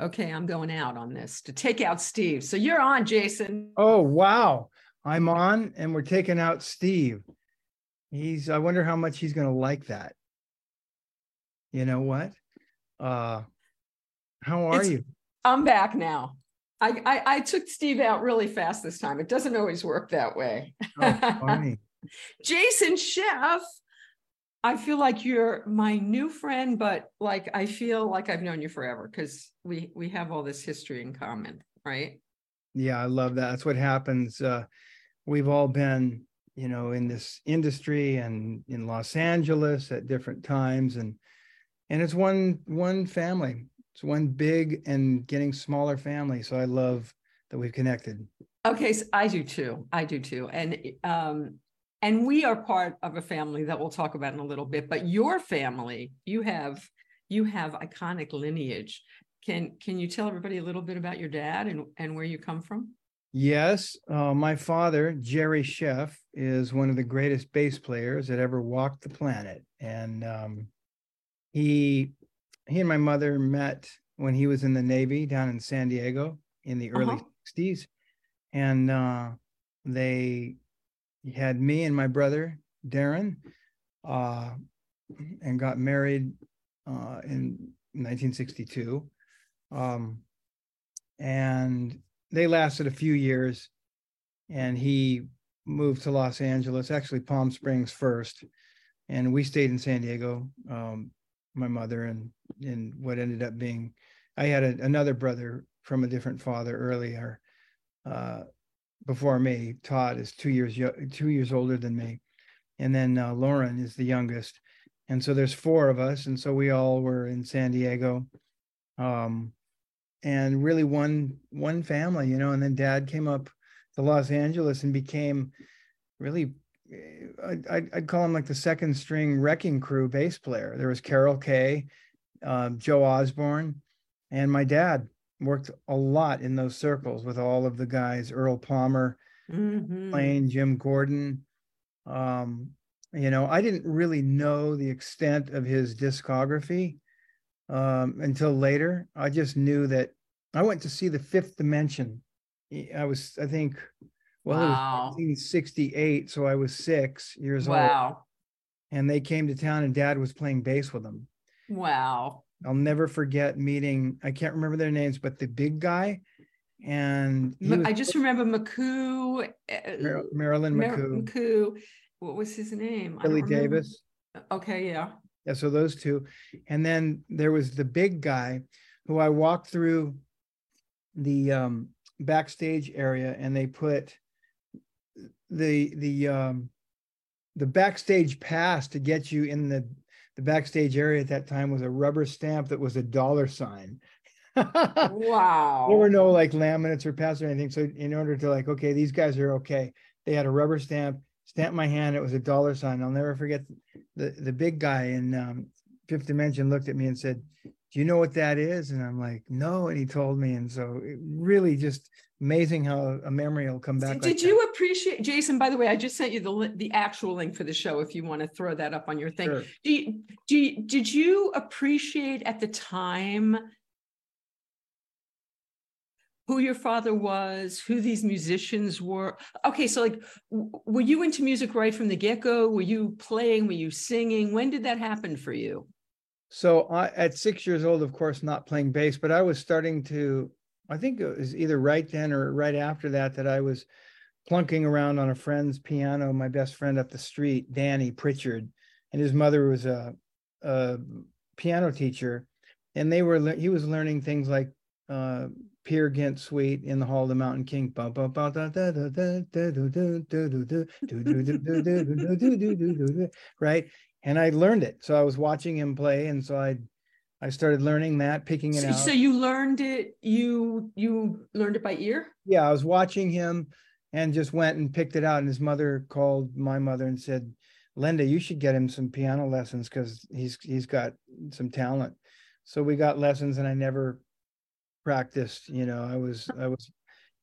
Okay, I'm going out on this to take out Steve. So you're on, Jason. Oh, wow. I'm on and we're taking out Steve. He's, I wonder how much he's going to like that. You know what? Uh, how are It's- you? I'm back now. I, I I took Steve out really fast this time. It doesn't always work that way. Oh, funny. Jason Scheff, I feel like you're my new friend, but like I feel like I've known you forever because we we have all this history in common, right? Yeah, I love that. That's what happens. Uh, we've all been, you know, in this industry and in Los Angeles at different times, and and it's one one family. It's one big and getting smaller family. So I love that we've connected. Okay, so I do too. I do too. And um and we are part of a family that we'll talk about in a little bit, but your family, you have you have iconic lineage. Can can you tell everybody a little bit about your dad and and where you come from? Yes, uh, my father, Jerry Scheff, is one of the greatest bass players that ever walked the planet, and um, he he and my mother met when he was in the Navy down in San Diego in the early Uh-huh. '60s, and uh, they had me and my brother Darren, uh, and got married uh, in 1962. Um, and they lasted a few years and he moved to Los Angeles, actually Palm Springs first. And we stayed in San Diego, um, my mother and and what ended up being, I had a, another brother from a different father earlier, uh, before me. Todd is two years two years older than me, and then uh, Lauren is the youngest. And so there's four of us, and so we all were in San Diego. Um, and really one one family you know and then dad came up to los angeles and became really eh, I'd, I'd call him like the second string wrecking crew bass player there was Carol Kaye um, Joe Osborn and my dad worked a lot in those circles with all of the guys earl palmer Mhm. playing jim gordon um, you know i didn't really know the extent of his discography um, until later. I just knew that I went to see the Fifth Dimension. I was, I think, well, Wow. it was 1968, so I was six years old, Wow. and they came to town, and Dad was playing bass with them. Wow. I'll never forget meeting. I can't remember their names, but the big guy, and was I just remember McCoo. uh, Mar- Marilyn Mar- McCoo, McCoo. What was his name? Billy. Davis. Okay, yeah. Yeah, so those two. And then there was the big guy who I walked through the um backstage area and they put the the um the backstage pass to get you in the the backstage area at that time was a rubber stamp that was a dollar sign. Wow. There were no like laminates or pass or anything. So in order to like, okay, these guys are okay. They had a rubber stamp, stamped my hand. It was a dollar sign. I'll never forget the the big guy in um, Fifth Dimension looked at me and said, "Do you know what that is?" And I'm like, "No." And he told me. And so it really just amazing how a memory will come back. Did like did you appreciate, Jason, by the way, I just sent you the, the actual link for the show if you want to throw that up on your thing. Sure. Do you, do you, did you appreciate at the time who your father was, who these musicians were? Okay, so like, w- were you into music right from the get-go? Were you playing? Were you singing? When did that happen for you? So I, at six years old, of course, not playing bass, but I was starting to, I think it was either right then or right after that, that I was plunking around on a friend's piano, my best friend up the street, Danny Pritchard, and his mother was a, a piano teacher. And they were, he was learning things like uh, Peer Gynt Suite in the Hall of the Mountain King. Right? And I learned it. So I was watching him play, and so I I started learning that, picking it So, out. so you learned it, you, you learned it by ear? yeah, I was watching him and just went and picked it out. And his mother called my mother and said, "Linda, you should get him some piano lessons because he's he's got some talent." So we got lessons, and I never practiced. You know, I was I was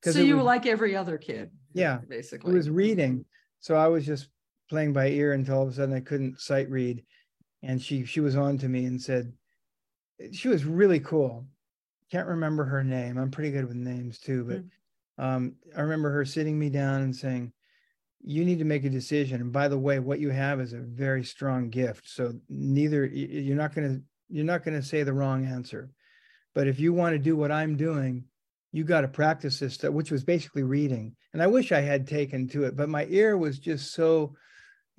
So you was, were like every other kid? Yeah, Basically. it was reading, so I was just playing by ear until all of a sudden I couldn't sight read, and she she was on to me and said, she was really cool. can't remember her name. I'm pretty good with names too, but Mm. um, I remember her sitting me down and saying, "You need to make a decision. And by the way, what you have is a very strong gift. So neither you're not going to you're not going to say the wrong answer, but if you want to do what I'm doing, you got to practice this stuff, which was basically reading. And I wish I had taken to it, but my ear was just so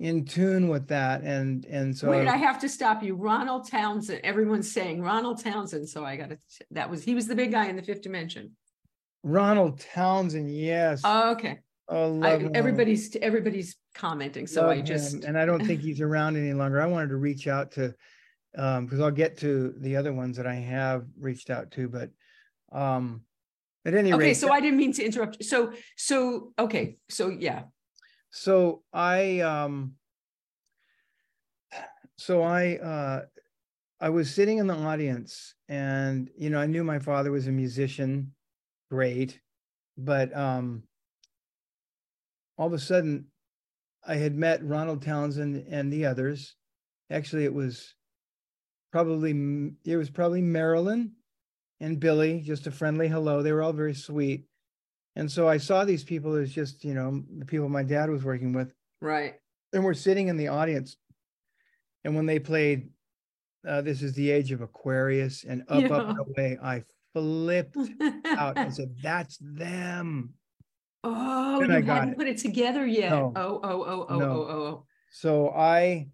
in tune with that, and and so Wait, I have to stop you. Ronald Townsend, everyone's saying Ronald Townsend, so I gotta, that was, he was the big guy in the fifth dimension. Ronald Townsend, yes. Oh, Okay, Oh, I, everybody's, everybody's commenting, so I just. him, and I don't think he's around any longer. I wanted to reach out to, um, because I'll get to the other ones that I have reached out to, but, um, at any Okay, rate, okay so I didn't mean to interrupt. So, so, okay, so yeah, so I, um, so I, uh, I was sitting in the audience and, you know, I knew my father was a musician, great, but, um, all of a sudden I had met Ronald Townsend and the others. Actually, it was probably, it was probably Marilyn and Billy, just a friendly hello. They were all very sweet. And so I saw these people as just, you know, the people my dad was working with right. and we're sitting in the audience. And when they played, uh, This is the Age of Aquarius and Up, Up, Yeah. and Away, I flipped out and said, That's them. Oh, Then you I hadn't it. put it together yet. No. Oh, oh, oh, oh, No. oh, oh, oh. So I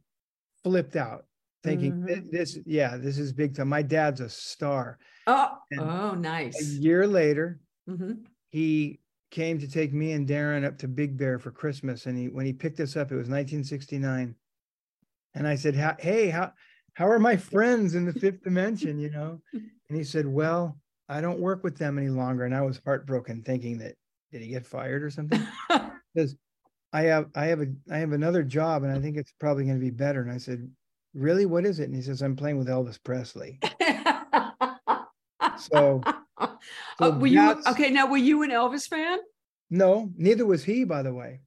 flipped out thinking, "Thi- Mhm. This, yeah, this is big time. My dad's a star. Oh, And oh, nice A year later, Mhm. He came to take me and Darren up to Big Bear for Christmas. And he, when he picked us up, it was 1969. And I said, Hey, how, how are my friends in the fifth dimension? You know? And he said, Well, I don't work with them any longer. And I was heartbroken thinking that, did he get fired or something? Because I have, I have a, I have another job and I think it's probably going to be better. And I said, Really? What is it? And he says, I'm playing with Elvis Presley. So, So were you okay? Now, were you an Elvis fan? no, neither was he, by the way.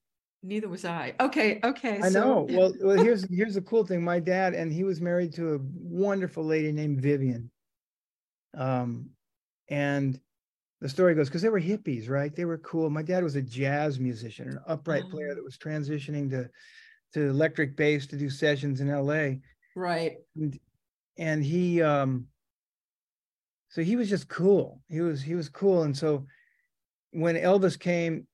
Neither was I. Okay, okay. I so- know. Well, well, here's here's the cool thing. My dad and he was married to a wonderful lady named Vivian. Um, and the story goes because they were hippies, right? They were cool. My dad was a jazz musician, an upright player Oh. that was transitioning to to electric bass to do sessions in L.A. right. And and he um, so he was just cool. He was he was cool, and so when Elvis came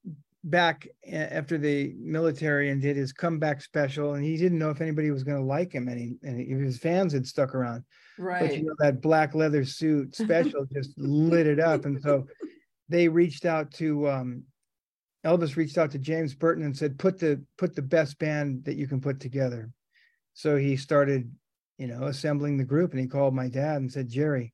back after the military and did his comeback special, and he didn't know if anybody was going to like him, and, he, and his fans had stuck around. Right. But you know that black leather suit special just lit it up, and so they reached out to um, Elvis reached out to James Burton and said, "Put the put the best band that you can put together." So he started, you know, assembling the group, and he called my dad and said, "Jerry,"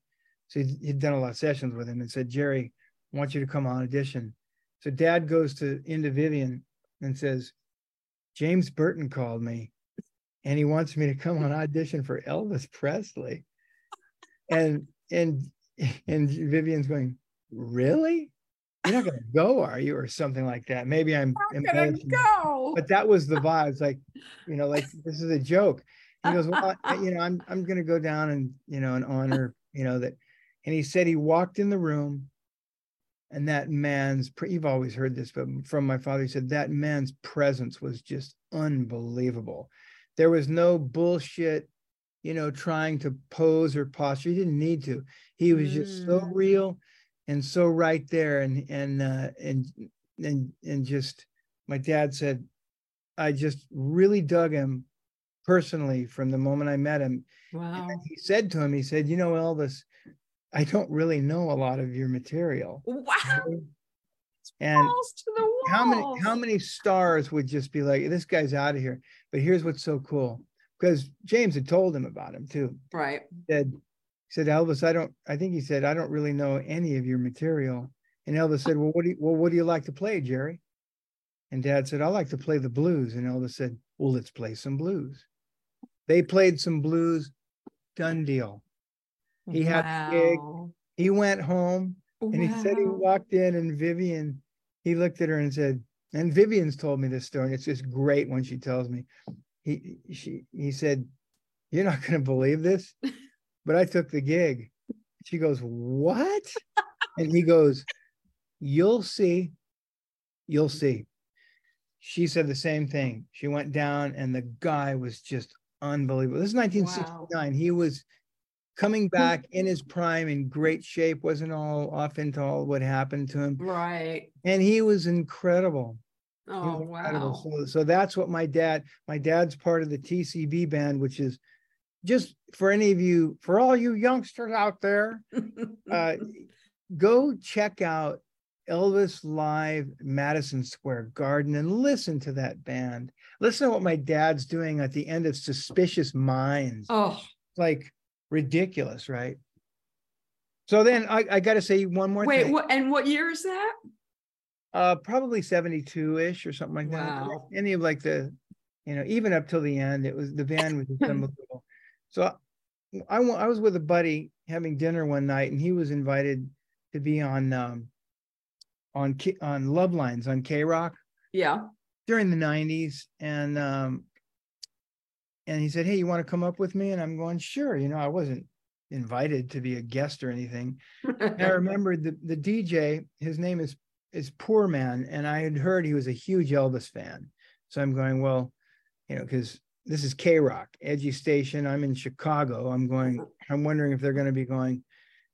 so he'd, he'd done a lot of sessions with him, and said, "Jerry, I want you to come on audition." So Dad goes to into Vivian and says, "James Burton called me, and he wants me to come on audition for Elvis Presley." And and and Vivian's going, "Really? You're not going to go, are you?" Or something like that. Maybe I'm I'm gonna go. but that was the vibes like you know like this is a joke he goes well you know i'm i'm going to go down and you know and honor you know that and he said he walked in the room and that man's you've always heard this but from my father he said that man's presence was just unbelievable there was no bullshit you know trying to pose or posture he didn't need to he was just so Mm. real and so right there and and uh and and and just my dad said I just really dug him personally from the moment I met him. Wow. he said to him, he said, You know, Elvis, I don't really know a lot of your material. Wow. And to the walls. how many how many stars would just be like, this guy's out of here? But here's what's so cool. Because James had told him about him too. Right. He said, he said, Elvis, I don't, I think he said, I don't really know any of your material. And Elvis said, Well, what do you well, what do you like to play, Jerry? And dad said, I like to play the blues. And Elvis said, Well, let's play some blues. They played some blues, done deal. He had a gig. He went home and he said he walked in and Vivian, he looked at her and said, and Vivian's told me this story. and It's just great when she tells me. He she he said, You're not gonna believe this, but I took the gig. She goes, What? and he goes, You'll see. You'll see. She said the same thing. She went down, and the guy was just unbelievable. This is 1969. He was coming back in his prime in great shape, wasn't all off into all what happened to him. Right. And he was incredible. Oh, was incredible. wow. So, so that's what my dad, my dad's part of the TCB band, which is just for any of you, for all you youngsters out there, uh, go check out Elvis Live Madison Square Garden and listen to that band. Listen to what my dad's doing at the end of Suspicious Minds. oh, Like ridiculous, right? So then I, I got to say one more wait, thing. what, and what year is that? Uh, probably 72 ish or something like that. Any of like the, you know, even up till the end, it was the band was unbelievable. So I, I was with a buddy having dinner one night and he was invited to be on, um, on, K- on Love Lines on KROQ Yeah. during the 90s. And, um, and he said, Hey, you want to come up with me? And I'm going, Sure. You know, I wasn't invited to be a guest or anything. I remembered the, the DJ, his name is is Poorman, and I had heard he was a huge Elvis fan. So I'm going, well, you know, because this is KROQ, edgy station. I'm in Chicago. I'm going, I'm wondering if they're going to be going,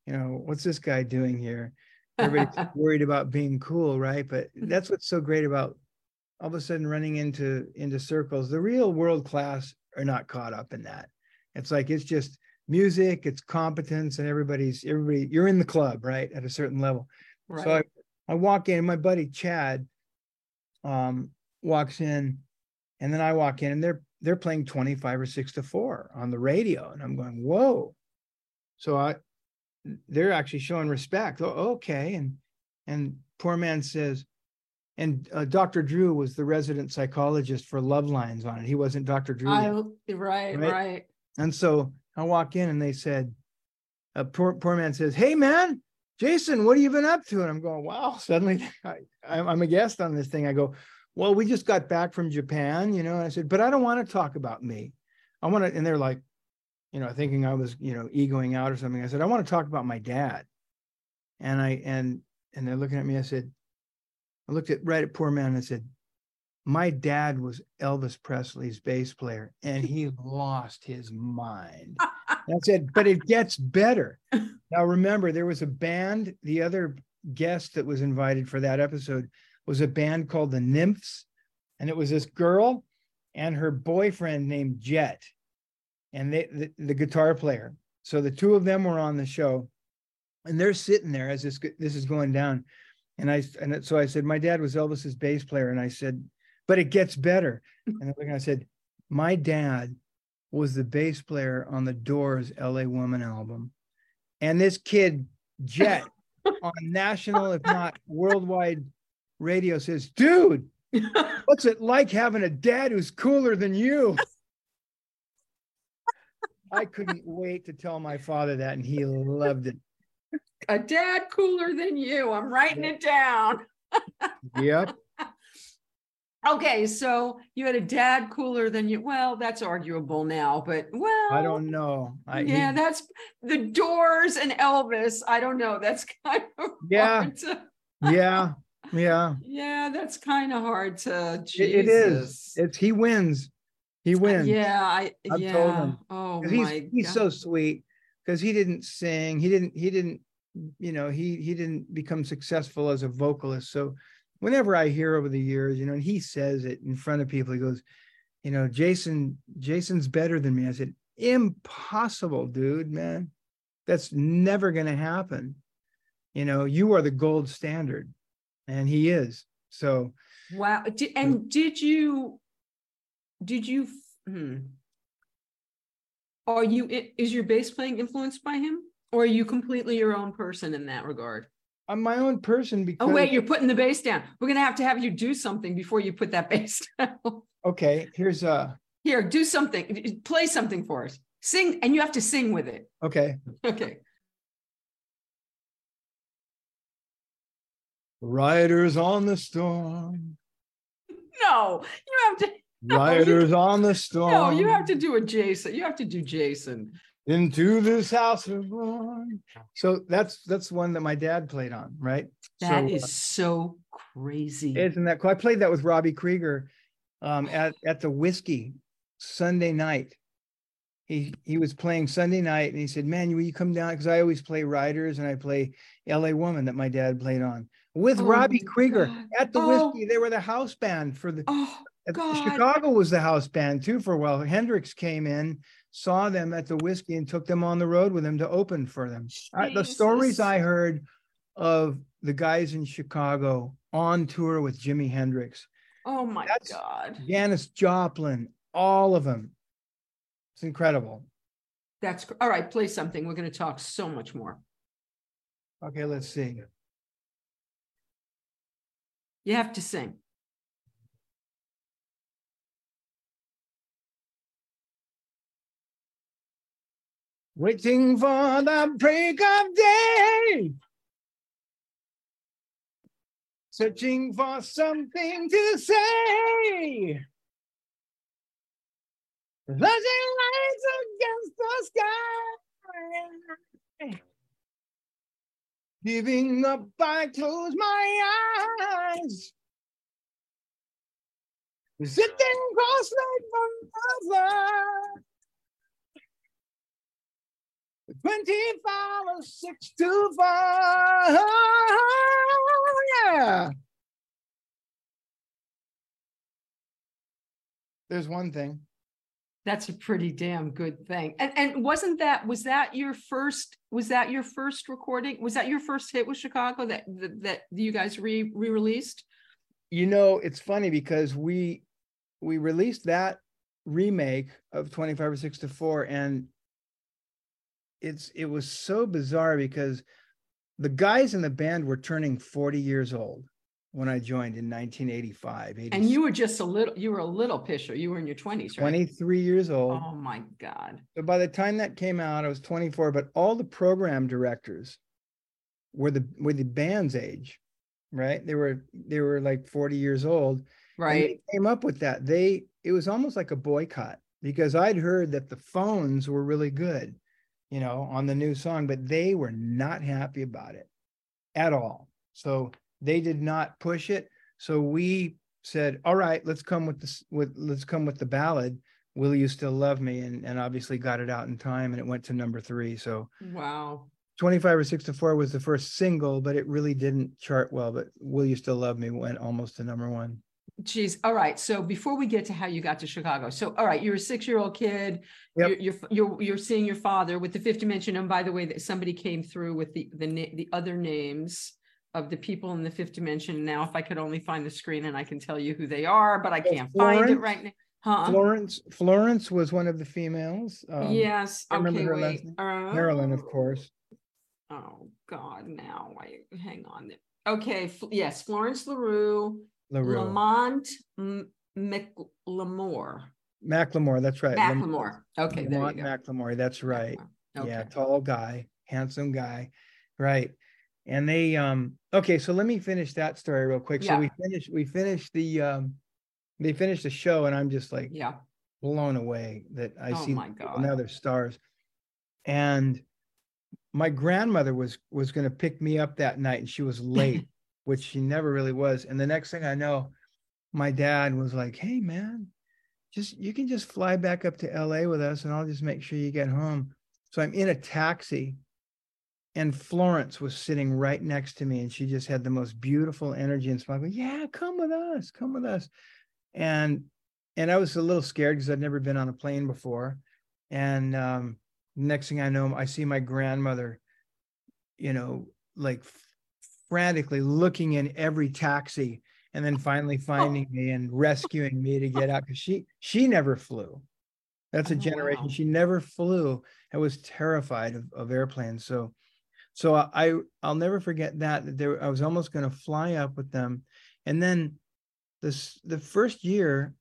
you know, what's this guy doing here? Everybody's worried about being cool, right? But that's what's so great about all of a sudden running into into circles. The real world class are not caught up in that. It's like it's just music, it's competence, and everybody's everybody. You're in the club, right, at a certain level. So I, I walk in, my buddy Chad um, walks in, and then I walk in, and they're they're playing 25 or 6 to 4 on the radio. And I'm going, whoa. So I they're actually showing respect. Oh, okay. And and Poorman says, and uh, Dr. Drew was the resident psychologist for Love Lines on it. He wasn't Dr. Drew. I, right, Right? right. And so I walk in and they said, a poor, Poorman says, Hey man, Jason, what have you been up to? And I'm going, wow, suddenly I, I'm a guest on this thing. I go, well, we just got back from Japan, you know, and I said, but I don't want to talk about me. I want to, and they're like, you know, thinking I was, you know, egoing out or something. I said, I want to talk about my dad. And I, and, and they're looking at me. I said, I looked at right at Poorman and I said, my dad was Elvis Presley's bass player and he lost his mind. And I said, but it gets better. Now remember, there was a band, the other guest that was invited for that episode was a band called the Nymphs. And it was this girl and her boyfriend named Jet. And they the, the guitar player. So the two of them were on the show. And they're sitting there as this this is going down. And I and so I said, My dad was Elvis's bass player. And I said, but it gets better. And I said, My dad was the bass player on the Doors LA Woman album. And this kid, Jet, on national, if not worldwide radio says, Dude, what's it like having a dad who's cooler than you? I couldn't wait to tell my father that, and he loved it. A dad cooler than you. I'm writing it down. Yep. Okay, so you had a dad cooler than you. Well, that's arguable now, but well, I don't know. I, he- yeah, that's the Doors and Elvis. I don't know. That's kind of Yeah. hard to, yeah. Yeah. yeah, that's kind of hard to. It- it is. It's he wins. He uh, wins. Yeah, I I've yeah. told him. Oh he's my he's God. so sweet because he didn't sing he didn't he didn't you know he he didn't become successful as a vocalist so whenever i hear over the years you know and he says it in front of people he goes you know jason jason's better than me i said impossible dude man that's never going to happen you know you are the gold standard and he is so Wow. And did you, did you, hmm. Are you, is your bass playing influenced by him? Or are you completely your own person in that regard? i'm my own person because Oh, wait, you're putting the bass down. We're gonna have to have you do something before you put that bass down. okay here's uh Here, do something, play something for us. Sing, and you have to sing with it. okay Okay. riders on the storm No, you have to, No, you- Riders on the storm. no, you have to do a Jason. You have to do Jason. Into this house. So that's that's the one that my dad played on, right? That so, is so crazy. uh, isn't that cool? I played that with Robbie Krieger um, at at the whiskey Sunday night. He he was playing Sunday night and he said, Man, will you come down? Because I always play Riders and I play LA Woman that my dad played on with Oh Robbie Krieger God. at the Oh. whiskey. They were the house band for the oh, uh. Chicago was the house band too for a while. Hendrix came in, saw them at the whiskey, and took them on the road with him to open for them. I- the stories I heard of the guys in Chicago on tour with Jimi Hendrix, Oh my That's- God. Janis Joplin, all of them. It's incredible. That's all right. Play something. We're going to talk so much more. Okay, let's see. You have to sing. waiting for the break of day, searching for something to say. Flashing lights against the sky. Giving up, I close my eyes. Sitting cross-legged on the floor. 250625. Yeah. There's one thing. That's a pretty damn good thing. And and wasn't that was that your first was that your first recording? Was that your first hit with Chicago that that, that you guys re re-released? You know, it's funny because we we released that remake of 25 or 6 to 4 and it's it was so bizarre because the guys in the band were turning 40 years old when I joined in 1985. And you were just a little you were a little pisher. You were in your 20s, right? 23 years old. Oh my God. So by the time that came out, I was 24, but all the program directors were the were the band's age, right? They were they were like 40 years old. Right. they came up with that. They it was almost like a boycott because I'd heard that the phones were really good, you know, on the new song, but they were not happy about it at all. So they did not push it. So we said, "All right, let's come with this with let's come with the ballad. Will you still love me?" And and obviously got it out in time, and it went to number three. So Wow. 25 or 6 to 4 was the first single, but it really didn't chart well. But Will You Still Love Me went almost to number one. Geez. All right. So before we get to how you got to Chicago, so all right, you're a six-year-old kid. Yep. You're, you're you're you're seeing your father with the fifth dimension. And by the way, that somebody came through with the the the other names of the people in the fifth dimension. Now, if I could only find the screen and I can tell you who they are, but I can't find it Florence? right now. Huh? Florence Florence was one of the females. Um, yes. I remember Okay. her last Wait. name. Uh, Marilyn, of course. Oh God. Now, I hang on. Okay. F- yes. Florence LaRue, LaRue. Lamont M- McLemore. Macklemore, that's right. McLemore. Okay. There you go. McLemore, that's right. Okay. Yeah, tall guy, handsome guy. Right. And they um okay, so let me finish that story real quick. So we finished we finished the um they finished the show and I'm just like Yeah. blown away that I Oh see another stars. And my grandmother was was going to pick me up that night and she was late, which she never really was. And the next thing I know, my dad was like, "Hey man, just you can just fly back up to LA with us and I'll just make sure you get home." So I'm in a taxi and Florence was sitting right next to me and she just had the most beautiful energy and smile. Yeah, come with us, come with us. And and I was a little scared because I'd never been on a plane before. And um, next thing I know, I see my grandmother, you know, like frantically looking in every taxi, and then finally finding me and rescuing me to get out because she she never flew. That's a Oh, generation. wow. She never flew. I was terrified of, of airplanes. So, so I I'll never forget that. That there, I was almost going to fly up with them, and then this the first year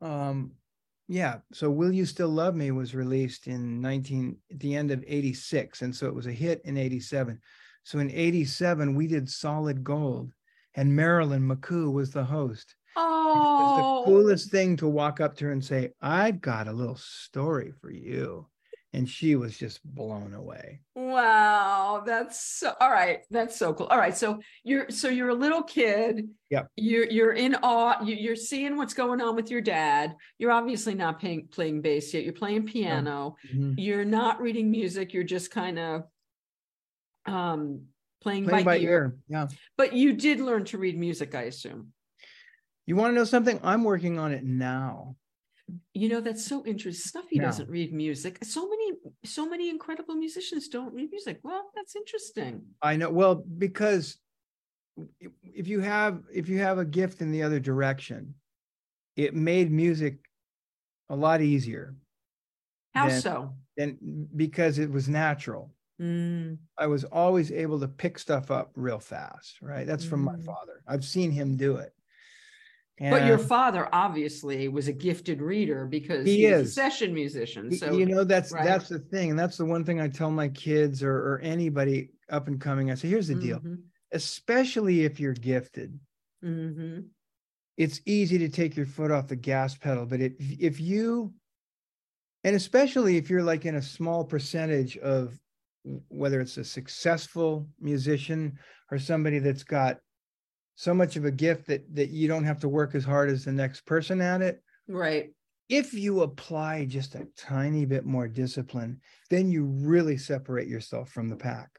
um yeah so will you still love me was released in 19 at the end of 86 and so it was a hit in 87 so in 87 we did solid gold and marilyn mccoo was the host it was Oh, the coolest thing to walk up to her and say i've got a little story for you and she was just blown away. Wow, that's so, all right. That's so cool. All right, so you're so you're a little kid. Yep. You're you're in awe. You, you're seeing what's going on with your dad. You're obviously not playing playing bass yet. You're playing piano. Mhm. You're not reading music. You're just kind of um playing, Playing by, by ear. ear. Yeah. But you did learn to read music, I assume. You want to know something? I'm working on it now. You know, that's so interesting. Snuffy doesn't read music. So many, so many incredible musicians don't read music. Well, that's interesting. I know. Well, because if- you have if you have a gift in the other direction, it made music a lot easier How Then- so? than because it was natural. Mm, I was always able to pick stuff up real fast, right? That's from my Mm. father. I've seen him do it. But your father obviously was a gifted reader because He he, was a is. session musician. So you know that's right. that's the thing, and that's the one thing I tell my kids or or anybody up and coming. I say, here's the deal, Mhm, especially if you're gifted, mhm. it's easy to take your foot off the gas pedal. But it, if you, and especially if you're like in a small percentage of whether it's a successful musician or somebody that's got so much of a gift that that you don't have to work as hard as the next person at it. Right. If you apply just a tiny bit more discipline, then you really separate yourself from the pack,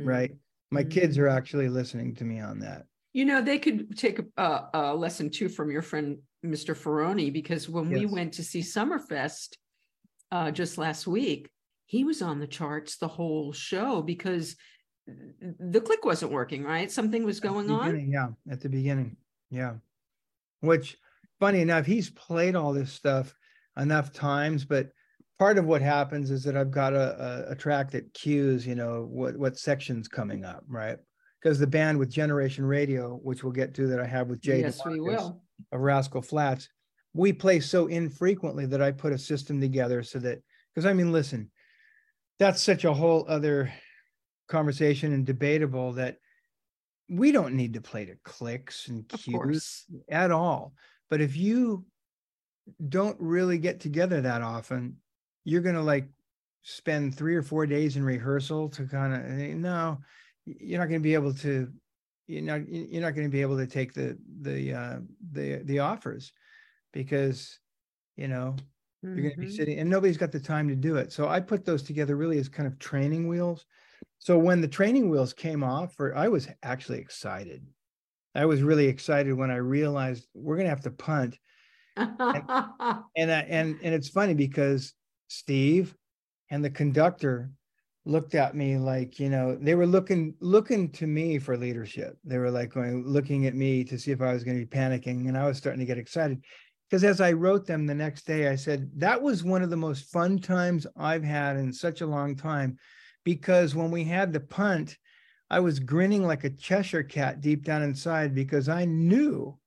Mm. right? My kids are Mhm. actually listening to me on that. You know, they could take a, a, a lesson too from your friend, Mr. Ferrone, because when we went to see Summerfest uh, just last week, he was on the charts the whole show because uh, the click wasn't working, right? Something was going on. Yeah, at the beginning. Yeah. Which funny enough, he's played all this stuff enough times, but part of what happens is that I've got a, a, a track that cues, you know, what what section's coming up, right? Because the band with Generation Radio, which we'll get to that I have with Jay Yes, we will. of Rascal Flatts, we play so infrequently that I put a system together so that because I mean, listen, that's such a whole other conversation and debatable that we don't need to play to clicks and cues at all. But if you don't really get together that often, you're gonna like spend three or four days in rehearsal to kind of no, you're not gonna be able to. You're not you're not going to be able to take the the uh, the the offers because you know you're going to be Mhm. sitting and nobody's got the time to do it. So I put those together really as kind of training wheels. So when the training wheels came off, or I was actually excited. I was really excited when I realized we're going to have to punt. And I, and and it's funny because Steve and the conductor looked at me like, you know, they were looking looking to me for leadership. They were like going looking at me to see if I was going to be panicking and I was starting to get excited. Because as I wrote them the next day, I said, that was one of the most fun times I've had in such a long time. Because when we had the punt, I was grinning like a Cheshire cat deep down inside because I knew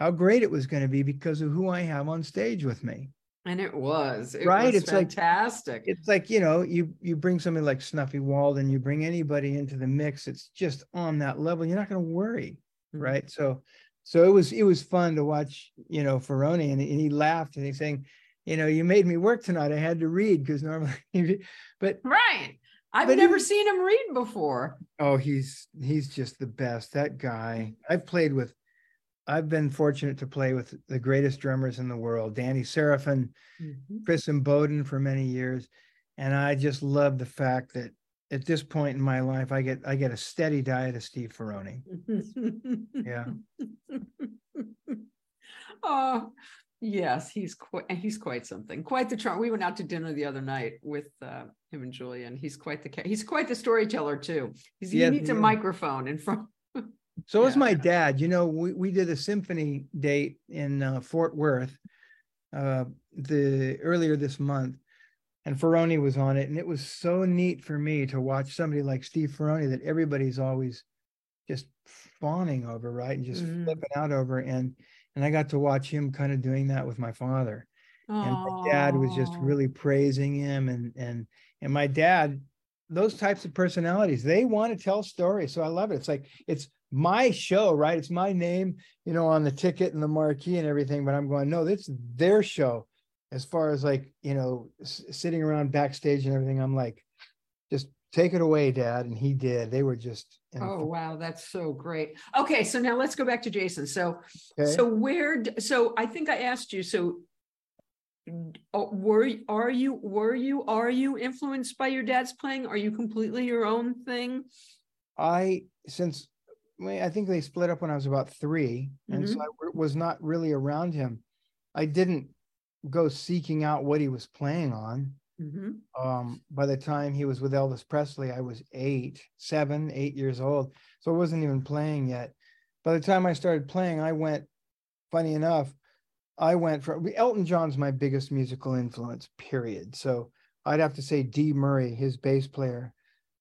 how great it was going to be because of who I have on stage with me. and it was. It Right, was it's like- fantastic. It's like, you know, you you bring somebody like Snuffy Walden, you bring anybody into the mix, it's just on that level. You're not going to worry. Mhm. right? So, so it was it was fun to watch, you know, Ferrone, and, and he laughed and he's saying, you know, you made me work tonight. I had to read because normally, but Right. I've But never seen him read before. oh, he's he's just the best. That guy. I've played with. I've been fortunate to play with the greatest drummers in the world, Danny Seraphine, Mhm. Tris Imboden for many years, and I just love the fact that at this point in my life, I get I get a steady diet of Steve Ferrone. Yeah. Oh, yes, he's quite, he's quite something, quite the charm. We went out to dinner the other night with uh, him and Julia, and he's quite the, he's quite the storyteller too. He's, he needs he a microphone in front. So Yeah. my dad. You know, we, we did a symphony date in uh, Fort Worth uh, the earlier this month, and Ferrone was on it, and it was so neat for me to watch somebody like Steve Ferrone that everybody's always just fawning over, right, and just Mhm. flipping out over, and and I got to watch him kind of doing that with my father, and my dad was just really praising him, and and and my dad. Those types of personalities, they want to tell stories. So I love it. It's like it's my show, right? It's my name, you know, on the ticket and the marquee and everything. But I'm going, no, it's their show. As far as like, you know, s- sitting around backstage and everything, I'm like, just take it away, dad. And he did. They were just. in Oh, wow, that's so great. Okay, so now let's go back to Jason. So, okay? so where, so I think I asked you, so oh, were, are you, were you, are you influenced by your dad's playing? Are you completely your own thing? I, since, I think they split up when I was about three. And so Mhm. I was not really around him. I didn't go seeking out what he was playing on. Mhm. um, by the time he was with Elvis Presley, I was eight, seven, eight years old. So I wasn't even playing yet. By the time I started playing, I went, funny enough, I went from Elton John's my biggest musical influence, period. So I'd have to say Dee Murray, his bass player,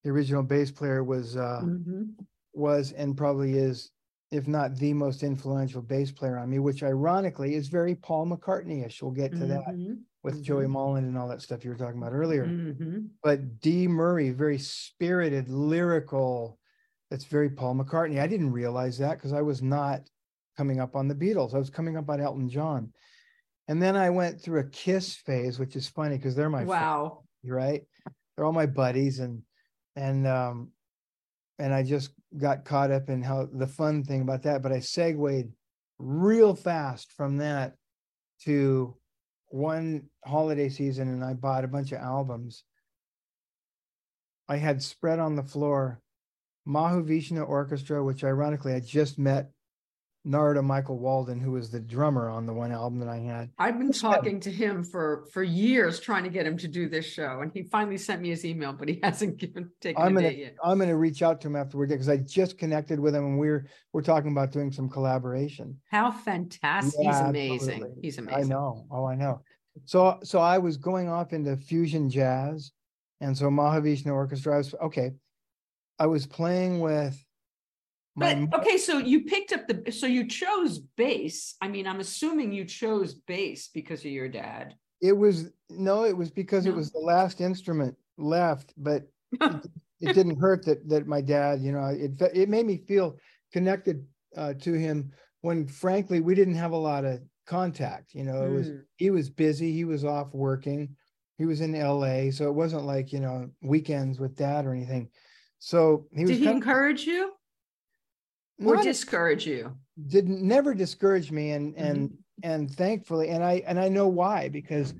the original bass player was uh Mhm. was and probably is, if not the most influential bass player on me, which ironically is very Paul McCartney-ish. We'll get to that Mhm. with Joey Molland and all that stuff you were talking about earlier Mhm. but Dee Murray, very spirited, lyrical. That's very Paul McCartney. I didn't realize that because I was not coming up on the Beatles. I was coming up on Elton John. And then I went through a Kiss phase, which is funny because they're my friends, Wow. right? They're all my buddies, and and um, and I just got caught up in how the fun thing about that. But I segued real fast from that to one holiday season and I bought a bunch of albums. I had spread on the floor Mahavishnu Orchestra, which ironically I just met Narada Michael Walden, who was the drummer on the one album that I had. I've been talking to him for, for years, trying to get him to do this show, and he finally sent me his email, but he hasn't given, taken I'm a gonna yet. I'm gonna reach out to him afterward because I just connected with him and we're we're talking about doing some collaboration. How fantastic, he's amazing, absolutely. he's amazing. I know. Oh, I know. So so I was going off into fusion jazz, and so Mahavishnu Orchestra. I was okay. I was playing with my But, okay, so you picked up the, so you chose bass, I mean, I'm assuming you chose bass because of your dad. it was no, it was because it was the last instrument left, but it, it didn't hurt that that my dad, you know, it it made me feel connected uh, to him when frankly we didn't have a lot of contact. You know, it was Mm. he was busy, he was off working, he was in LA, so it wasn't like you know weekends with dad or anything. So he was Did he encourage you of, or not- discourage you? didn't never discourage me and Mm-hmm. and and thankfully and I and I know why because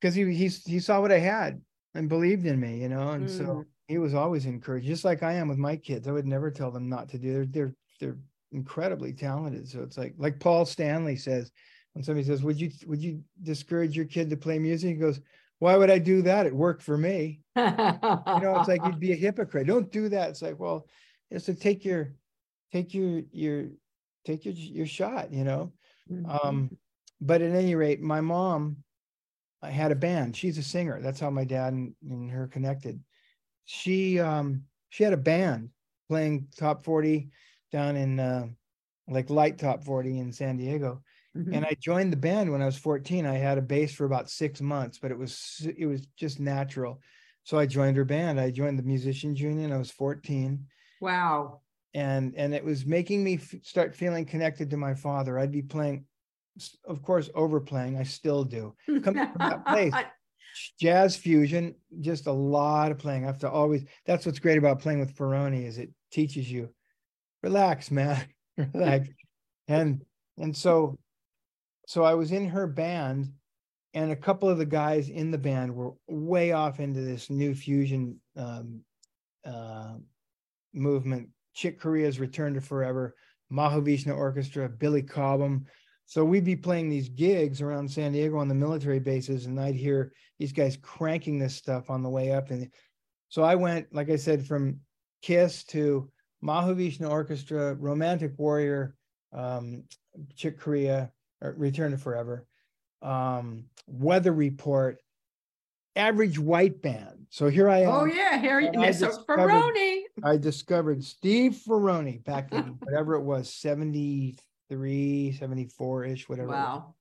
because he he he saw what I had and believed in me, you know, and so Mm. he was always encouraged, just like I am with my kids. I would never tell them not to do. They're they're they're incredibly talented. So it's like like Paul Stanley says when somebody says, "Would you would you discourage your kid to play music?" He goes, "Why would I do that? It worked for me." You You know, it's like you'd be a hypocrite. Don't do that. It's like, well, it's to take your take your your take your your shot. You know. Mm-hmm. Um, but at any rate, my mom I had a band. She's a singer. That's how my dad and, and her connected. She um she had a band playing top 40 down in uh like light top 40 in San Diego. Mhm. And I joined the band when I was 14. I had a bass for about six months, but it was it was just natural. So I joined her band. I joined the musicians union. I was 14 Wow. And and it was making me f- start feeling connected to my father i'd be playing of course overplaying i still do Coming from that place. jazz fusion just a lot of playing i have to always that's what's great about playing with Ferrone is it teaches you relax man relax and and so so i was in her band and a couple of the guys in the band were way off into this new fusion um, uh, movement. Chick Corea's Return to Forever, Mahavishnu Orchestra, Billy Cobham. So we'd be playing these gigs around San Diego on the military bases, and I'd hear these guys cranking this stuff on the way up. And so I went, like I said, from Kiss to Mahavishnu Orchestra, Romantic Warrior, um, Chick Corea, Return to Forever, um, Weather Report, Average White Band. So here I am. Oh, yeah, Harry, And so discovered- Ferrone. I discovered Steve Ferrone back in whatever it was, 73, 74 ish, whatever. Wow.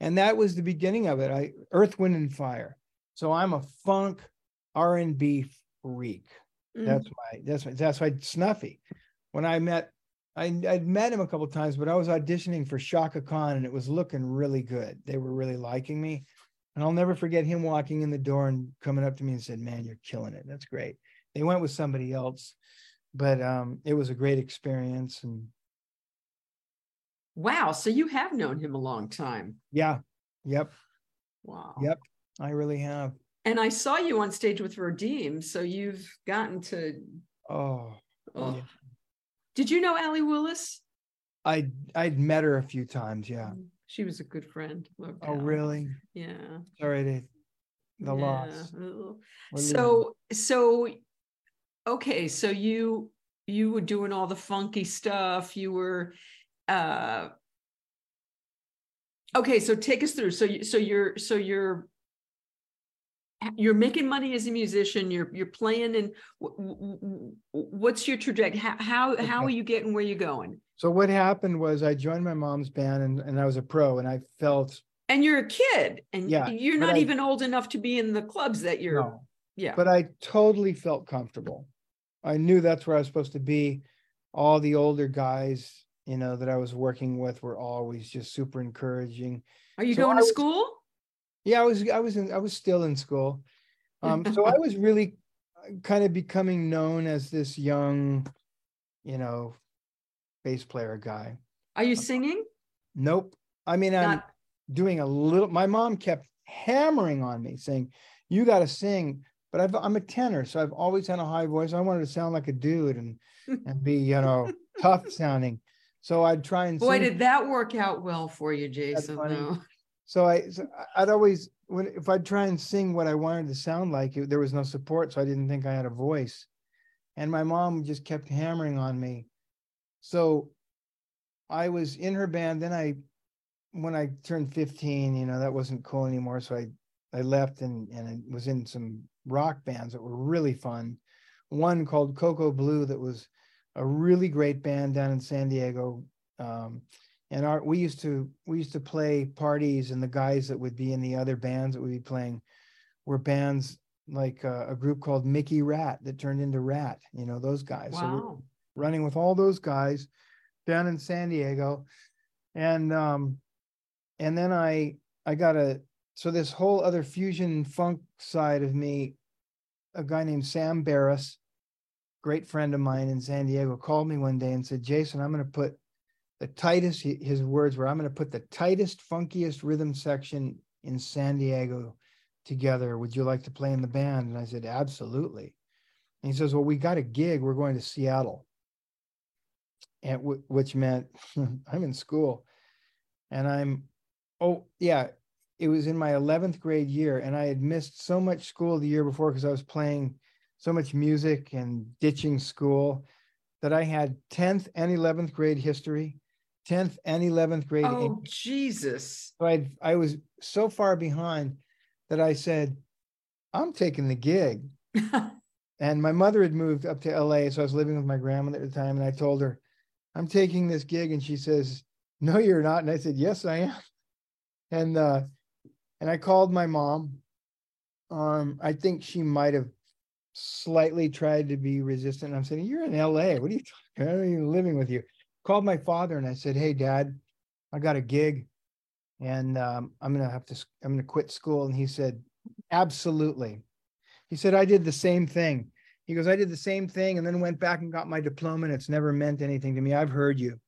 And that was the beginning of it. I Earth, Wind and Fire. So I'm a funk R and B freak. Mm. That's my that's my that's why Snuffy. When I met I, I'd met him a couple times, but I was auditioning for Chaka Khan and it was looking really good. They were really liking me. And I'll never forget him walking in the door and coming up to me and said, Man, you're killing it. That's great. They went with somebody else, but um, it was a great experience. And wow. So you have known him a long time. yeah, yep, Wow. yep, I really have. And I saw you on stage with Redeem. So you've gotten to. Oh, Oh. Yeah. Did you know Allee Willis? I I'd met her a few times. Yeah. She was a good friend. Loved Oh, Allee. really? Yeah. Sorry to the yeah. loss. Ugh. We're losing- So so okay, so you you were doing all the funky stuff. You were uh okay, so take us through. So you so you're so you're you're making money as a musician, you're you're playing and wh- wh- wh- what's your trajectory? How how, how are you getting where you're going? So what happened was I joined my mom's band and, and I was a pro and I felt And you're a kid and Yeah, you're not I- even old enough to be in the clubs that you're no, yeah. but I totally felt comfortable. I knew that's where I was supposed to be. All the older guys, you know, that I was working with were always just super encouraging. Are you so going to school? Yeah, I was I was in I was still in school. Um, so I was really kind of becoming known as this young, you know, bass player guy. Are you singing? Nope. I mean, I'm Not doing a little. My mom kept hammering on me, saying, "You got to sing." But I've, I'm a tenor, so I've always had a high voice. I wanted to sound like a dude and and be, you know, tough sounding. So I'd try and Boy, sing. did that work out well for you, Jason, though. So I, so I'd always, when if I'd try and sing what I wanted to sound like, it, there was no support, so I didn't think I had a voice. And my mom just kept hammering on me. So I was in her band. Then I, when I turned 15, you know, that wasn't cool anymore. So I, I left and and I was in some rock bands that were really fun. One called Coco Blue that was a really great band down in San Diego. Um, and our we used to we used to play parties and the guys that would be in the other bands that we would be playing were bands like uh, a group called Mickey Ratt that turned into Ratt, you know, those guys. So we're Wow. running with all those guys down in San Diego. And um and then I I got a so this whole other fusion funk side of me, a guy named Sam Barris, great friend of mine in San Diego, called me one day and said, Jason, I'm going to put the tightest, his words were, I'm going to put the tightest, funkiest rhythm section in San Diego together. Would you like to play in the band? And I said, absolutely. And he says, well, we got a gig. We're going to Seattle. And w- which meant I'm in school and I'm, oh, yeah, it was in my 11th grade year. And I had missed so much school the year before because I was playing so much music and ditching school that I had 10th and 11th grade history, 10th and 11th grade Oh, English. Jesus. So I I was so far behind that I said, I'm taking the gig. And my mother had moved up to LA. So I was living with my grandmother at the time. And I told her, I'm taking this gig. And she says, No, you're not. And I said, Yes, I am. And uh, and I called my mom. Um, I think she might have slightly tried to be resistant. I'm saying, You're in LA. What are you talking? I'm even living with you. Called my father and I said, Hey, dad, I got a gig and um, I'm gonna have to I'm gonna quit school. And he said, Absolutely. He said, I did the same thing. He goes, I did the same thing and then went back and got my diploma and it's never meant anything to me. I've heard you.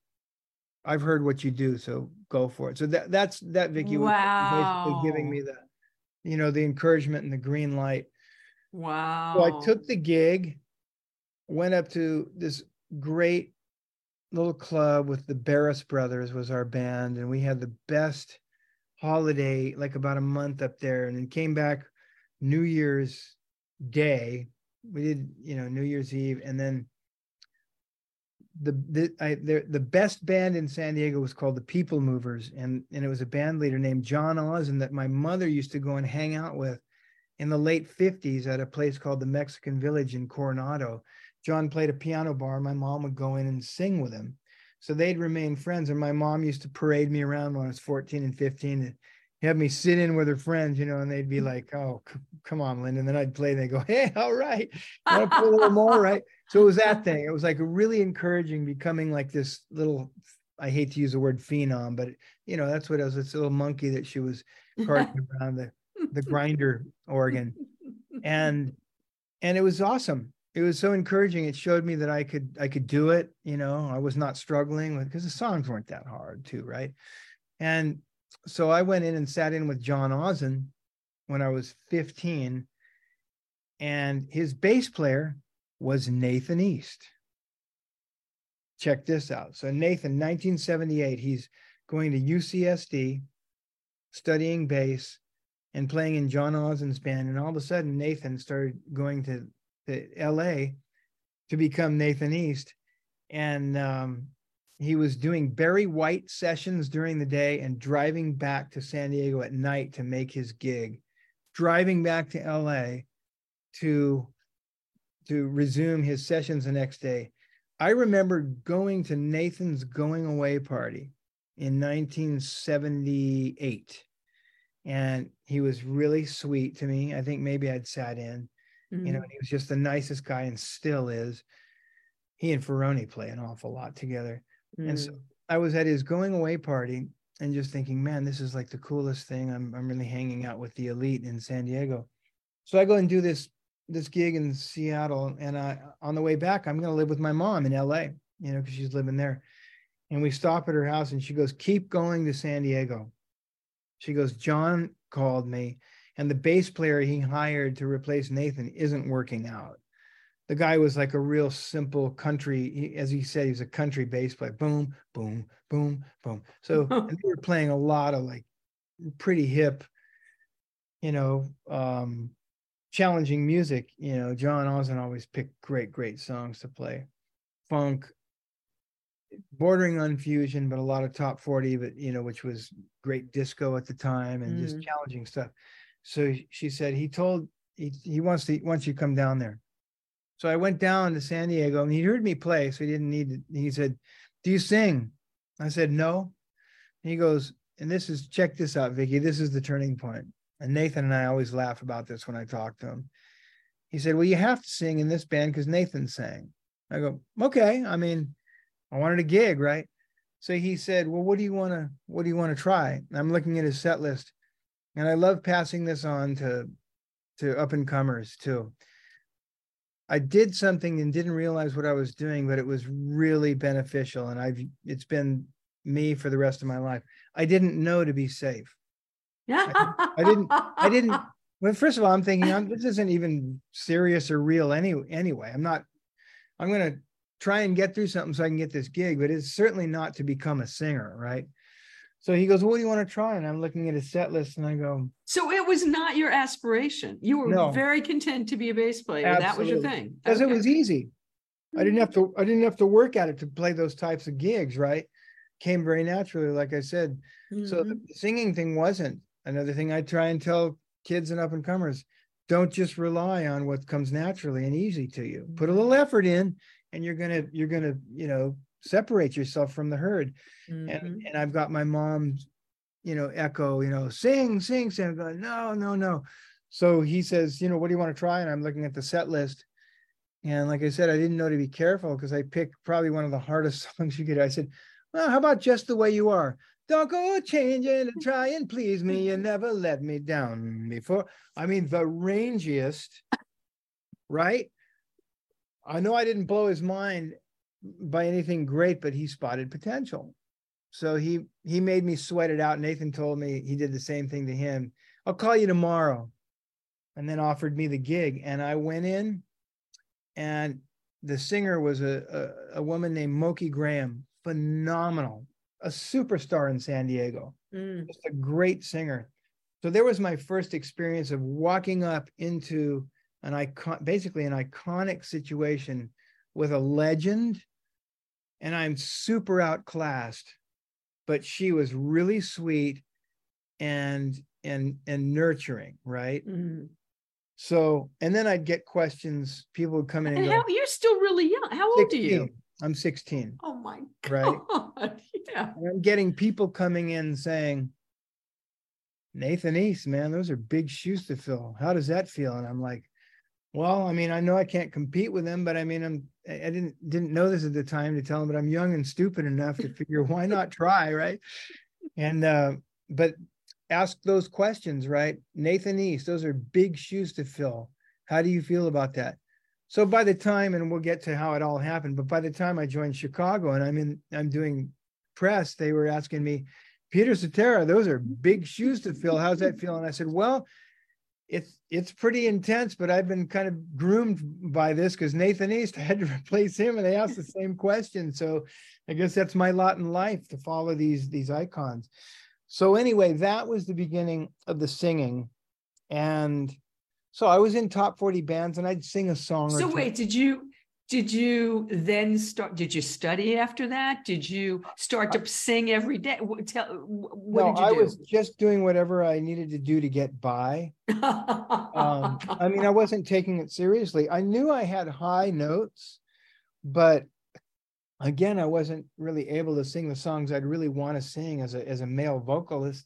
I've heard what you do, so go for it. So that that's that Vicky was basically giving me Wow. the, you know, the encouragement and the green light. Wow. So I took the gig, went up to this great little club with the Barris Brothers was our band, and we had the best holiday, like about a month up there, and then came back New Year's Day. We did, you know, New Year's Eve, and then the the I, the the best band in San Diego was called the People Movers, and and it was a band leader named John Ozen that my mother used to go and hang out with in the late 50s at a place called the Mexican Village in Coronado. John played a piano bar. My mom would go in and sing with him. So they'd remain friends. And my mom used to parade me around when I was 14 and 15 and have me sit in with her friends, you know, and they'd be like, oh, c- come on, Linda. And then I'd play and they go, hey, all right. Want to play a little more, right? So it was that thing. It was like really encouraging, becoming like this little. I hate to use the word phenom, but you know that's what it was. This little monkey that she was carting around the the grinder organ, and and it was awesome. It was so encouraging. It showed me that I could I could do it. You know, I was not struggling with because the songs weren't that hard too, right? And so I went in and sat in with John Ozen when I was 15, and his bass player was Nathan East. Check this out. So Nathan, 1978, he's going to UCSD, studying bass and playing in John Ozen's band. And all of a sudden, Nathan started going to, to LA to become Nathan East. And um, he was doing Barry White sessions during the day and driving back to San Diego at night to make his gig, driving back to LA to to resume his sessions the next day. I remember going to Nathan's going away party in 1978 and he was really sweet to me. I think maybe I'd sat in, mm-hmm. you know, mm-hmm. he was just the nicest guy and still is. He and Ferrone play an awful lot together. Mm. And so mm. I was at his going away party and just thinking, man, this is like the coolest thing. I'm I'm really hanging out with the elite in San Diego. So I go and do this this gig in Seattle, and I on the way back, I'm gonna live with my mom in LA, you know, because she's living there. And we stop at her house, and she goes, "Keep going to San Diego." She goes, "John called me, and the bass player he hired to replace Nathan isn't working out." the guy was like a real simple country. He, as he said, he was a country bass player. Boom, boom, boom, boom. So they were playing a lot of like pretty hip, you know, um, challenging music. You know, John Ozen always picked great, great songs to play. Funk, bordering on fusion, but a lot of top 40, but you know, which was great disco at the time and mm. just challenging stuff. So she said he told he, he wants to once you come down there so I went down to San Diego and he heard me play, so he didn't need to. He said, Do you sing? I said, No. And he goes, and this is check this out, Vicky. This is the turning point. And Nathan and I always laugh about this when I talk to him. He said, Well, you have to sing in this band because Nathan sang. I go, Okay. I mean, I wanted a gig, right? So he said, Well, what do you want to what do you want to try? And I'm looking at his set list. And I love passing this on to to up and comers too. I did something and didn't realize what I was doing, but it was really beneficial. And I've it's been me for the rest of my life. I didn't know to be safe. Yeah. I, I, didn't I didn't well, first of all, I'm thinking I'm, this isn't even serious or real any, anyway. I'm not I'm gonna try and get through something so I can get this gig, but it's certainly not to become a singer, right? So he goes, What do you want to try? And I'm looking at his set list and I go, So it was not your aspiration. You were no, very content to be a bass player. Absolutely. That was your thing. Because okay. it was easy. I didn't have to I didn't have to work at it to play those types of gigs, right? Came very naturally, like I said. Mm-hmm. So the singing thing wasn't. Another thing I try and tell kids and up and comers, don't just rely on what comes naturally and easy to you. Put a little effort in and you're gonna, you're gonna, you know, separate yourself from the herd. Mm-hmm. And and I've got my mom's, you know, echo, you know, sing, sing, sing. I'm going, no, no, no. So he says, you know, what do you want to try? And I'm looking at the set list. And like I said, I didn't know to be careful because I picked probably one of the hardest songs you could. I said, well, how about just the way you are? Don't go changing and try and please me. You never let me down before. I mean, the rangiest, right? I know I didn't blow his mind by anything great, but he spotted potential. So he he made me sweat it out. Nathan told me he did the same thing to him. I'll call you tomorrow. And then offered me the gig. And I went in and the singer was a, a, a woman named Moki Graham, phenomenal, a superstar in San Diego, mm. just a great singer. So there was my first experience of walking up into an icon, basically an iconic situation with a legend and I'm super outclassed, but she was really sweet and and and nurturing, right? Mm-hmm. So, and then I'd get questions. People would come in and, and go, how, you're still really young. How 16. old are you? I'm 16. Oh my god! Right? yeah. And I'm getting people coming in saying, Nathan East, man, those are big shoes to fill. How does that feel? And I'm like, Well, I mean, I know I can't compete with them, but I mean, I'm I didn't didn't know this at the time to tell them, but I'm young and stupid enough to figure why not try, right? And uh, but ask those questions, right? Nathan East, those are big shoes to fill. How do you feel about that? So by the time, and we'll get to how it all happened, but by the time I joined Chicago and I'm in, I'm doing press, they were asking me, Peter Cetera, those are big shoes to fill. How's that feel? And I said, well, it's it's pretty intense, but I've been kind of groomed by this because Nathan East I had to replace him, and they asked the same question. So I guess that's my lot in life to follow these these icons. So anyway, that was the beginning of the singing, and so I was in top forty bands, and I'd sing a song. So wait, did you did you then start did you study after that did you start to sing every day what, tell what no, did you do? I do? was just doing whatever I needed to do to get by. um, I mean, I wasn't taking it seriously. I knew I had high notes, but again, I wasn't really able to sing the songs I'd really want to sing as a as a male vocalist.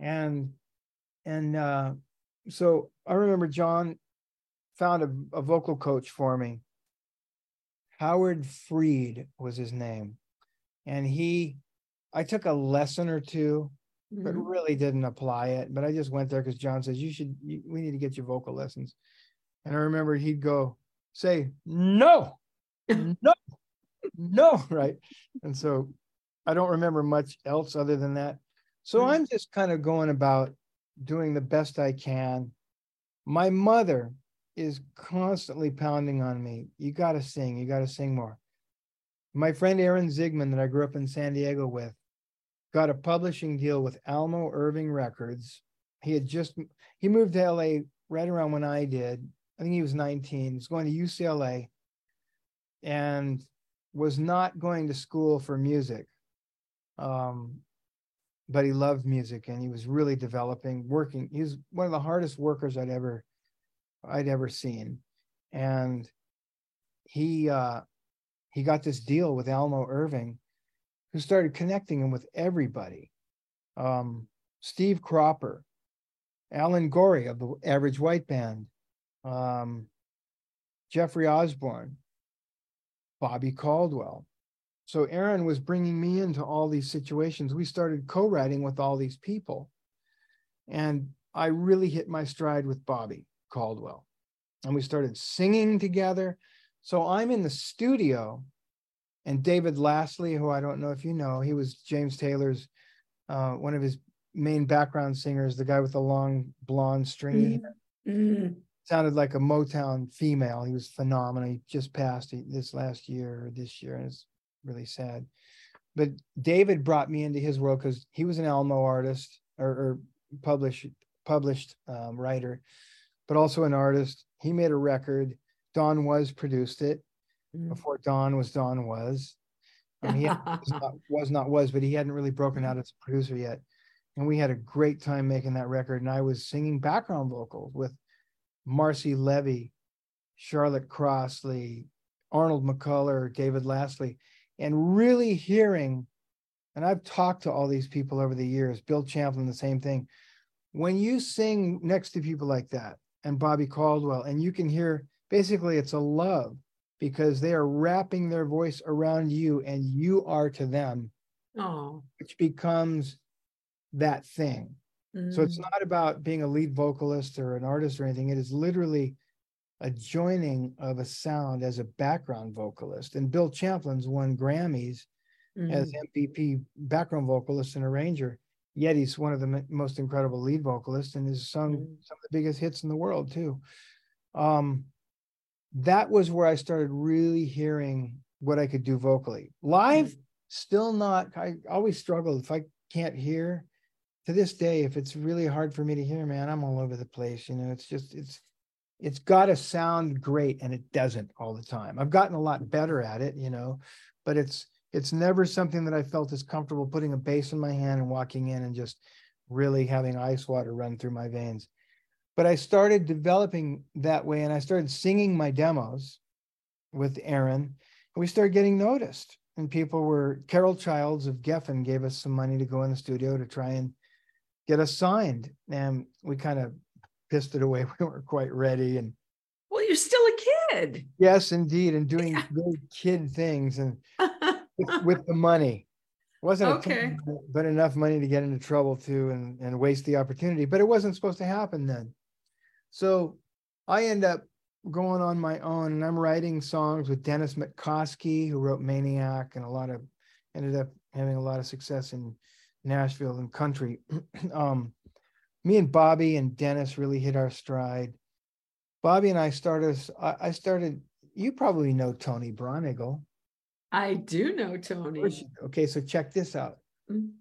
And and uh, so I remember John found a, a vocal coach for me Howard Freed was his name. And he, I took a lesson or 2 mm-hmm. but really didn't apply it. But I just went there because John says, you should, you, we need to get your vocal lessons. And I remember he'd go, say, no, no, no, right. And so I don't remember much else other than that. So mm-hmm. I'm just kind of going about doing the best I can. My mother is constantly pounding on me. You got to sing. You got to sing more. My friend Aaron Zigman, that I grew up in San Diego with, got a publishing deal with Almo Irving Records. He had just he moved to LA right around when I did. I think he was 19. He's going to UCLA and was not going to school for music. Um, but he loved music and he was really developing, working. He was one of the hardest workers I'd ever I'd ever seen. And he uh, he got this deal with Almo Irving, who started connecting him with everybody. Um, Steve Cropper, Alan Gorrie of the Average White Band, um, Jeffrey Osborne, Bobby Caldwell. So Aaron was bringing me into all these situations. We started co-writing with all these people. And I really hit my stride with Bobby. Caldwell. And we started singing together. So I'm in the studio, and David Lasley, who I don't know if you know, he was James Taylor's uh, one of his main background singers, the guy with the long blonde stringy mm-hmm. mm-hmm. Sounded like a Motown female. He was phenomenal. He just passed this last year or this year, and it's really sad. But David brought me into his world because he was an Almo artist or, or published published um, writer but also an artist. He made a record. Don Was produced it mm. before Don was Don Was. Um, he was, not, was not was, but he hadn't really broken out as a producer yet. And we had a great time making that record. And I was singing background vocals with Marcy Levy, Charlotte Crossley, Arnold McCuller, David Lasley, and really hearing. And I've talked to all these people over the years. Bill Champlin, the same thing. When you sing next to people like that, and Bobby Caldwell. And you can hear basically it's a love because they are wrapping their voice around you and you are to them. Oh. Which becomes that thing. Mm. So it's mm. not about being a lead vocalist or an artist or anything. It is literally a joining of a sound as a background vocalist. And Bill Champlin's won Grammys mm. as MVP background vocalist and arranger yet he's one of the most incredible lead vocalists and has sung mm-hmm. some of the biggest hits in the world too. Um, that was where I started really hearing what I could do vocally. Live, mm-hmm. still not. I always struggled if I can't hear. To this day, if it's really hard for me to hear, man, I'm all over the place. You know, it's just it's it's got to sound great, and it doesn't all the time. I've gotten a lot better at it, you know, but it's it's never something that I felt as comfortable putting a bass in my hand and walking in and just really having ice water run through my veins. But I started developing that way and I started singing my demos with Aaron. And we started getting noticed. And people were, Carol Childs of Geffen gave us some money to go in the studio to try and get us signed. And we kind of pissed it away. We weren't quite ready. And well, you're still a kid. Yes, indeed, and doing very kid things and with, with the money. Wasn't a Okay. ton, but enough money to get into trouble too and, and waste the opportunity. But it wasn't supposed to happen then. So I end up going on my own and I'm writing songs with Dennis Matkosky, who wrote Maniac and a lot of ended up having a lot of success in Nashville and country. um, me and Bobby and Dennis really hit our stride. Bobby and I started, I, I started, you probably know Tony Braunagel. I do know Tony. course you do. Okay, so check this out. Mm.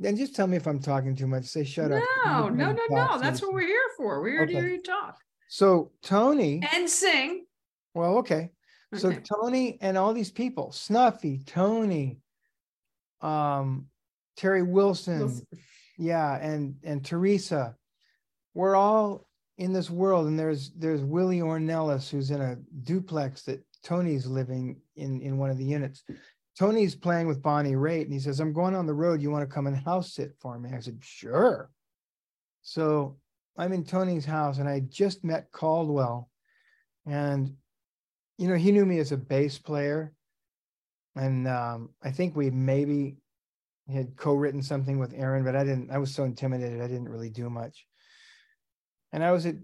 Then just tell me if I'm talking too much. Say shut up. No, no, no, no. That's what we're here for. We're here to hear you talk So Tony, and sing. well, okay. So Tony and all these people, Snuffy, Tony, um, Terry Wilson, Wilson. Yeah, and and Teresa, we're all in this world. And there's there's Willie Ornelas who's in a duplex that Tony's living in in one of the units. Tony's playing with Bonnie Raitt, and he says, "I'm going on the road. You want to come and house sit for me?" I said, "Sure." So I'm in Tony's house, and I just met Caldwell, and you know he knew me as a bass player, and um, I think we maybe had co-written something with Aaron, but I didn't. I was so intimidated, I didn't really do much. And I was at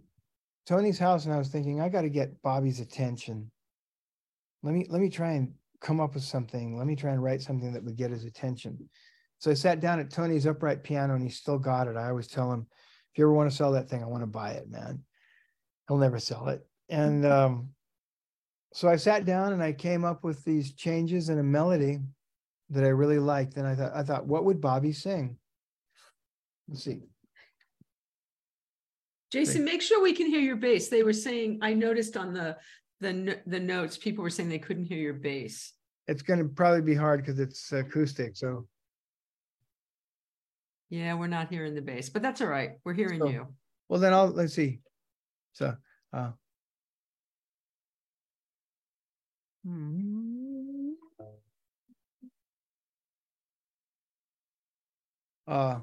Tony's house, and I was thinking, I got to get Bobby's attention. Let me let me try and come up with something. Let me try and write something that would get his attention. So I sat down at Tony's upright piano, and he still got it. I always tell him, if you ever want to sell that thing, I want to buy it, man. He'll never sell it. And um, so I sat down and I came up with these changes and a melody that I really liked. And I thought, I thought, what would Bobby sing? Let's see. Jason, make sure we can hear your bass. They were saying, I noticed on the the the notes, people were saying they couldn't hear your bass. It's going to probably be hard because it's acoustic. So Yeah, we're not hearing the bass, but that's all right. We're hearing So- you. well, then I'll let's see. So uh, uh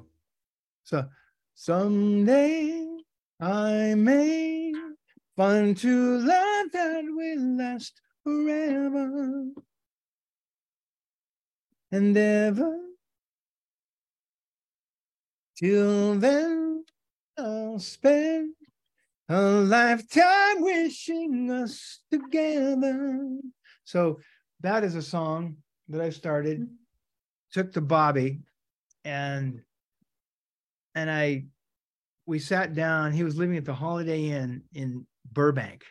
so someday I may find true love that will last forever and ever. Till then, I'll spend a lifetime wishing us together. So that is a song that I started, took to Bobby, and and I we sat down. He was living at the Holiday Inn in Burbank,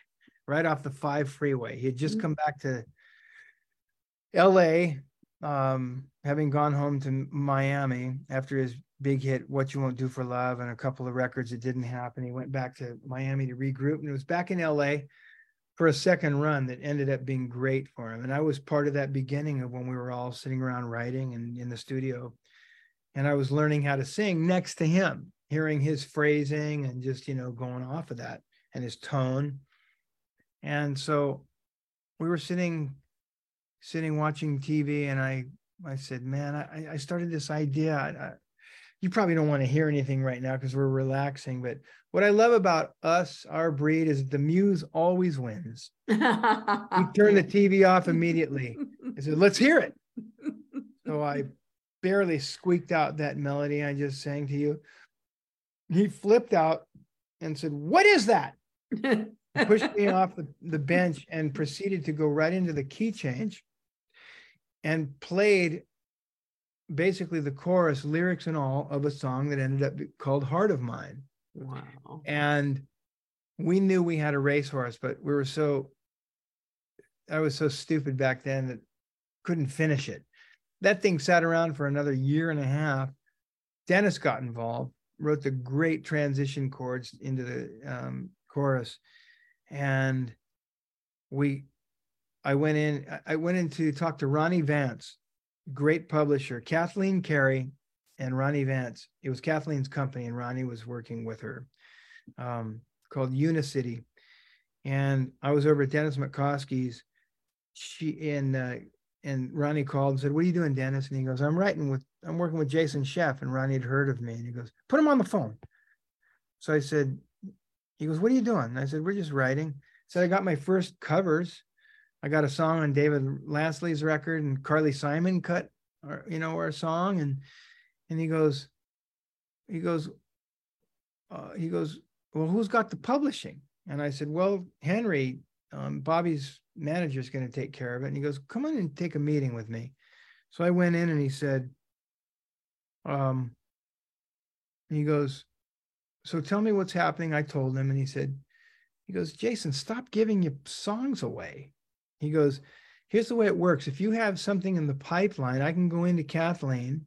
right off the five freeway. He had just Mhm. come back to LA, um, having gone home to Miami after his big hit, What You Won't Do for Love, and a couple of records that didn't happen. He went back to Miami to regroup and it was back in LA for a second run that ended up being great for him. And I was part of that beginning of when we were all sitting around writing and in the studio. And I was learning how to sing next to him, hearing his phrasing and just, you know, going off of that and his tone. And so we were sitting, sitting watching TV, and I, I said, "Man, I, I started this idea. I, I, you probably don't want to hear anything right now because we're relaxing. But what I love about us, our breed, is the muse always wins. We turn the TV off immediately. I said, "Let's hear it." So I barely squeaked out that melody I just sang to you. He flipped out and said, What is that? He pushed me off the, the bench and proceeded to go right into the key change and played basically the chorus, lyrics and all, of a song that ended up called Heart of Mine. Wow. And we knew we had a racehorse, but we were so, I was so stupid back then that couldn't finish it. That thing sat around for another year and a half. Dennis got involved, wrote the great transition chords into the um, chorus. And we, I went in, I- went in to talk to Ronnie Vance, great publisher, Kathleen Carey and Ronnie Vance. It was Kathleen's company, and Ronnie was working with her, um, called Unicity. And I was over at Dennis Matkosky's. She and uh, and Ronnie called and said, "What are you doing, Dennis?" And he goes, "I'm writing with, I'm working with Jason Scheff." And Ronnie had heard of me, and he goes, "Put him on the phone." So I said, "He goes, what are you doing?" And I said, "We're just writing." So I got my first covers. I got a song on David Lasley's record, and Carly Simon cut, our, you know, our song, and and he goes, he goes, uh, he goes, well, who's got the publishing? And I said, well, Henry, um, Bobby's manager is going to take care of it. And he goes, come on and take a meeting with me. So I went in and he said, um, he goes, so tell me what's happening. I told him, and he said, he goes, Jason, stop giving your songs away. He goes, here's the way it works. If you have something in the pipeline, I can go into Kathleen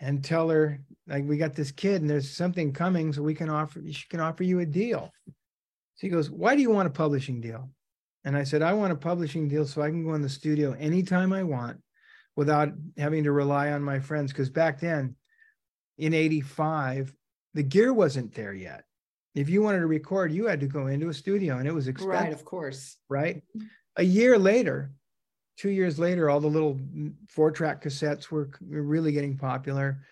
and tell her, like, we got this kid and there's something coming, so we can offer, she can offer you a deal. So he goes, why do you want a publishing deal? And I said, I want a publishing deal so I can go in the studio anytime I want without having to rely on my friends. Because back then, in 85, the gear wasn't there yet. If you wanted to record, you had to go into a studio and it was expensive. Right, of course. Right. A year later, two years later, all the little four track cassettes were, really getting popular.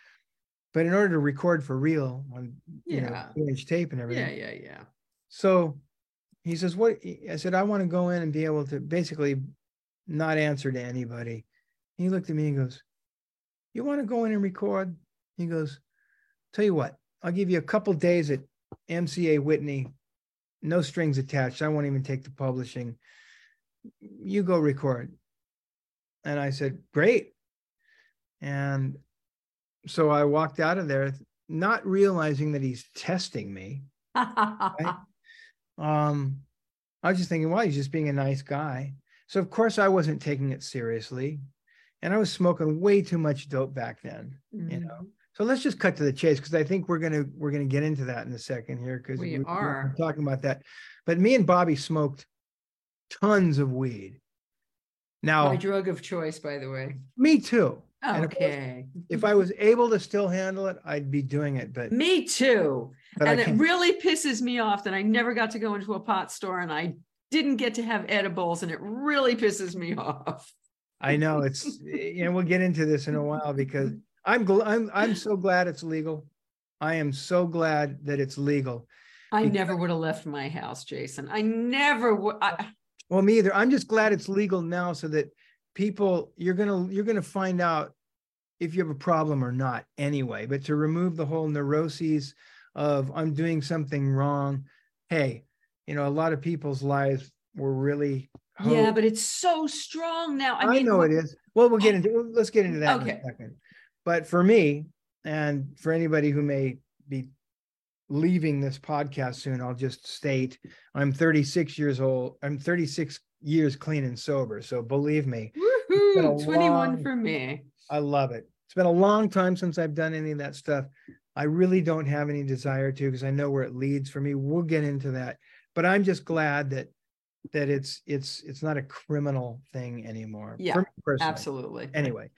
But in order to record for real on you Yeah. know, inch tape and everything. Yeah, yeah, yeah. So he says, What I said, I want to go in and be able to basically not answer to anybody. He looked at me and goes, You want to go in and record? He goes, Tell you what, I'll give you a couple days at MCA Whitney, no strings attached. I won't even take the publishing. You go record. And I said, Great. And so I walked out of there, not realizing that he's testing me. Um, I was just thinking, well, he's just being a nice guy. So of course I wasn't taking it seriously. And I was smoking way too much dope back then. You know. Mhm. So let's just cut to the chase because I think we're gonna we're gonna get into that in a second here because We we're are. talking about that. But me and Bobby smoked tons of weed. Now, My drug of choice, by the way. me too. And Okay. If I was able to still handle it, I'd be doing it. But Me too. but and it really pisses me off that I never got to go into a pot store and I didn't get to have edibles and it really pisses me off. I know it's, eh, you know, we'll get into this in a while because I'm, gl- I'm, I'm so glad it's legal. I am so glad that it's legal. I Because- never would have left my house, Jason. I never would. I, Well, me either. I'm just glad it's legal now so that people, you're gonna, you're gonna find out if you have a problem or not anyway, but to remove the whole neuroses of I'm doing something wrong. Hey, you know, a lot of people's lives were really. yeah, but it's so strong now. I, I, mean, know it wh- is. Well, we'll get into, let's get into that in a second. But for me, and for anybody who may be leaving this podcast soon, I'll just state I'm 36 years old. I'm 36 years clean and sober. So believe me, been a Woohoo, 21 long- for me. I love it. It's been a long time since I've done any of that stuff. I really don't have any desire to because I know where it leads for me. We'll get into that. But I'm just glad that that it's it's it's not a criminal thing anymore. Yeah, for me personally. Absolutely. Anyway,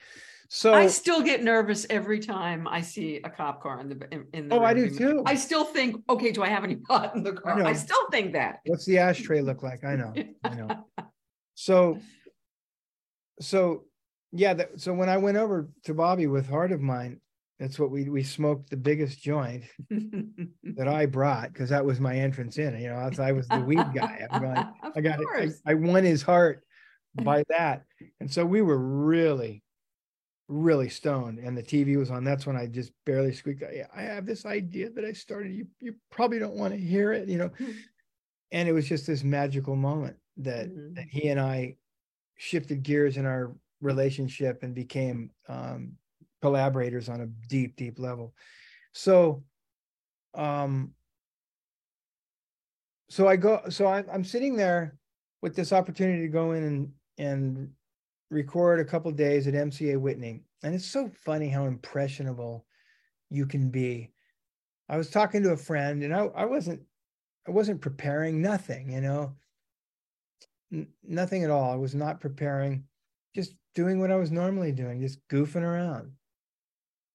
so I still get nervous every time I see a cop car in the in, in the Oh, I do mirror. too. I still think, okay, do I have any pot in the car? I, know. still think that. what's the ashtray look like? I know. I know. So so yeah, that, so when I went over to Bobby with Heart of Mine, that's what we we smoked the biggest joint that I brought because that was my entrance in. You know, I, was- I was the weed guy. I'm I got it. I. I won his heart by that. And so we were really, really stoned. And the TV was on. That's when I just barely squeaked. I, I have this idea that I started. You you probably don't want to hear it, you know. And it was just this magical moment that Mhm. that he and I shifted gears in our relationship and became um, collaborators on a deep, deep level. So, um, so I go, so I, I'm sitting there with this opportunity to go in and and record a couple days at MCA Whitney, and it's so funny how impressionable you can be. I was talking to a friend, and I I wasn't I wasn't preparing nothing, you know, N- nothing at all. I was not preparing, just doing what I was normally doing, just goofing around.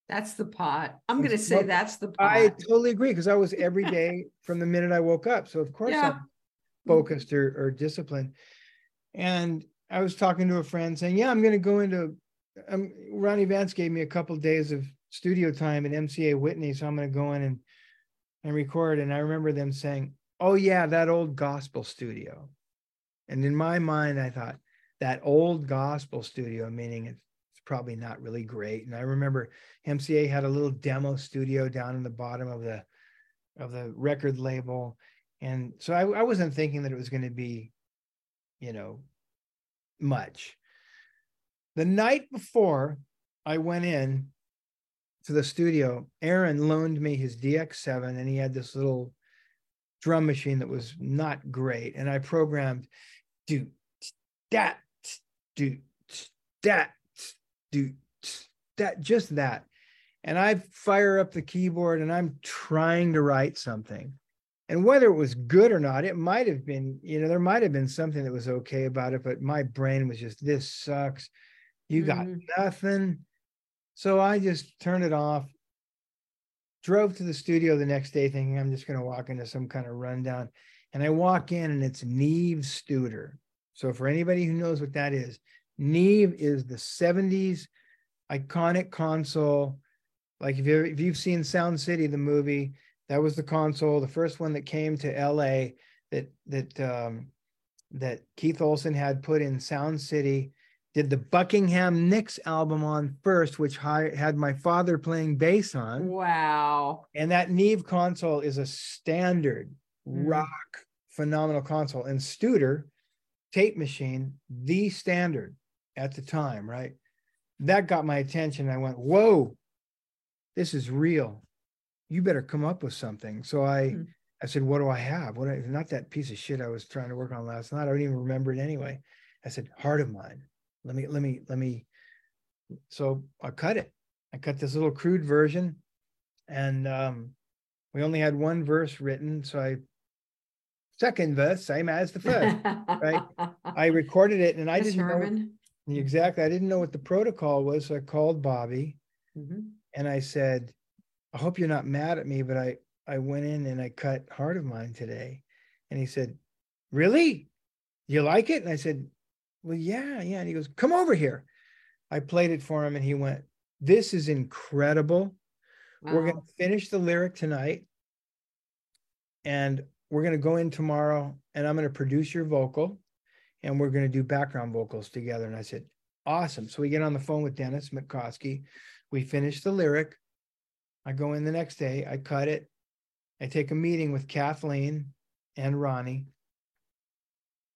That's the pot. I'm going to say smoking- that's the pot. I totally agree because I was every day from the minute I woke up. So of course Yeah. I'm focused or, or disciplined. And I was talking to a friend saying, "Yeah, I'm going to go into." Um, Ronnie Vance gave me a couple days of studio time at MCA Whitney, so I'm going to go in and and record. And I remember them saying, oh yeah, that old gospel studio. And in my mind, I thought that old gospel studio, meaning it's probably not really great. And I remember MCA had a little demo studio down in the bottom of the of the record label. And so I, I wasn't thinking that it was going to be, you know, much. The night before I went in to the studio, Aaron loaned me his DX7 and he had this little drum machine that was not great. And I programmed do that, do that, do that, just that. And I fire up the keyboard and I'm trying to write something. And whether it was good or not, it might have been, you know, there might have been something that was okay about it, but my brain was just, this sucks. You got mm. nothing. So I just turned it off, drove to the studio the next day thinking I'm just going to walk into some kind of rundown. And I walk in and it's Neve Studer. So for anybody who knows what that is, Neve is the 70s iconic console. Like if, you if you've seen Sound City, the movie, that was the console, the first one that came to LA that that um, that Keith Olsen had put in Sound City did the Buckingham Nicks album on first, which had my father playing bass on. Wow. And that Neve console is a standard mm. rock phenomenal console. And Studer tape machine, the standard at the time, right? That got my attention. I went, whoa, this is real. You better come up with something. So I mm. I said, what do I have? What I, not that piece of shit I was trying to work on last night. I don't even remember it anyway. I said, heart of mine let me let me let me so i cut it i cut this little crude version and um we only had one verse written so i second verse same as the first right i recorded it and i didn't Herman. know exactly i didn't know what the protocol was so i called bobby mm-hmm. and i said i hope you're not mad at me but i i went in and i cut heart of mine today and he said really you like it and i said well, yeah, yeah. And he goes, come over here. I played it for him and he went, this is incredible. Wow. We're going to finish the lyric tonight and we're going to go in tomorrow and I'm going to produce your vocal and we're going to do background vocals together. And I said, awesome. So we get on the phone with Dennis Matkosky. We finish the lyric. I go in the next day, I cut it. I take a meeting with Kathleen and Ronnie.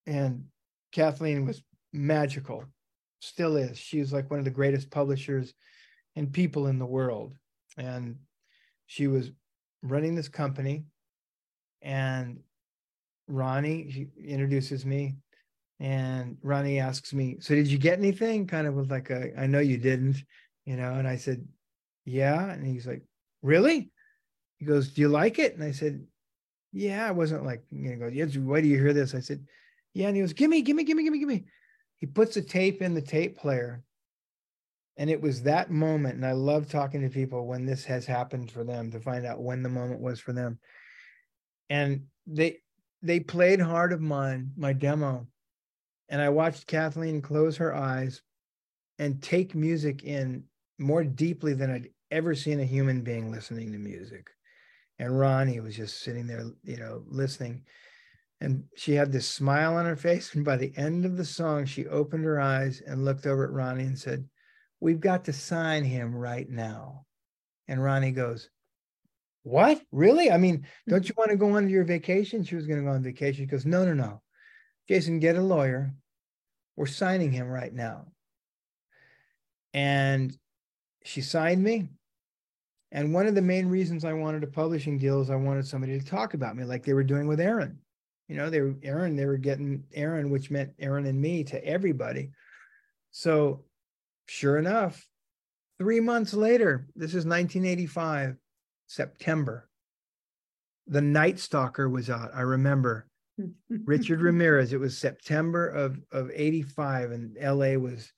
And Kathleen was magical, still is. She's like one of the greatest publishers and people in the world. And she was running this company. And Ronnie she introduces me. And Ronnie asks me, So did you get anything? Kind of with like a, I know you didn't, you know. And I said, Yeah. And he's like, Really? He goes, Do you like it? And I said, Yeah. I wasn't like, you know, yes, why do you hear this? I said, Yeah. And he goes, Give me, give me, give me, give me, give me he puts a tape in the tape player and it was that moment and i love talking to people when this has happened for them to find out when the moment was for them and they they played heart of mine my demo and i watched kathleen close her eyes and take music in more deeply than i'd ever seen a human being listening to music and ronnie was just sitting there you know listening and she had this smile on her face. And by the end of the song, she opened her eyes and looked over at Ronnie and said, We've got to sign him right now. And Ronnie goes, What? Really? I mean, don't you want to go on your vacation? She was going to go on vacation. She goes, No, no, no. Jason, get a lawyer. We're signing him right now. And she signed me. And one of the main reasons I wanted a publishing deal is I wanted somebody to talk about me like they were doing with Aaron. You know, they were Aaron, they were getting Aaron, which meant Aaron and me to everybody. So sure enough, three months later, this is 1985, September. The Night Stalker was out. I remember Richard Ramirez. It was September of, of 85, and LA was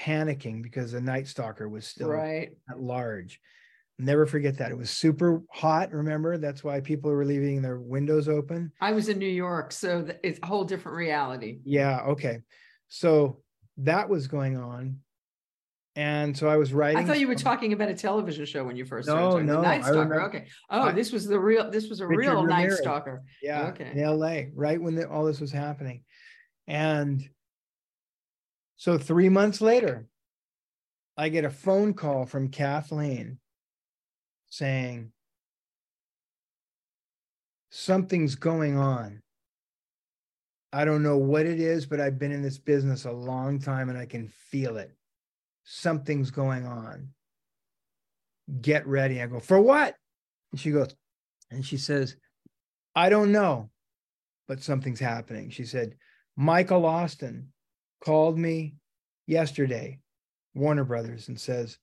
panicking because the Night Stalker was still right. at large. Never forget that. It was super hot. Remember, that's why people were leaving their windows open. I was in New York, so it's a whole different reality. Yeah. Okay. So that was going on. and so I was writing. I thought you were talking about a television show when you first started. No, talking no, Night Stalker. remember- Okay. Oh, I- this was the real. This was a Richard real Night Stalker. Yeah, Okay. in LA, right when the, all this was happening. And so three months later, I get a phone call from Kathleen saying, Something's going on. I don't know what it is, but I've been in this business a long time and I can feel it. Something's going on. Get ready. I go, For what? And she goes, and she says, I don't know, but something's happening. She said, Michael Ostin called me yesterday, Warner Brothers, and says,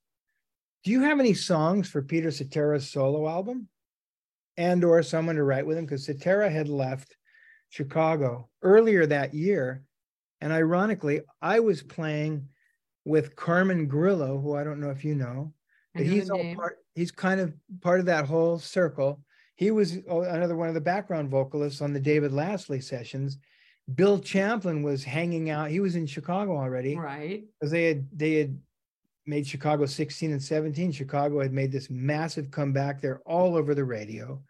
Do you have any songs for Peter Cetera's solo album? And or someone to write with him? Because Cetera had left Chicago earlier that year. And ironically, I was playing with Carmen Grillo, who I don't know if you know, but know he's all part, he's kind of part of that whole circle. He was oh, another one of the background vocalists on the David Lasley sessions. Bill Champlin was hanging out. He was in Chicago already Right. because they had they had made Chicago 16 and 17. Chicago had made this massive comeback. They're all over the radio.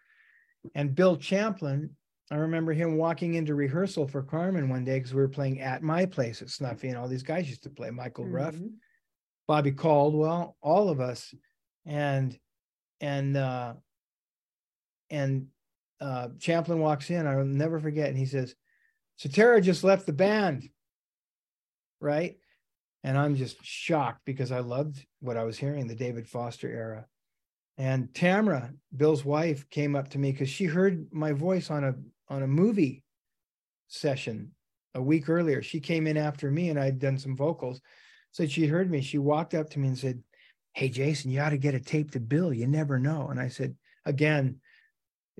And Bill Champlin, I remember him walking into rehearsal for Carmen one day because we were playing at my place at Snuffy, and all these guys used to play Michael Ruff. Mhm. Bobby Caldwell, all of us, and and uh, and uh, Champlin walks in. I'll never forget, and he says, "Cetera just left the band." Right, and I'm just shocked because I loved what I was hearing, the David Foster era. And Tamara, Bill's wife, came up to me because she heard my voice on a on a movie session a week earlier. She came in after me, and I'd done some vocals said she heard me. She walked up to me and said, Hey, Jason, you ought to get a tape to Bill. You never know. And I said, Again,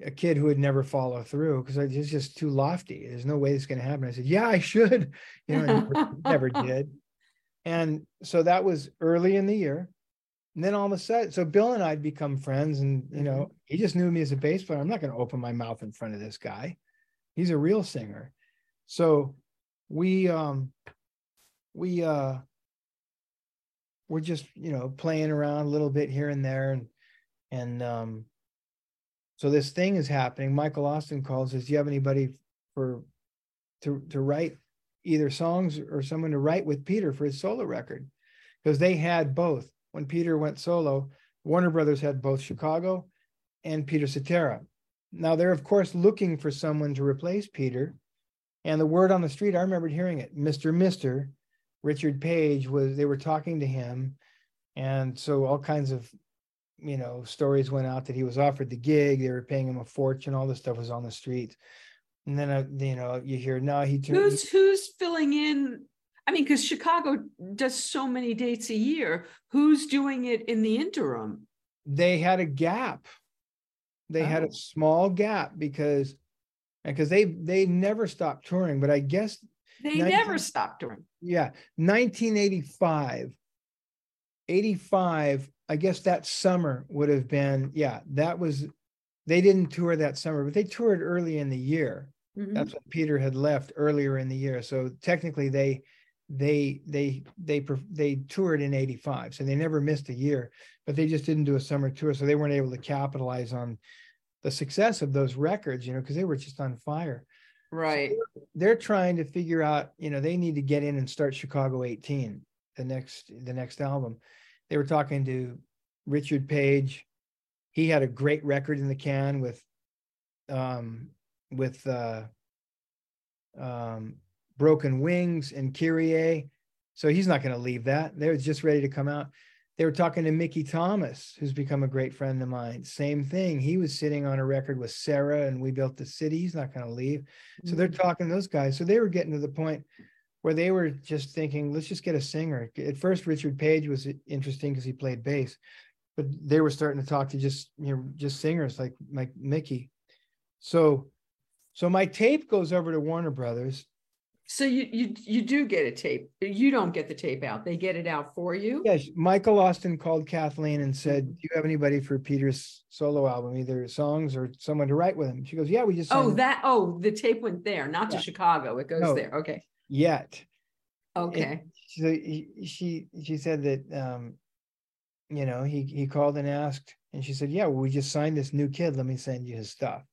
a kid who would never follow through because it's just too lofty. There's no way it's going to happen. I said, Yeah, I should. You know, never, never did. And so that was early in the year. And then all of a sudden, so Bill and I'd become friends, and you know, he just knew me as a bass player. I'm not going to open my mouth in front of this guy. He's a real singer. So we um we uh we're just you know playing around a little bit here and there and and um so this thing is happening Michael Ostin calls says do you have anybody for to to write either songs or someone to write with peter for his solo record because they had both when peter went solo warner brothers had both chicago and peter cetera now they're of course looking for someone to replace peter and the word on the street i remembered hearing it mr mister Richard Page was they were talking to him, and so all kinds of you know stories went out that he was offered the gig. They were paying him a fortune. All this stuff was on the street, and then uh, you know you hear now he turned. Who's who's filling in? I mean, because Chicago does so many dates a year. Who's doing it in the interim? They had a gap. They had Oh. a small gap because because they they never stopped touring. But I guess They Nineteen- never stopped touring. yeah 1985 85 i guess that summer would have been yeah that was they didn't tour that summer but they toured early in the year Mhm. that's when peter had left earlier in the year so technically they they they they they toured in 85 so they never missed a year but they just didn't do a summer tour so they weren't able to capitalize on the success of those records you know because they were just on fire Right. they're trying to figure out, you know, they need to get in and start Chicago 18, the next the next album. They were talking to Richard Page. He had a great record in the can with um with uh um Broken Wings and Kyrie. So he's not going to leave that. They're just ready to come out. They were talking to Mickey Thomas, who's become a great friend of mine. Same thing. He was sitting on a record with Sara and We Built the City. He's not going to leave. So they're Mhm. talking to those guys. So they were getting to the point where they were just thinking, let's just get a singer. At first, Richard Page was interesting because he played bass, but they were starting to talk to just you know just singers like like Mickey. So, so my tape goes over to Warner Brothers. So you you you do get a tape. You don't get the tape out. They get it out for you. Yes, Michael Ostin called Kathleen and said, "Do you have anybody for Peter's solo album, either songs or someone to write with him?" She goes, "Yeah, we just Oh, that oh, the tape went there, not to Chicago. It goes No. there. Okay. yet." Okay. so she she said that um you know he he called and asked and she said yeah well we just signed this new kid let me send you his stuff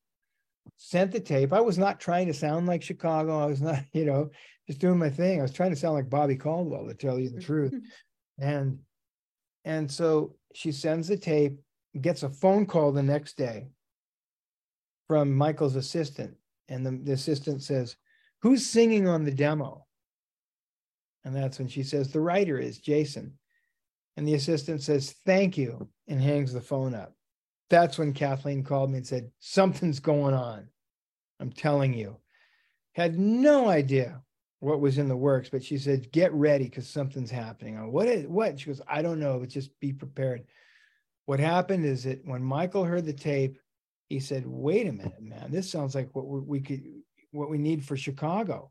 sent the tape. I was not trying to sound like chicago. I was not you know just doing my thing. I was trying to sound like bobby caldwell to tell you the mm-hmm. truth. And and so she sends the tape gets a phone call the next day from michael's assistant. And the, the assistant says who's singing on the demo? And that's when she says, The writer is Jason. And the assistant says, Thank you, and hangs the phone up. That's when Kathleen called me and said, Something's going on. I'm telling you. Had no idea what was in the works, but she said, Get ready because something's happening. I, what is what? She goes, I don't know, but just be prepared. What happened is that when Michael heard the tape, he said, Wait a minute, man, this sounds like what we could what we need for Chicago.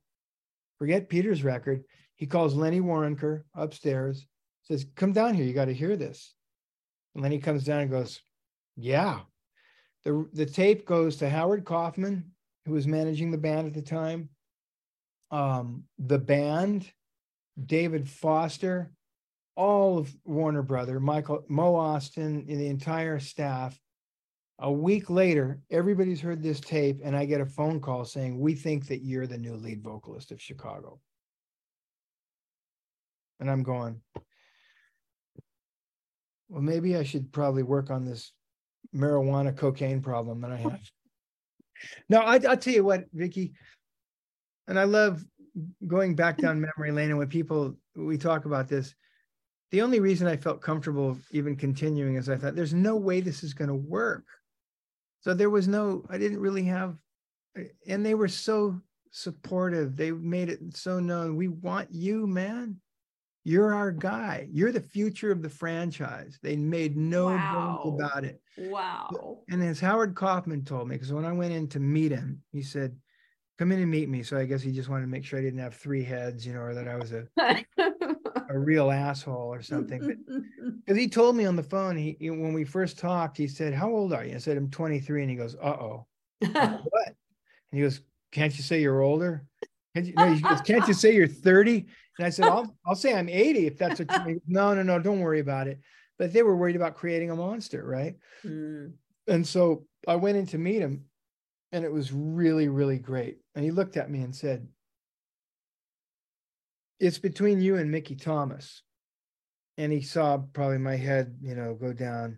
Forget Peter's record. He calls Lenny Waronker upstairs, says, Come down here. You got to hear this. And Lenny comes down and goes, Yeah. The, the tape goes to Howard Kaufman, who was managing the band at the time, um, the band, David Foster, all of Warner Brother, Michael, Mo Ostin, and the entire staff. A week later, everybody's heard this tape, and I get a phone call saying, We think that you're the new lead vocalist of Chicago. And I'm going, well, maybe I should probably work on this marijuana cocaine problem that I have. no, I, will tell you what, Vicki, and I love going back down memory lane. And when people, we talk about this, the only reason I felt comfortable even continuing is I thought there's no way this is going to work. So there was no, I didn't really have, and they were so supportive. They made it so known. We want you, man. You're our guy. You're the future of the franchise. They made no wow. bones about it. Wow. And as Howard Kaufman told me, because when I went in to meet him, he said, Come in and meet me. So I guess he just wanted to make sure I didn't have three heads, you know, or that I was a a real asshole or something. Because he told me on the phone, he when we first talked, he said, How old are you? I said, I'm 23. And he goes, Uh oh. what? And he goes, Can't you say you're older? Can't you, no, goes, Can't you say you're 30? And I said, I'll, I'll say I'm 80 if that's what you mean. No, no, no, don't worry about it. But they were worried about creating a monster, right? Mm. And so I went in to meet him and it was really, really great. And he looked at me and said, It's between you and Mickey Thomas. And he saw probably my head, you know, go down.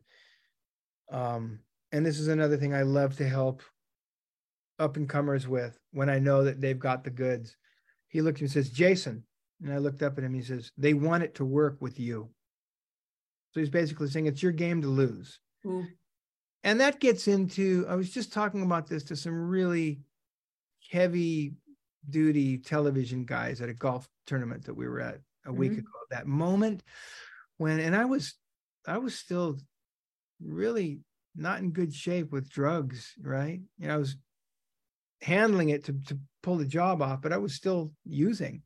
Um, and this is another thing I love to help up and comers with when I know that they've got the goods. He looked at me and says, Jason, and I looked up at him. He says, They want it to work with you. So he's basically saying it's your game to lose. Mm. And that gets into, I was just talking about this to some really heavy duty television guys at a golf tournament that we were at a mm-hmm. week ago. That moment when, and I was, I was still really not in good shape with drugs, right? You know, I was handling it to, to pull the job off, but I was still using.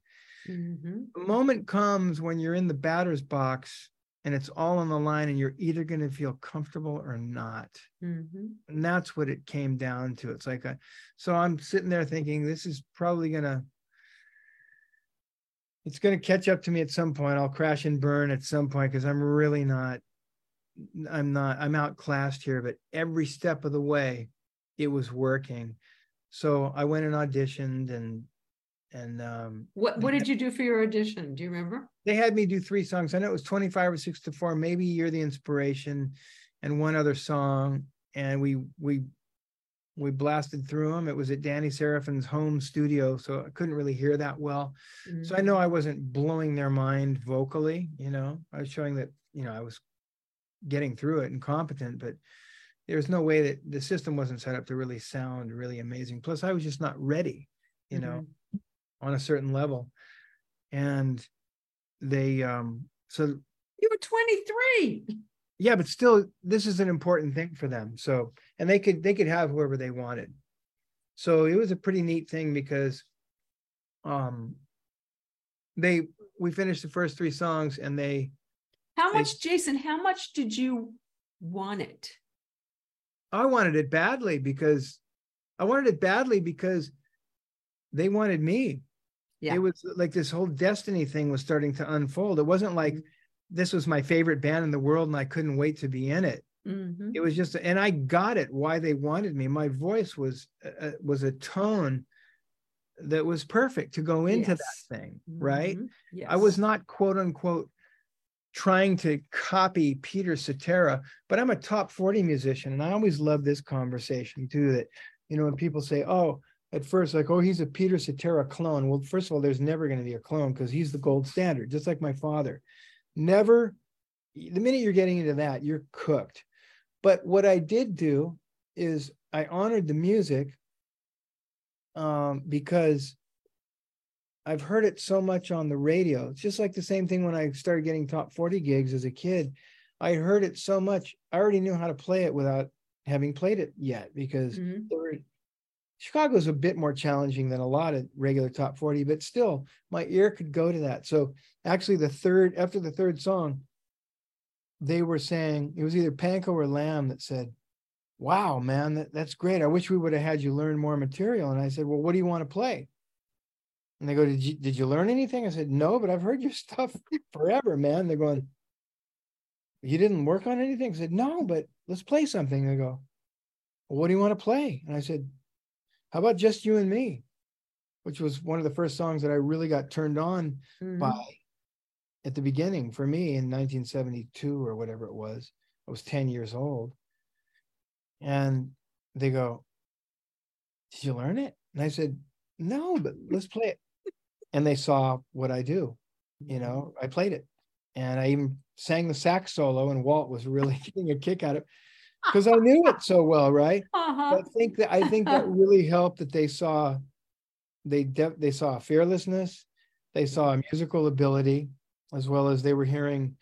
Mm-hmm. The moment comes when you're in the batter's box and it's all on the line, and you're either going to feel comfortable or not. Mm-hmm. And that's what it came down to. It's like, a, so I'm sitting there thinking, this is probably going to, it's going to catch up to me at some point. I'll crash and burn at some point because I'm really not, I'm not, I'm outclassed here, but every step of the way, it was working. So I went and auditioned and and um, what what did you do for your audition? Do you remember? They had me do three songs. I know it was 25 or 6 to 4, maybe You're the Inspiration and one other song. And we we we blasted through them. It was at Danny Seraphine's home studio, so I couldn't really hear that well. Mm-hmm. So I know mm. I wasn't blowing their mind vocally, you know. I was showing that, you know, I was getting through it and competent, but there's no way that the system wasn't set up to really sound really amazing. Plus, I was just not ready, you know. On a certain level. And they um so you were 23 yeah but still this is an important thing for them. So and they could they could have whoever they wanted. So it was a pretty neat thing because um they we finished the first three songs and they how much jason how much did you want it? I wanted it badly because i wanted it badly because they wanted me Yeah. It was like this whole destiny thing was starting to unfold. It wasn't like Mhm. this was my favorite band in the world and I couldn't wait to be in it. Mhm. It was just, and I got it why they wanted me. My voice was uh, was a tone that was perfect to go into Yes. that thing, right? Mhm. I was not quote unquote trying to copy Peter Cetera, but I'm a top 40 musician. And I always love this conversation too. That, you know, when people say, oh, at first, like, oh, he's a Peter Cetera clone. Well, first of all, there's never going to be a clone because he's the gold standard, just like my father. Never, the minute you're getting into that, you're cooked. But what I did do is I honored the music um, because I've heard it so much on the radio. It's just like the same thing when I started getting top 40 gigs as a kid. I heard it so much. I already knew how to play it without having played it yet because Mhm. there were, Chicago's a bit more challenging than a lot of regular top 40, but still my ear could go to that. So actually the third, after the third song, they were saying it was either Pankow or Lamm that said, Wow, man, that, that's great. I wish we would have had you learn more material. And I said, Well, what do you want to play? And they go, Did you did you learn anything? I said, No, but I've heard your stuff forever, man. They're going, You didn't work on anything? I said, No, but let's play something. They go, well, what do you want to play? And I said, How about just you and me? Which was one of the first songs that I really got turned on Mhm. by at the beginning for me in 1972 or whatever it was. I was 10 years old. And they go, Did you learn it? And I said, No, but let's play it. And they saw what I do. You know, I played it. And I even sang the sax solo, and Walt was really getting a kick out of it because I knew it so well, right? Uh-huh. I think that I think that really helped that they saw they de- they saw a fearlessness, they saw a musical ability, as well as they were hearing,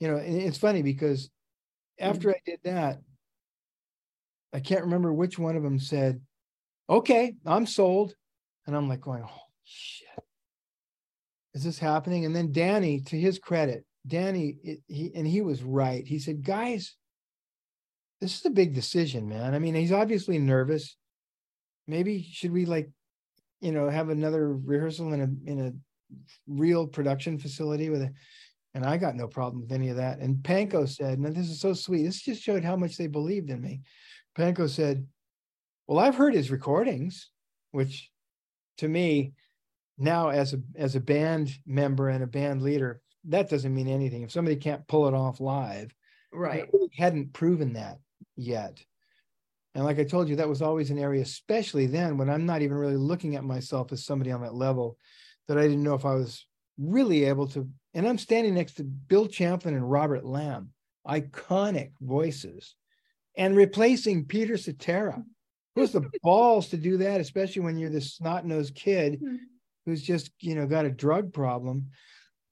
you know, and it's funny because after I did that, I can't remember which one of them said, "Okay, I'm sold," and I'm like going, "Oh shit, is this happening?" And then Danny, to his credit, Danny, it, he and he was right. He said, "Guys." This is a big decision, man. I mean, he's obviously nervous. Maybe should we like, you know, have another rehearsal in a in a real production facility with a and I got no problem with any of that. And Pankow said, and this is so sweet. This just showed how much they believed in me. Pankow said, Well, I've heard his recordings, which to me, now as a as a band member and a band leader, that doesn't mean anything. If somebody can't pull it off live, Right. Really hadn't proven that yet. And like I told you, that was always an area, especially then when I'm not even really looking at myself as somebody on that level, that I didn't know if I was really able to. And I'm standing next to Bill Champlin and Robert Lamm, iconic voices, and replacing Peter Cetera. Who's the balls to do that, especially when you're this snot-nosed kid Mhm. who's just, you know, got a drug problem.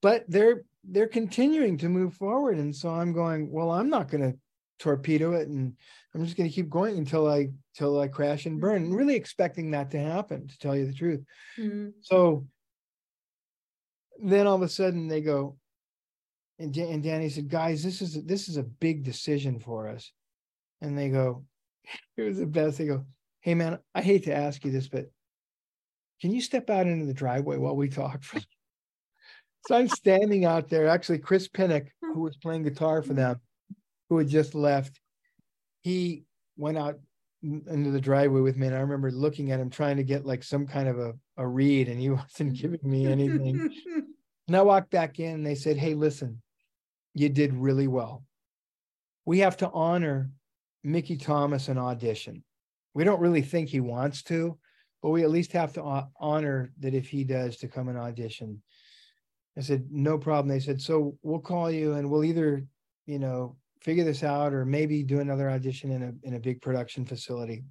But they're they're continuing to move forward. And so I'm going, well, I'm not going to torpedo it and I'm just going to keep going until I till I crash and burn, and really expecting that to happen, to tell you the truth. Mhm. So then all of a sudden they go, and, Dan- and Danny said, guys, this is this is a big decision for us. And they go, it was the best. They go, hey man, I hate to ask you this, but can you step out into the driveway while we talk? so I'm standing out there. Actually, Chris Pinnick, who was playing guitar for them, who had just left, he went out into the driveway with me. And I remember looking at him trying to get like some kind of a, a read, and he wasn't giving me anything. And I walked back in and they said, Hey, listen, you did really well. We have to honor Mickey Thomas an audition. We don't really think he wants to, but we at least have to honor that if he does to come and audition. I said, No problem. They said, So we'll call you and we'll either, you know, figure this out or maybe do another audition in a in a big production facility.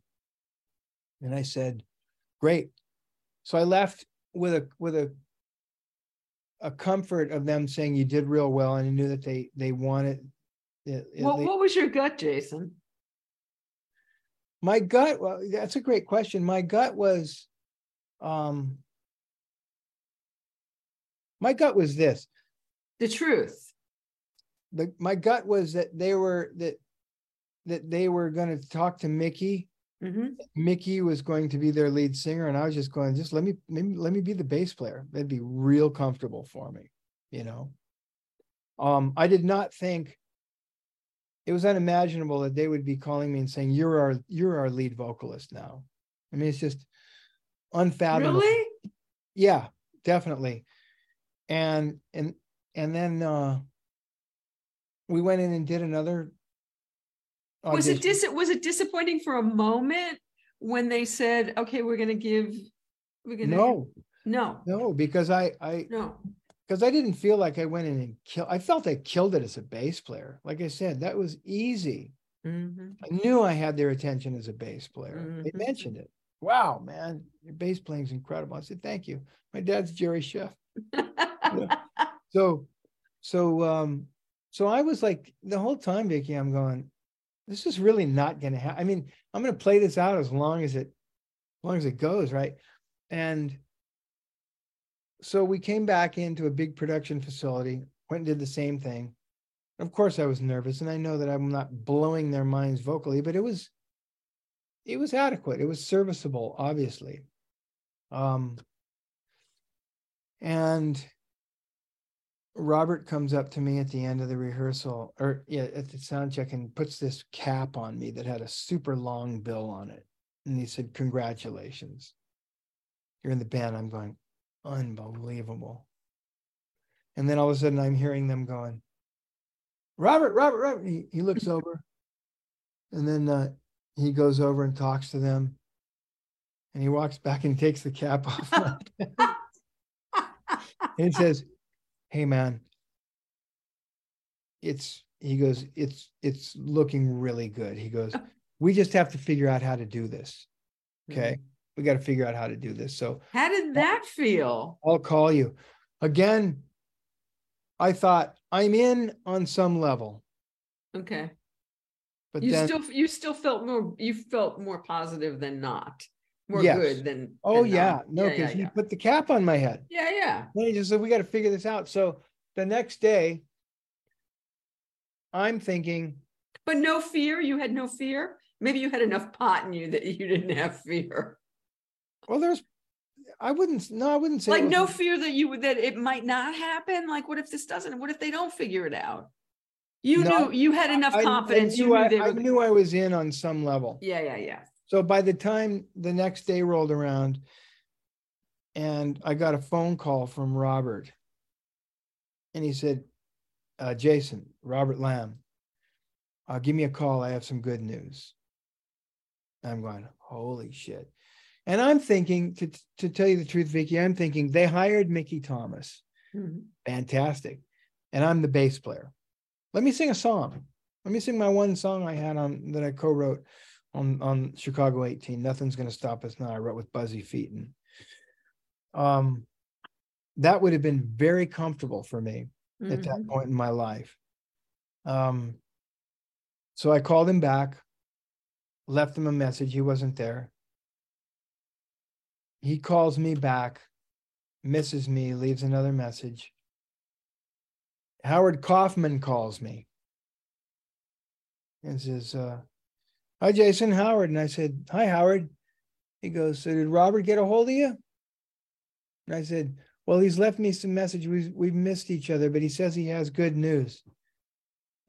And I said, Great. So I left with a with a a comfort of them saying you did real well and I knew that they they wanted it- least- what was your gut, Jason? my gut well that's a great question my gut was um my gut was this The truth. The my gut was that they were that that they were going to talk to Mickey Mhm. Mickey was going to be their lead singer, and I was just going, just let me maybe let me be the bass player. That'd be real comfortable for me, you know. Um, I did not think it was unimaginable that they would be calling me and saying, You're our you're our lead vocalist now. I mean, it's just unfathomable. Really? Yeah, definitely. And and and then uh we went in and did another Was it dis, was it disappointing for a moment when they said, okay, we're gonna give, we're gonna? No, No, no, because I I no. because I didn't feel like I went in and kill. I felt I killed it as a bass player. Like I said, that was easy. Mhm. I knew I had their attention as a bass player. They Mhm. mentioned it. Wow, man, your bass playing's incredible. I said, thank you. My dad's Jerry Scheff. So, so, um, so I was like the whole time, Vicki, I'm going, this is really not going to happen. I mean, I'm going to play this out as long as it, as long as it goes, right? And so we came back into a big production facility, went and did the same thing. Of course, I was nervous, and I know that I'm not blowing their minds vocally, but it was, it was adequate. It was serviceable, obviously. Um, and Robert comes up to me at the end of the rehearsal, or yeah, at the sound check, and puts this cap on me that had a super long bill on it. And he said, Congratulations. You're in the band. I'm going, Unbelievable. And then all of a sudden, I'm hearing them going, Robert, Robert, Robert. He, he looks over, and then uh, he goes over and talks to them. And he walks back and takes the cap off. and he says, hey man it's he goes it's it's looking really good. He goes we just have to figure out how to do this. Okay? Mm-hmm. We got to figure out how to do this. So How did that feel? i'll call you. Again i thought i'm in on some level. Okay. but You then still, you still felt more, you felt more positive than not, more Yes. good than. oh than yeah not. no because yeah, he yeah. put the cap on my head Yeah, yeah. Then he just said, we got to figure this out. So the next day, I'm thinking, But no fear, you had no fear? Maybe you had enough pot in you that you didn't have fear. well, there's, I wouldn't, no, I wouldn't say. Like no fear that you would, that it might not happen? Like what if this doesn't, what if they don't figure it out? You No, knew, you had enough I- I confidence, you knew knew I, I knew I was in on some level. Yeah, yeah, yeah. So by the time the next day rolled around, and I got a phone call from Robert, and he said, uh, "Jason, Robert Lamm, uh, give me a call. I have some good news." I'm going, "Holy shit!" And I'm thinking, to to tell you the truth, Vicki, I'm thinking they hired Mickey Thomas, Mhm. fantastic, and I'm the bass player. Let me sing a song. Let me sing my one song I had on that I co-wrote on on Chicago 18. Nothing's gonna stop us now. I wrote with Buzzy Feiten. Um, that would have been very comfortable for me at that Mhm. point in my life. Um, so I called him back, left him a message. He wasn't there. He calls me back, misses me, leaves another message. Howard Kaufman calls me and says, uh, Hi, Jason Howard. And I said, Hi, Howard. He goes, So did Robert get a hold of you? And I said, Well, he's left me some message. We've, we've missed each other, but he says he has good news.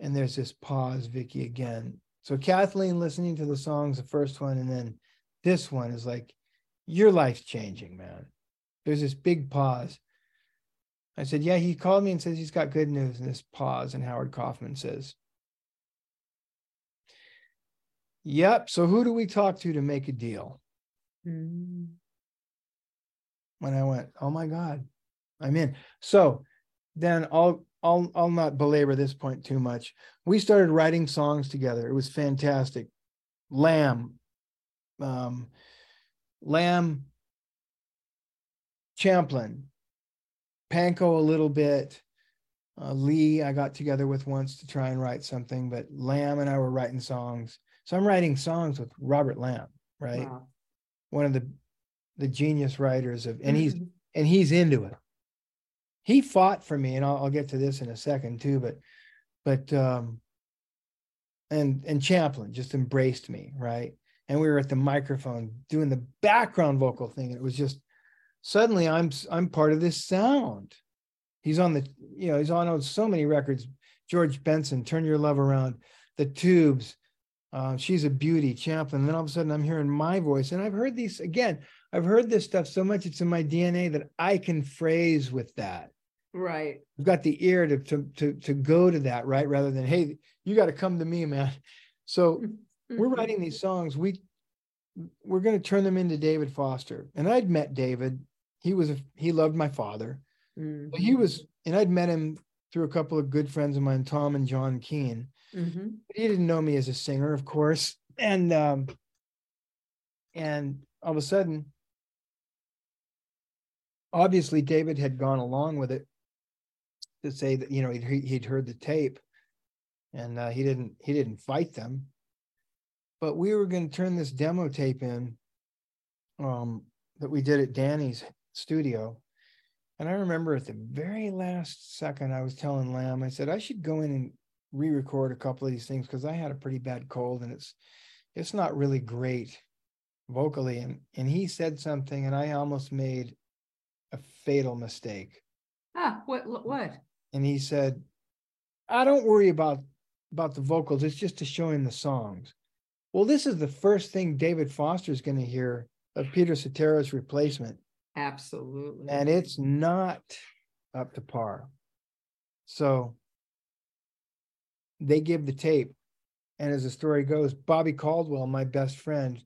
And there's this pause, Vicki, again. So Kathleen listening to the songs, the first one, and then this one is like, Your life's changing, man. There's this big pause. I said, Yeah, he called me and says he's got good news. And this pause, and Howard Kaufman says, Yep. So who do we talk to to make a deal? Mhm. When I went, Oh my God, I'm in. So then I'll I'll I'll not belabor this point too much. We started writing songs together. It was fantastic. Lamm, um, Lamm, Champlin, Pankow a little bit. Uh, Lee, I got together with once to try and write something, but Lamm and I were writing songs. So I'm writing songs with Robert Lamm, right? Wow. One of the the genius writers of, and he's Mhm. and he's into it. He fought for me, and I'll, I'll get to this in a second too. But, but, um, and and Champlin just embraced me, right? and we were at the microphone doing the background vocal thing. And it was just suddenly I'm I'm part of this sound. He's on the, you know, he's on so many records. George Benson, Turn Your Love Around, The Tubes, uh, She's a Beauty, Champlin. And then all of a sudden I'm hearing my voice. And I've heard these again, I've heard this stuff so much, it's in my DNA that I can phrase with that. Right. I've got the ear to to to, to go to that, right? Rather than, hey, you got to come to me, man. So we're Mhm. writing these songs. We we're going to turn them into David Foster. And I'd met David. He was a, he loved my father. Mhm. He was, and I'd met him through a couple of good friends of mine, Tom and John Keane. Mhm. But he didn't know me as a singer, of course. And um, and all of a sudden, obviously, David had gone along with it to say that you know he'd he'd heard the tape, and uh, he didn't he didn't fight them. But we were going to turn this demo tape in, um, that we did at Danny's studio, and I remember at the very last second, I was telling Lamm, I said I should go in and re-record a couple of these things because I had a pretty bad cold and it's it's not really great vocally. And and he said something, and I almost made a fatal mistake. Ah, what what? And he said, I don't worry about about the vocals, it's just to show him the songs. Well, this is the first thing David Foster is going to hear of Peter Cetera's replacement. Absolutely. and it's not up to par. So they give the tape, and as the story goes, Bobby Caldwell, my best friend,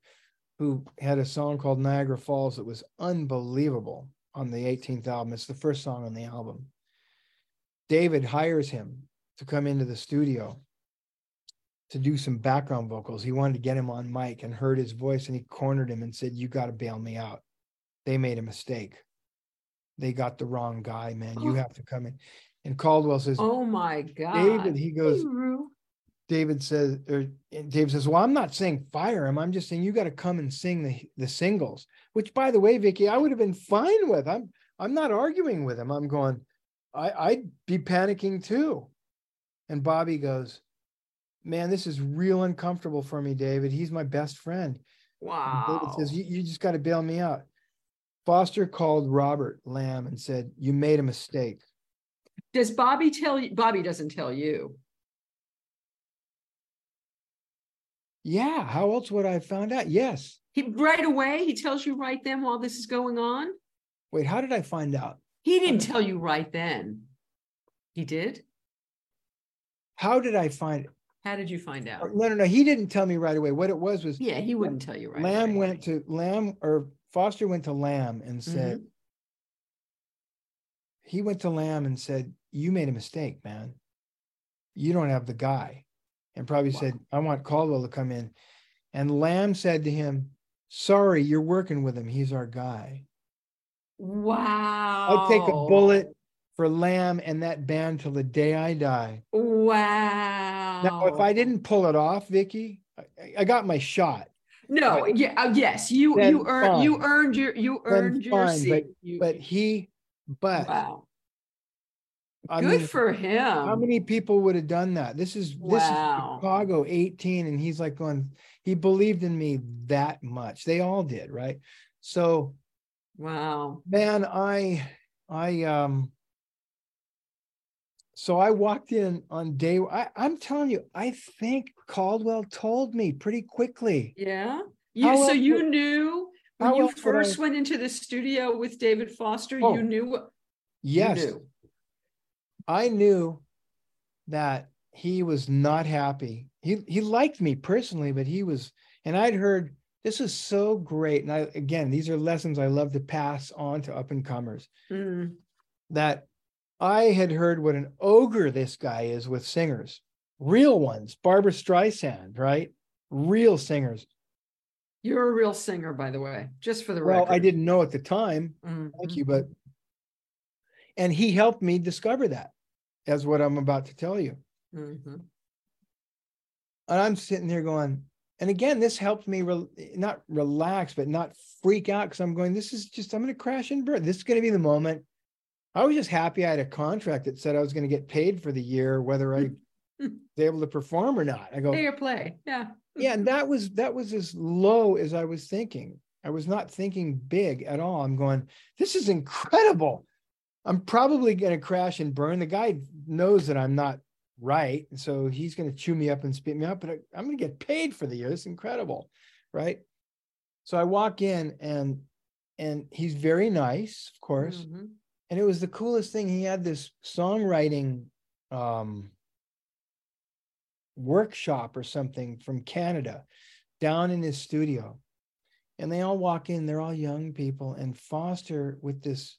who had a song called Niagara Falls that was unbelievable on the 18th album. It's the first song on the album. David hires him to come into the studio to do some background vocals. He wanted to get him on mic and heard his voice, and he cornered him and said, You got to bail me out. They made a mistake. They got the wrong guy, man. You Oh. have to come in. And Caldwell says, oh my God. David, he goes. David says, or and David says, Well, I'm not saying fire him. I'm just saying you got to come and sing the, the singles, which by the way, Vicki, I would have been fine with. I'm I'm not arguing with him. I'm going, I, I'd be panicking too. And Bobby goes, Man, this is real uncomfortable for me, David. He's my best friend. And Wow. David says, you, you just got to bail me out. Foster called Robert Lamm and said, You made a mistake. Does Bobby tell you? Bobby doesn't tell you. Yeah, how else would I have found out? Yes. He right away, he tells you right then while this is going on. Wait, how did I find out? He didn't tell you right then. He did? How did I find How did you find out? No, no, no. He didn't tell me right away. What it was was Yeah, he wouldn't tell you right Lamm away. went to Lamm or Foster went to Lamm and said, Mm-hmm. he went to Lamm and said, You made a mistake, man. You don't have the guy. And probably said, I want Caldwell to come in. And Lamm said to him, Sorry, you're working with him. He's our guy. Wow. I'll take a bullet for Lamm and that band till the day I die. Wow. Now, if I didn't pull it off, Vicki, I, I got my shot. No, yeah, uh, yes, you you earned you earned your you earned your seat. You- But he, but wow. I Good mean, for him. How many people would have done that? This is this is Chicago 18, and he's like going, he believed in me that much. They all did, right? So, Wow. man, I I um so I walked in on day I, I'm telling you, I think Caldwell told me pretty quickly. Yeah. You How so you would- knew when you would I- first went into the studio with David Foster, Oh, you knew what you Yes, knew. I knew that he was not happy. He he liked me personally, but he was, and I'd heard this is so great. And I again, these are lessons I love to pass on to up and comers. Mm, That I had heard what an ogre this guy is with singers, real ones. Barbra Streisand, right? Real singers. You're a real singer, by the way, just for the Well, record. Well, I didn't know at the time. Mhm. Thank you, but and he helped me discover that, as what I'm about to tell you. Mhm. and I'm sitting there going, and again, this helped me re- not relax, but not freak out because I'm going, this is just, I'm going to crash and burn. This is going to be the moment. I was just happy I had a contract that said I was going to get paid for the year, whether I was able to perform or not. I go, Pay or play. Yeah. yeah, and that was that was as low as I was thinking. I was not thinking big at all. I'm going, this is incredible. I'm probably going to crash and burn. The guy knows that I'm not right. So he's going to chew me up and spit me out, but I, am going to get paid for the year. It's incredible. Right. So I walk in and and he's very nice, of course. Mm-hmm. And it was the coolest thing. He had this songwriting um workshop or something from Canada down in his studio. And they all walk in, they're all young people. And Foster, with this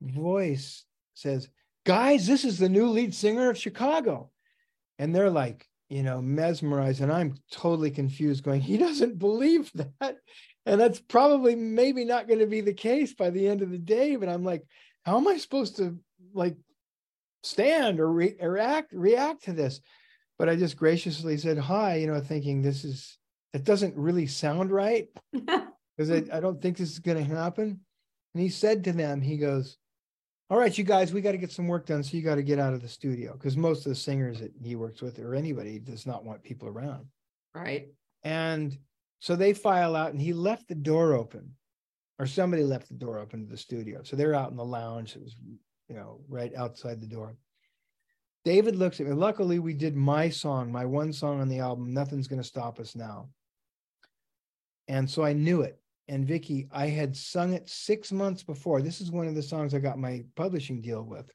voice, says, Guys, this is the new lead singer of Chicago. And they're like, you know, mesmerized. And I'm totally confused, going, He doesn't believe that. And that's probably maybe not going to be the case by the end of the day. But I'm like, how am I supposed to like stand or re- react react to this? But I just graciously said hi, you know, thinking this is it doesn't really sound right because I, I don't think this is going to happen. And he said to them, he goes, all right, you guys, we got to get some work done. So you got to get out of the studio because most of the singers that he works with or anybody does not want people around. Right. And so they file out and he left the door open or somebody left the door open to the studio. So they're out in the lounge. It was, you know, right outside the door. David looks at me. Luckily, we did my song, my one song on the album, Nothing's Gonna Stop Us Now. And so I knew it. And Vicki, I had sung it six months before. This is one of the songs I got my publishing deal with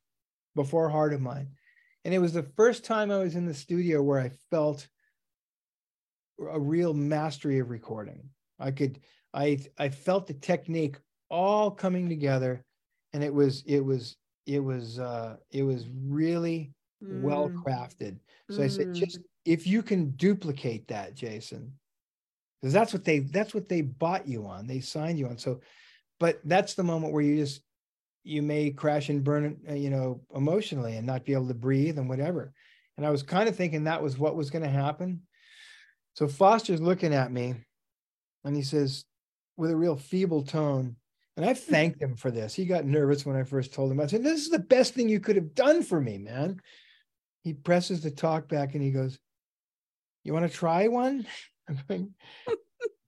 before Heart of Mine. And it was the first time I was in the studio where I felt a real mastery of recording. I could, I, I felt the technique all coming together, and it was, it was, it was, uh, it was really mm. well crafted. So mm. I said, just mm. if you can duplicate that, Jason, because that's what they that's what they bought you on. They signed you on. So but that's the moment where you just you may crash and burn uh, you know emotionally and not be able to breathe and whatever. And i was kind of thinking that was what was going to happen. So foster's looking at me and he says with a real feeble tone and i thanked him for this. He got nervous when i first told him. I said this is the best thing you could have done for me man. He presses the talk back and he goes you want to try one I'm going,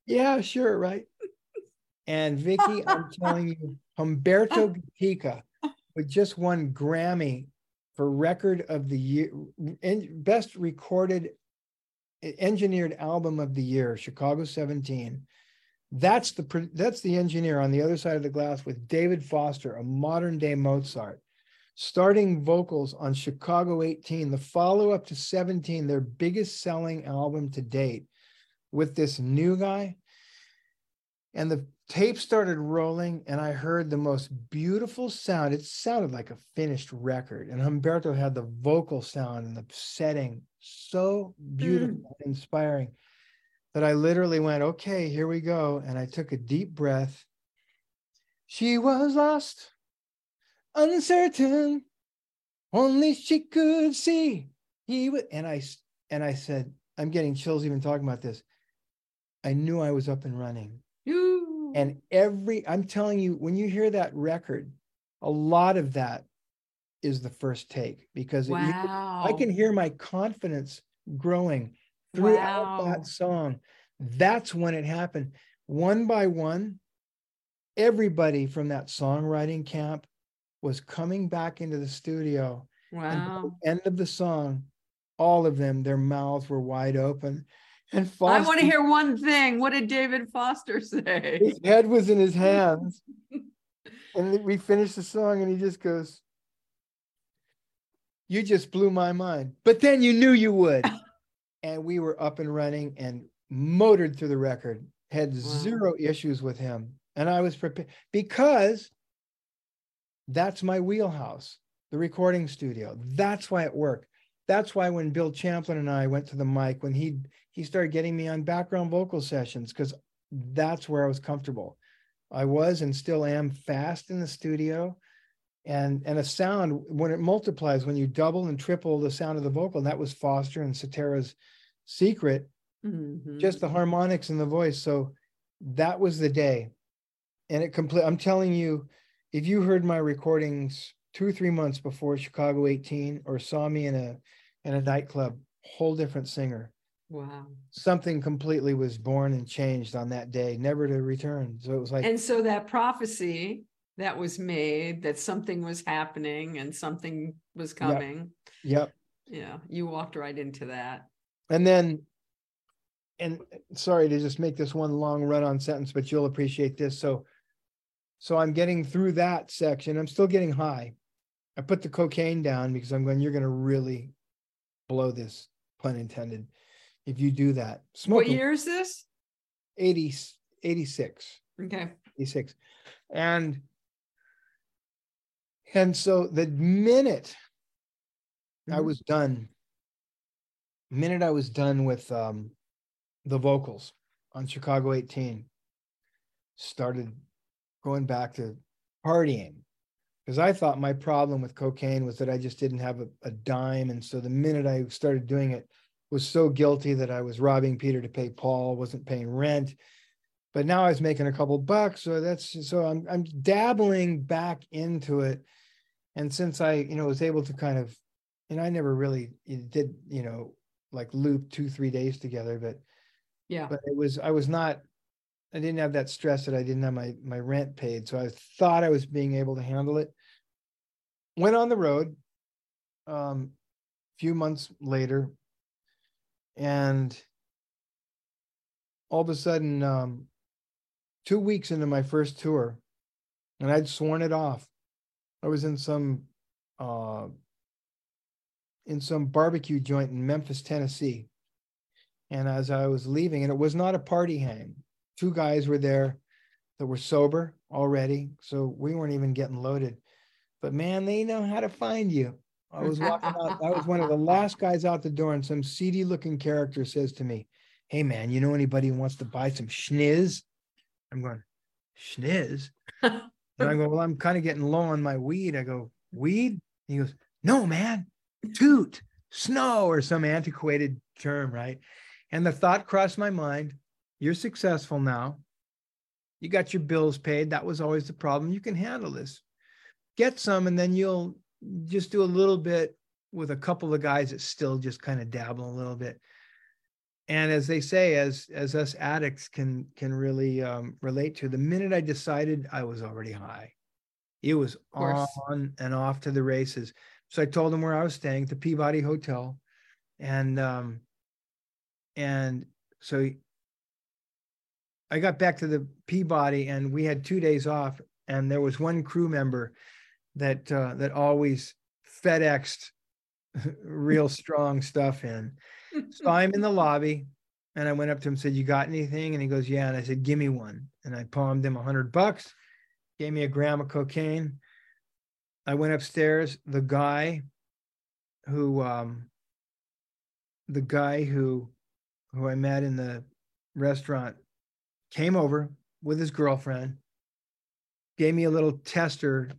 yeah, sure, right. And Vicki, I'm telling you, Humberto Gatica with just one Grammy for record of the year, best recorded engineered album of the year, Chicago 17. That's the that's the engineer on the other side of the glass with David Foster, a modern day Mozart starting vocals on Chicago 18, the follow up to 17, their biggest selling album to date with this new guy. And the tape started rolling, and I heard the most beautiful sound. It sounded like a finished record. And Humberto had the vocal sound and the setting so beautiful, mm. inspiring that I literally went, okay, here we go. And I took a deep breath. She was lost, uncertain, only she could see. He would, and I and I said, I'm getting chills even talking about this. I knew I was up and running. Ooh. And every, I'm telling you, when you hear that record, a lot of that is the first take because wow. it, I can hear my confidence growing throughout wow. that song. That's when it happened. One by one, everybody from that songwriting camp was coming back into the studio. Wow. the end of the song, all of them, their mouths were wide open. And Foster, I want to hear one thing. What did David Foster say? His head was in his hands. and we finished the song, and he just goes, You just blew my mind. But then you knew you would. and we were up and running and motored through the record, had wow. zero issues with him. And I was prepared because that's my wheelhouse, the recording studio. That's why it worked that's why when Bill Champlin and I went to the mic, when he he started getting me on background vocal sessions, because that's where I was comfortable. I was and still am fast in the studio. And and a sound when it multiplies, when you double and triple the sound of the vocal, and that was Foster and Cetera's secret, mm-hmm. just the harmonics and the voice. So that was the day. And it complete I'm telling you, if you heard my recordings two or three months before Chicago 18 or saw me in a in a nightclub, whole different singer. Wow. something completely was born and changed on that day, never to return. So it was like, And so that prophecy that was made that something was happening and something was coming. yep. Yeah, you walked right into that. And then, and sorry to just make this one long run on sentence, but you'll appreciate this. So, so I'm getting through that section. I'm still getting high. I put the cocaine down because I'm going, you're going to really blow this, pun intended. If you do that, What year is this? 80, 86. Okay. 86 and and so the minute i Mhm. was done minute i was done with um the vocals on chicago 18 started going back to partying because i thought my problem with cocaine was that i just didn't have a, a dime and so the minute i started doing it was so guilty that i was robbing peter to pay paul wasn't paying rent but now I was making a couple bucks, so that's so I'm I'm dabbling back into it, and since I you know was able to kind of, and I never really did you know like loop two three days together, but Yeah. but it was I was not I didn't have that stress that I didn't have my my rent paid, so I thought I was being able to handle it. Went on the road, um, few months later, and all of a sudden, um, two weeks into my first tour, and I'd sworn it off. I was in some uh, in some barbecue joint in Memphis, Tennessee. And as I was leaving, and it was not a party hang, two guys were there that were sober already. So we weren't even getting loaded. But man, they know how to find you. I was walking out, I was one of the last guys out the door, and some seedy looking character says to me, Hey man, you know anybody who wants to buy some schniz? I'm going, schniz? And I go, Well, I'm kind of getting low on my weed. I go, Weed? He goes, No, man, toot, snow, or some antiquated term, right? And the thought crossed my mind you're successful now. You got your bills paid. That was always the problem. You can handle this. Get some, and then you'll just do a little bit with a couple of guys that still just kind of dabble a little bit. And as they say, as as us addicts can can really um, relate to, the minute I decided, I was already high. It was on and off to the races. So I told him where I was staying, the Peabody Hotel, and um, and so I got back to the Peabody, and we had two days off, and there was one crew member that uh, that always FedExed real strong stuff in. So I'm in the lobby, and I went up to him and said, "You got anything?" And he goes, "Yeah." And I said, "Give me one." And I palmed him a hundred bucks, gave me a gram of cocaine. I went upstairs. The guy who um the guy who who I met in the restaurant came over with his girlfriend, gave me a little tester,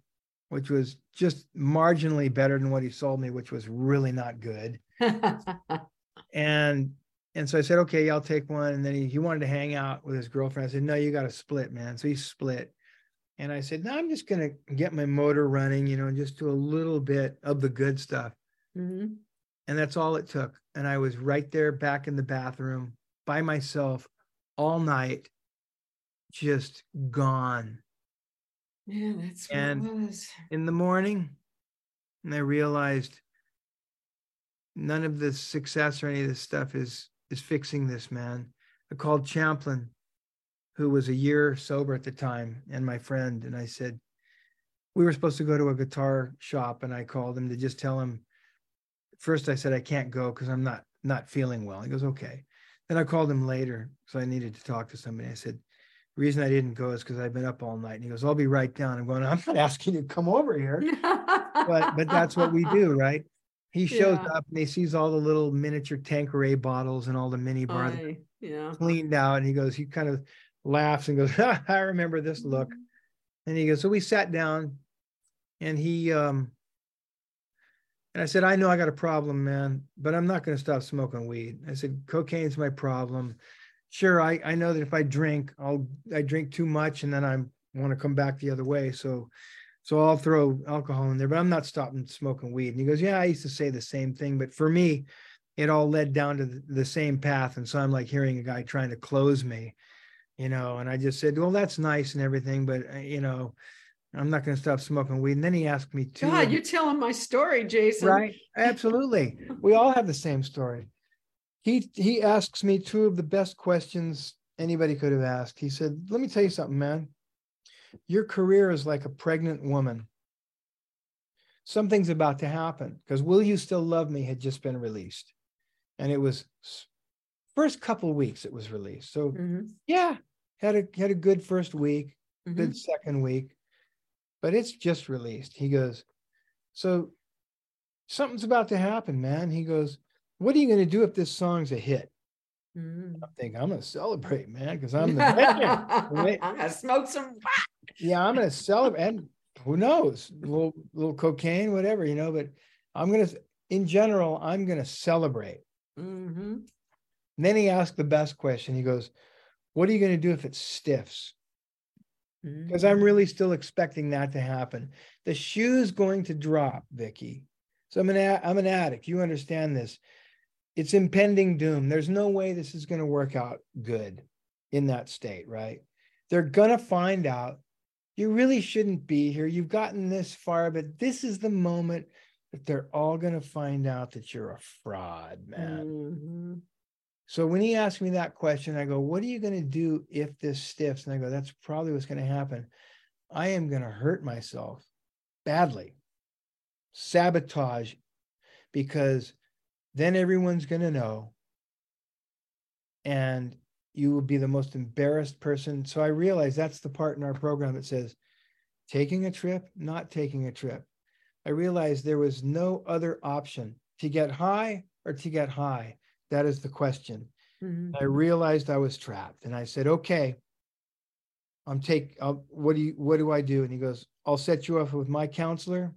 which was just marginally better than what he sold me, which was really not good. And and so I said, okay, I'll take one. And then he, he wanted to hang out with his girlfriend. I said, no, you got to split, man. So he split. And I said, no, I'm just gonna get my motor running, you know, and just do a little bit of the good stuff. Mhm. And that's all it took. And I was right there back in the bathroom by myself all night, just gone. Yeah, that's what And- it was. In the morning, and I realized none of this success or any of this stuff is is fixing this man. I called Champlin, who was a year sober at the time, and my friend, and I said, we were supposed to go to a guitar shop, and I called him to just tell him. First, I said I can't go because I'm not not feeling well. He goes, okay. Then I called him later because I needed to talk to somebody. I said, reason I didn't go is because I've been up all night. And he goes, I'll be right down. I'm going, I'm not asking you to come over here but but that's what we do, right? He shows Yeah. up and he sees all the little miniature Tanqueray bottles and all the mini bar I- yeah. cleaned out. And he goes, he kind of laughs and goes, I remember this look. And he goes, so we sat down and he um and I said, I know I got a problem, man, but I'm not going to stop smoking weed. I said, cocaine's my problem. Sure, I, I know that if I drink, I'll I drink too much and then I want to come back the other way. So so I'll throw alcohol in there, but I'm not stopping smoking weed. And he goes, Yeah, I used to say the same thing. But for me, it all led down to the, same path. And so I'm like hearing a guy trying to close me, you know, and I just said, well, that's nice and everything, but uh, you know, I'm not going to stop smoking weed. And then he asked me to. God, you're telling my story, Jason. Right. Absolutely. we all have the same story. He he asks me two of the best questions anybody could have asked. He said, Let me tell you something, man. Your career is like a pregnant woman. Something's about to happen because Will You Still Love Me had just been released. And it was first couple weeks it was released. So mm-hmm. yeah, had a had a good first week, mm-hmm. good second week but it's just released. He goes, So something's about to happen, man. He goes, What are you going to do if this song's a hit? Mm. I think I'm going to celebrate, man, because I'm the I'm going to smoke some. yeah, I'm going to celebrate. And who knows, a little, little cocaine, whatever, you know, but I'm going to, in general, I'm going to celebrate. Mm-hmm. then he asked the best question. He goes, What are you going to do if it stiffs? because I'm really mm. still expecting that to happen. The shoe's going to drop, Vicki. So I'm an I'm an addict. You understand this? It's impending doom. There's no way this is going to work out good in that state, right? They're going to find out you really shouldn't be here. You've gotten this far, but this is the moment that they're all going to find out that you're a fraud, man. Mm-hmm. So when he asked me that question, I go, What are you going to do if this stiffs? And I go, That's probably what's going to happen. I am going to hurt myself badly, sabotage, because then everyone's going to know. And you will be the most embarrassed person. So I realize that's the part in our program that says taking a trip, not taking a trip. I realized there was no other option to get high or to get high. That is the question. Mm-hmm. I realized I was trapped, and I said, "Okay, I'm take. I'll, what do you? What do I do?" And he goes, "I'll set you up with my counselor."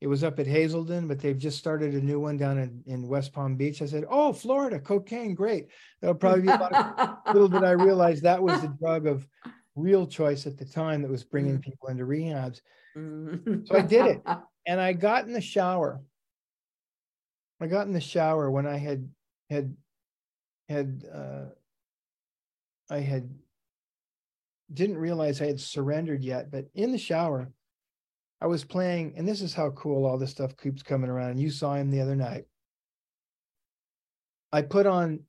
It was up at Hazelden, but they've just started a new one down in, in West Palm Beach. I said, "Oh, Florida, cocaine, great." That'll probably be about a little did I realize that was the drug of real choice at the time that was bringing mm-hmm. people into rehabs. So I did it, and I got in the shower. I got in the shower when I had had had uh, I had didn't realize I had surrendered yet, but in the shower, I was playing, and this is how cool all this stuff keeps coming around. And you saw him the other night. I put on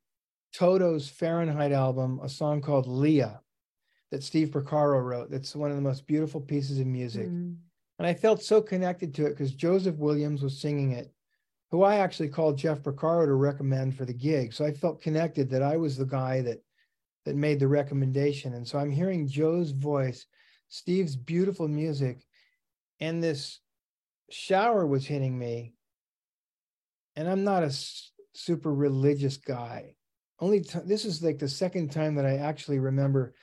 Toto's Fahrenheit album a song called Lea that Steve Porcaro wrote. That's one of the most beautiful pieces of music. Mm. And I felt so connected to it because Joseph Williams was singing it who I actually called Jeff Porcaro to recommend for the gig. So I felt connected that I was the guy that that made the recommendation. And so I'm hearing Joe's voice, Steve's beautiful music, and this shower was hitting me. And I'm not a super religious guy. Only t- this is like the second time that I actually remember.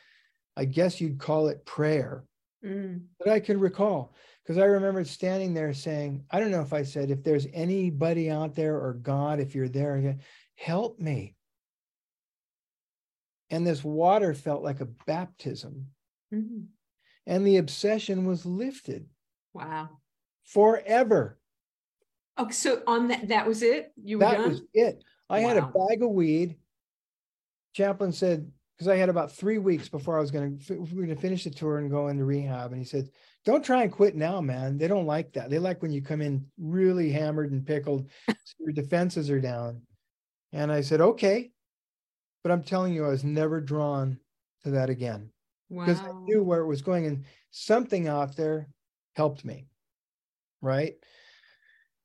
I guess you'd call it prayer mm. that I can recall because I remember standing there saying, I don't know if I said, if there's anybody out there or God, if you're there, help me. And this water felt like a baptism. Mm-hmm. And the obsession was lifted. Wow. Forever. Oh, so on that, that was it? You that done? was it. I wow. had a bag of weed. Champlin said, because I had about three weeks before I was going to, we were going to finish the tour and go into rehab. And he said, don't try and quit now, man. They don't like that. They like when you come in really hammered and pickled, so your defenses are down. And I said, okay. But I'm telling you, I was never drawn to that again because wow. I knew where it was going. And something out there helped me. Right.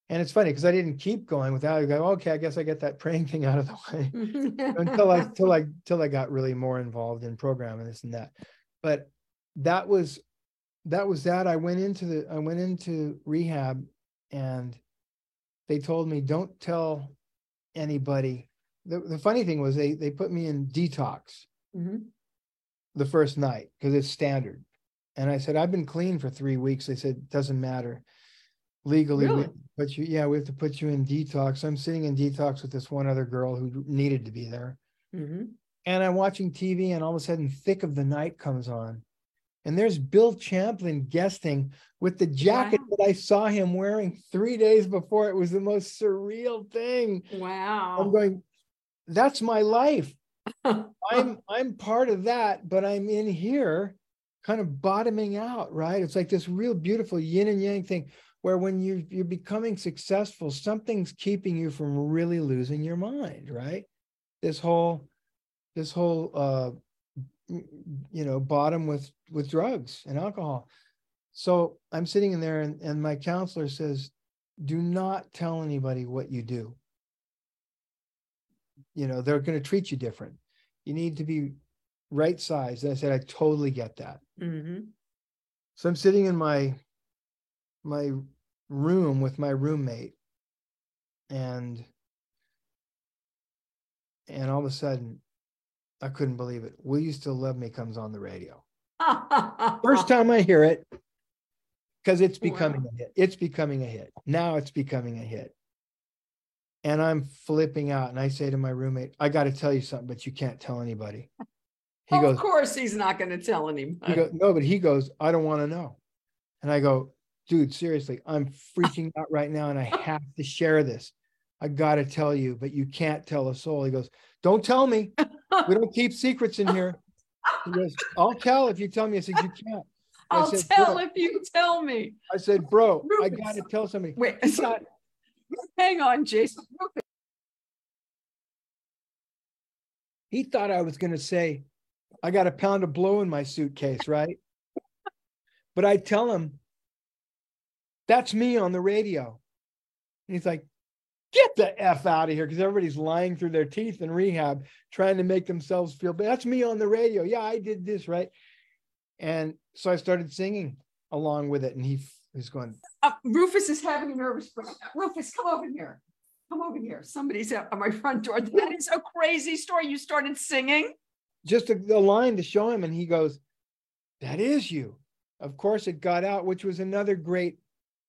And it's funny because I didn't keep going without go, okay, I guess I get that praying thing out of the way until I till I till I got really more involved in programming this and that. But that was that was that. I went into the I went into rehab and they told me don't tell anybody. The, the funny thing was they they put me in detox mm-hmm. the first night because it's standard. And I said, I've been clean for three weeks. They said, doesn't matter. Legally, really? but you yeah, we have to put you in detox. I'm sitting in detox with this one other girl who needed to be there. Mm-hmm. And I'm watching TV, and all of a sudden, Thicke of the Night comes on And there's Bill Champlin guesting with the jacket Wow. that I saw him wearing three days before. It was the most surreal thing. Wow. I'm going, that's my life. I'm I'm part of that, but I'm in here kind of bottoming out, right? It's like this real beautiful yin and yang thing where when you you're becoming successful, something's keeping you from really losing your mind, right? This whole this whole uh you know, bottom with with drugs and alcohol. So I'm sitting in there and, and my counselor says, do not tell anybody what you do you know they're going to treat you different you need to be right sized." and i said i totally get that Mhm. so i'm sitting in my my room with my roommate and and all of a sudden i couldn't believe it. Will you still love me comes on the radio. First time i hear it because it's becoming Wow. a hit. It's becoming a hit. Now it's becoming a hit. And i'm flipping out and i say to my roommate i got to tell you something but you can't tell anybody he of goes course, he's not going to tell anybody. goes no but he goes i don't want to know. And i go dude seriously i'm freaking out right now and i have to share this. I got to tell you but you can't tell a soul. He goes don't tell me. We don't keep secrets in here. He goes i'll tell if you tell me. I said you can't. I I'll said, tell if you tell me. i said bro i got to tell somebody. Wait, hang on, Jason. he thought I was going to say, I got a pound of blow in my suitcase, right? but I tell him, that's me on the radio. And he's like, get the F out of here because everybody's lying through their teeth in rehab, trying to make themselves feel bad. That's me on the radio. Yeah, I did this, right? And so I started singing along with it. And he was going, Uh, Rufus is having a nervous breakdown. Rufus, come over here. Come over here. Somebody's at my front door. That is a crazy story. You started singing. Just a, a line to show him, and he goes, "That is you." Of course, it got out, which was another great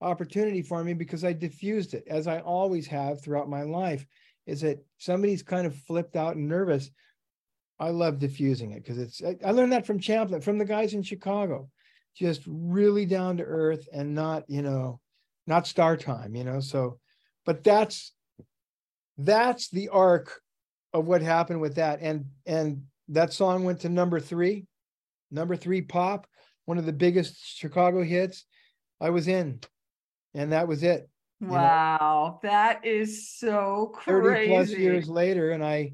opportunity for me because I diffused it, as I always have throughout my life. Is that somebody's kind of flipped out and nervous? I love diffusing it because it's. I, I learned that from Champlin, from the guys in Chicago, just really down to earth and not, you know, not star time, you know. So, but that's that's the arc of what happened with that and and that song went to number three number three pop one of the biggest chicago hits i was in and that was it know, Wow, that is so crazy. 30 crazy. plus years later and i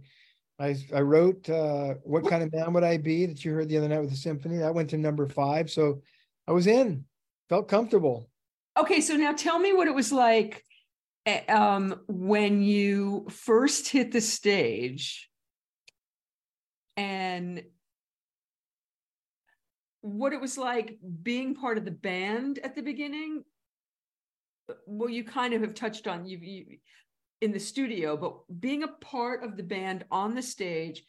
i i wrote uh what kind of man would i be that you heard the other night with the symphony that went to number five so i was in felt comfortable Okay, so now tell me what it was like eh, um, when you first hit the stage and what it was like being part of the band at the beginning. Well, you kind of have touched on you, you in the studio, but being a part of the band on the stage,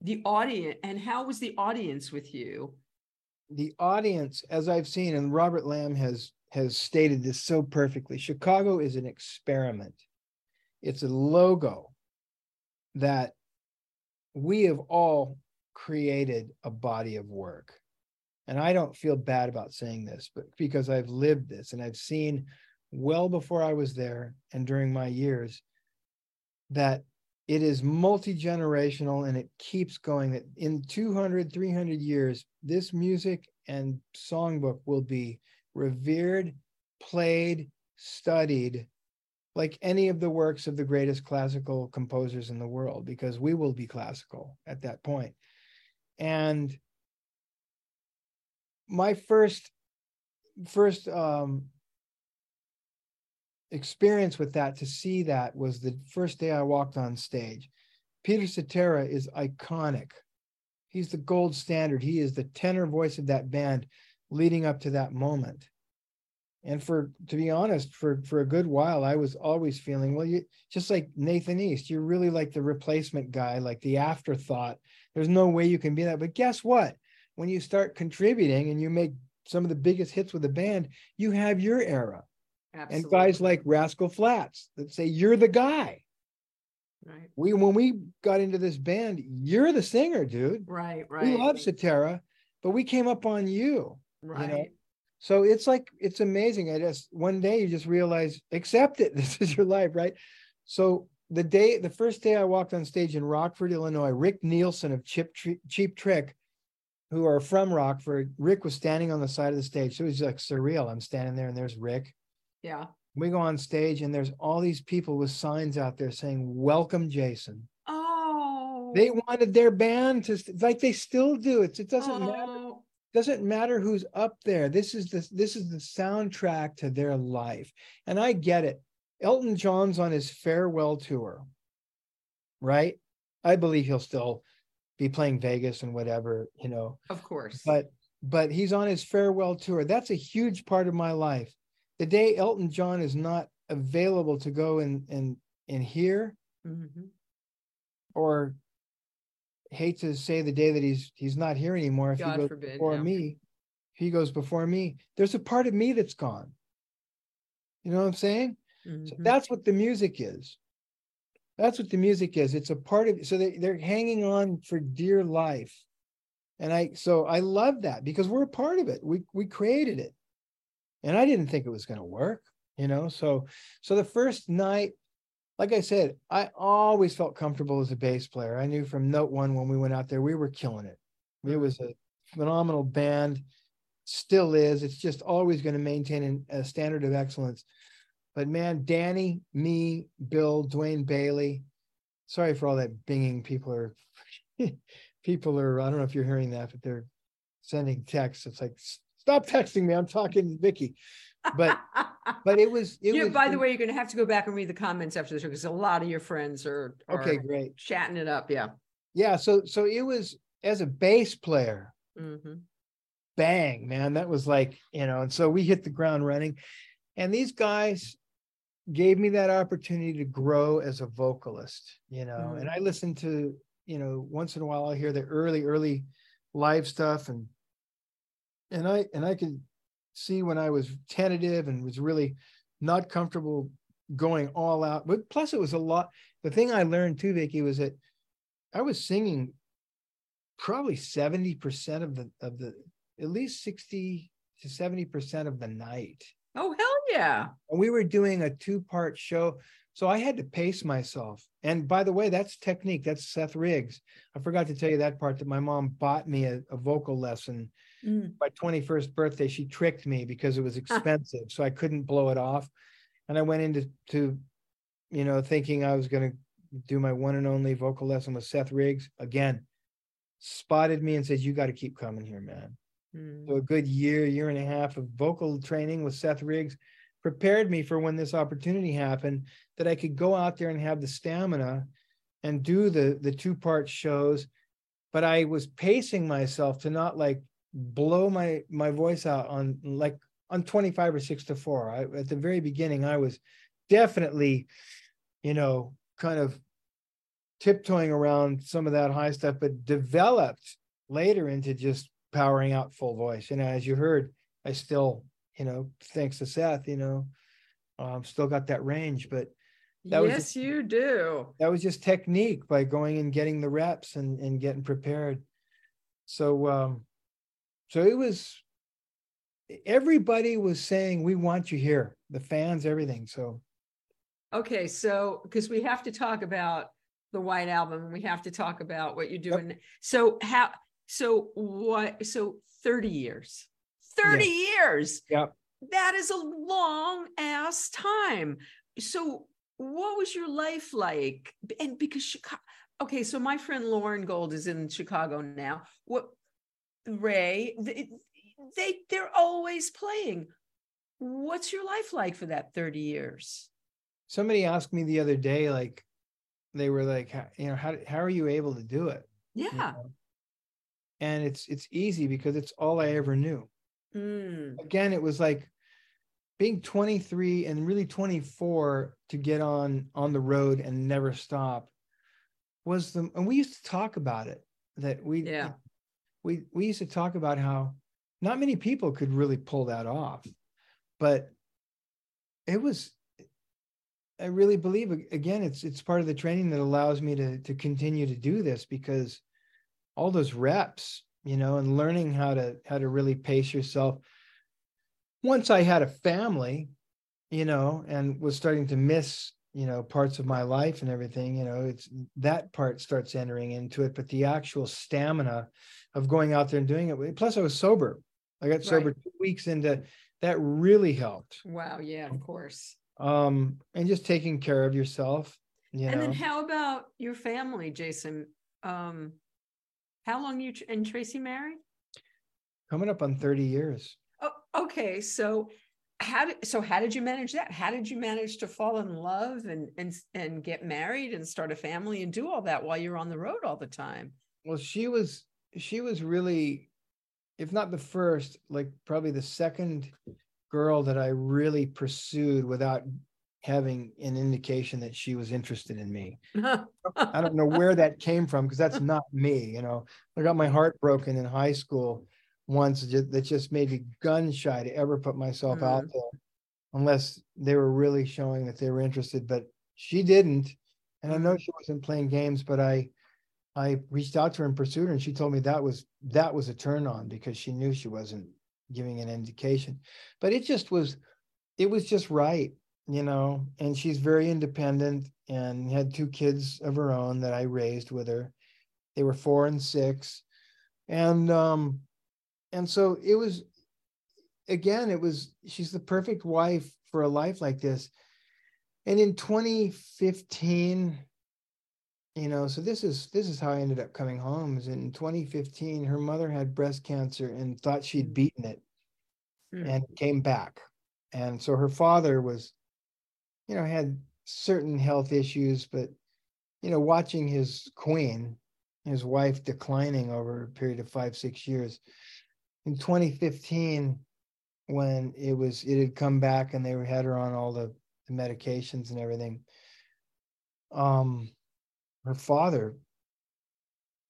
the audience, and how was the audience with you? the audience, as I've seen, and Robert Lamm has has stated this so perfectly, Chicago is an experiment. It's a logo that we have all created a body of work. And I don't feel bad about saying this, but because I've lived this and I've seen well before I was there and during my years that it is multi-generational and it keeps going that in 200 300 years this music and songbook will be revered played studied like any of the works of the greatest classical composers in the world because we will be classical at that point and my first first um experience with that to see that was the first day I walked on stage. Peter Cetera is iconic. He's the gold standard. He is the tenor voice of that band leading up to that moment. And for to be honest, for for a good while, I was always feeling, well, you just like Nathan East, you're really like the replacement guy, like the afterthought. There's no way you can be that. But guess what? When you start contributing and you make some of the biggest hits with the band, you have your era Absolutely. and guys like Rascal Flatts that say you're the guy. right, We when we got into this band, you're the singer, dude. right, right. We love Cetera, but we came up on you. Right. know, So it's like it's amazing. I just one day you just realize, accept it. This is your life, right? So the day, the first day I walked on stage in Rockford, Illinois, Rick Nielsen of Chip Cheap Trick, who are from Rockford, Rick was standing on the side of the stage. So it was like surreal. I'm standing there and there's Rick. Yeah. We go on stage and there's all these people with signs out there saying, Welcome, Jason. Oh. They wanted their band to like they still do. It's it doesn't oh. matter oh. Doesn't matter who's up there. This is the this is the soundtrack to their life. And I get it. Elton John's on his farewell tour. Right? I believe he'll still be playing Vegas and whatever, you know. Of course. But but he's on his farewell tour. That's a huge part of my life. The day Elton John is not available to go and and and hear Mhm. or hate to say the day that he's he's not here anymore. If God he goes forbid, before yeah. me if he goes before me there's a part of me that's gone. You know what i'm saying? So Mhm. that's what the music is. That's what the music is. It's a part of so they, they're hanging on for dear life. And i so i love that because we're a part of it. We we created it. And i didn't think it was going to work you know? So so the first night like I said, I always felt comfortable as a bass player. I knew from note one when we went out there, we were killing it. It mm-hmm. was a phenomenal band, still is. It's just always going to maintain an- a standard of excellence. But man, Danny, me, Bill, DaWayne Bailey, sorry for all that binging. People are, people are, I don't know if you're hearing that, but they're sending texts. It's like, stop texting me. I'm talking to Vicki. But, but it was, it yeah, was. by the way, you're gonna have to go back and read the comments after the show because a lot of your friends are, okay, great. chatting it up. Yeah. Yeah. So, so it was as a bass player, Mhm. bang, man. That was like, you know, and so we hit the ground running. And these guys gave me that opportunity to grow as a vocalist, you know. And I listened to, you know, once in a while I hear the early, early live stuff and and I and I could see when I was tentative and was really not comfortable going all out. But plus it was a lot. The thing I learned too, Vicki, was that I was singing probably 70% of the of the at least 60 to 70% of the night. Oh hell yeah! And we were doing a two-part show. So I had to pace myself. And by the way, that's technique. That's Seth Riggs. I forgot to tell you that part that my mom bought me a, a vocal lesson. Mm. My 21st birthday, she tricked me because it was expensive. so I couldn't blow it off. And I went into to, you know, thinking I was going to do my one and only vocal lesson with Seth Riggs. Again, spotted me and said, You got to keep coming here, man. Mm. So a good year, year and a half of vocal training with Seth Riggs prepared me for when this opportunity happened that I could go out there and have the stamina and do the the two part shows. But I was pacing myself to not like blow my my voice out on like on 25 or 6 to 4. I, at the very beginning, I was definitely, you know, kind of tiptoeing around some of that high stuff, but developed later into just powering out full voice. And as you heard, I still, you know, thanks to Seth, you know, um, still got that range, but that was yes, just- you do. that was just technique by going and getting the reps and, and getting prepared. So, um, so it was, everybody was saying, we want you here, the fans, everything. So, Okay, so because we have to talk about the White Album, and we have to talk about what you're doing. So how? So what? So thirty years. Thirty years. Yep. That is a long ass time. So what was your life like? And because Chicago. Okay, so my friend Lauren Gold is in Chicago now. What? Ray, they, they they're always playing. What's your life like for that thirty years? somebody asked me the other day, like, they were like, you know, how, how are you able to do it? you Yeah. know? And it's, it's easy because it's all I ever knew. Mm. again, it was like being 23 and really 24 to get on on the road and never stop was the and we used to talk about it that we Yeah. We we used to talk about how not many people could really pull that off but it was i really believe again it's it's part of the training that allows me to to continue to do this because all those reps you know, and learning how to how to really pace yourself. Once I had a family, you know, and was starting to miss, you know, parts of my life and everything, you know, it's that part starts entering into it. But the actual stamina of going out there and doing it. Plus, I was sober. I got sober right. two weeks into that really helped. Wow. Yeah, of course. Um, and just taking care of yourself. You and know. then how about your family, Jason? Um, how long you and Tracy married? Coming up on 30 years. Oh, okay. So how did so how did you manage that? How did you manage to fall in love and and and get married and start a family and do all that while you're on the road all the time? Well, she was she was really if not the first, like probably the second girl that I really pursued without having an indication that she was interested in me. I don't know where that came from because that's not me. You know, I got my heart broken in high school once that just made me gun shy to ever put myself mm. out there unless they were really showing that they were interested. But she didn't. And I know mm. she wasn't playing games, but I I reached out to her and pursued her, and she told me that was that was a turn on because she knew she wasn't giving an indication. But it just was, it was just right, you know. And she's very independent and had two kids of her own that I raised with her. They were four and six, and um, and so it was. Again, it was she's the perfect wife for a life like this. And in 2015, you know so this is this is how i ended up coming home is in 2015 her mother had breast cancer and thought she'd mm. beaten it mm. and came back and so her father was you know had certain health issues but you know watching his queen his wife declining over a period of five six years in 2015 when it was it had come back and they had her on all the, the medications and everything um her father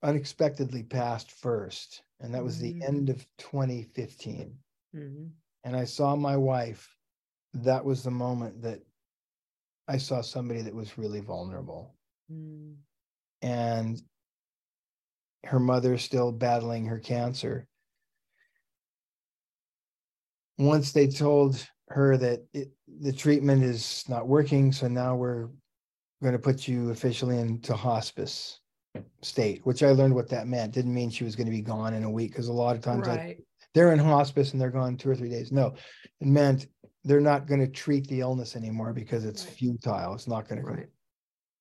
unexpectedly passed first, and that was mm-hmm. the end of 2015. Mm-hmm. And I saw my wife. That was the moment that I saw somebody that was really vulnerable. Mm. And her mother still battling her cancer. Once they told her that it, the treatment is not working, so now we're going to put you officially into hospice state, which I learned what that meant. Didn't mean she was going to be gone in a week because a lot of times right. I, they're in hospice and they're gone two or three days. No, it meant they're not going to treat the illness anymore because it's right. futile. It's not going to. Right.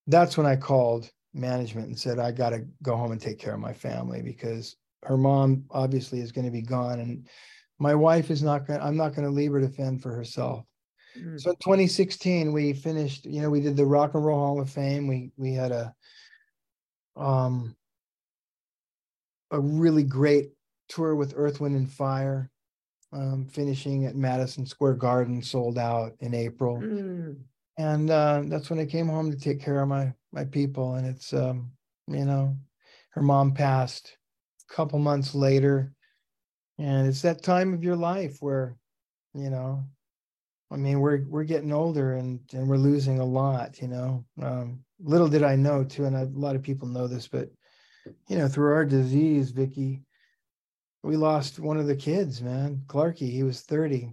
That's when I called management and said I got to go home and take care of my family because her mom obviously is going to be gone and my wife is not going. I'm not going to leave her to fend for herself. Mm. So in 2016, we finished, you know, we did the Rock and Roll Hall of Fame. We we had a um a really great tour with Earth, Wind, and Fire, um, finishing at Madison Square Garden, sold out in April. Mm. And uh, that's when I came home to take care of my my people. And it's um, you know, her mom passed a couple months later. And it's that time of your life where, you know, I mean, we're we're getting older and and we're losing a lot. You know, um, little did I know too, and a lot of people know this, but you know, through our disease, Vicki, we lost one of the kids, man, Clarky. He was thirty,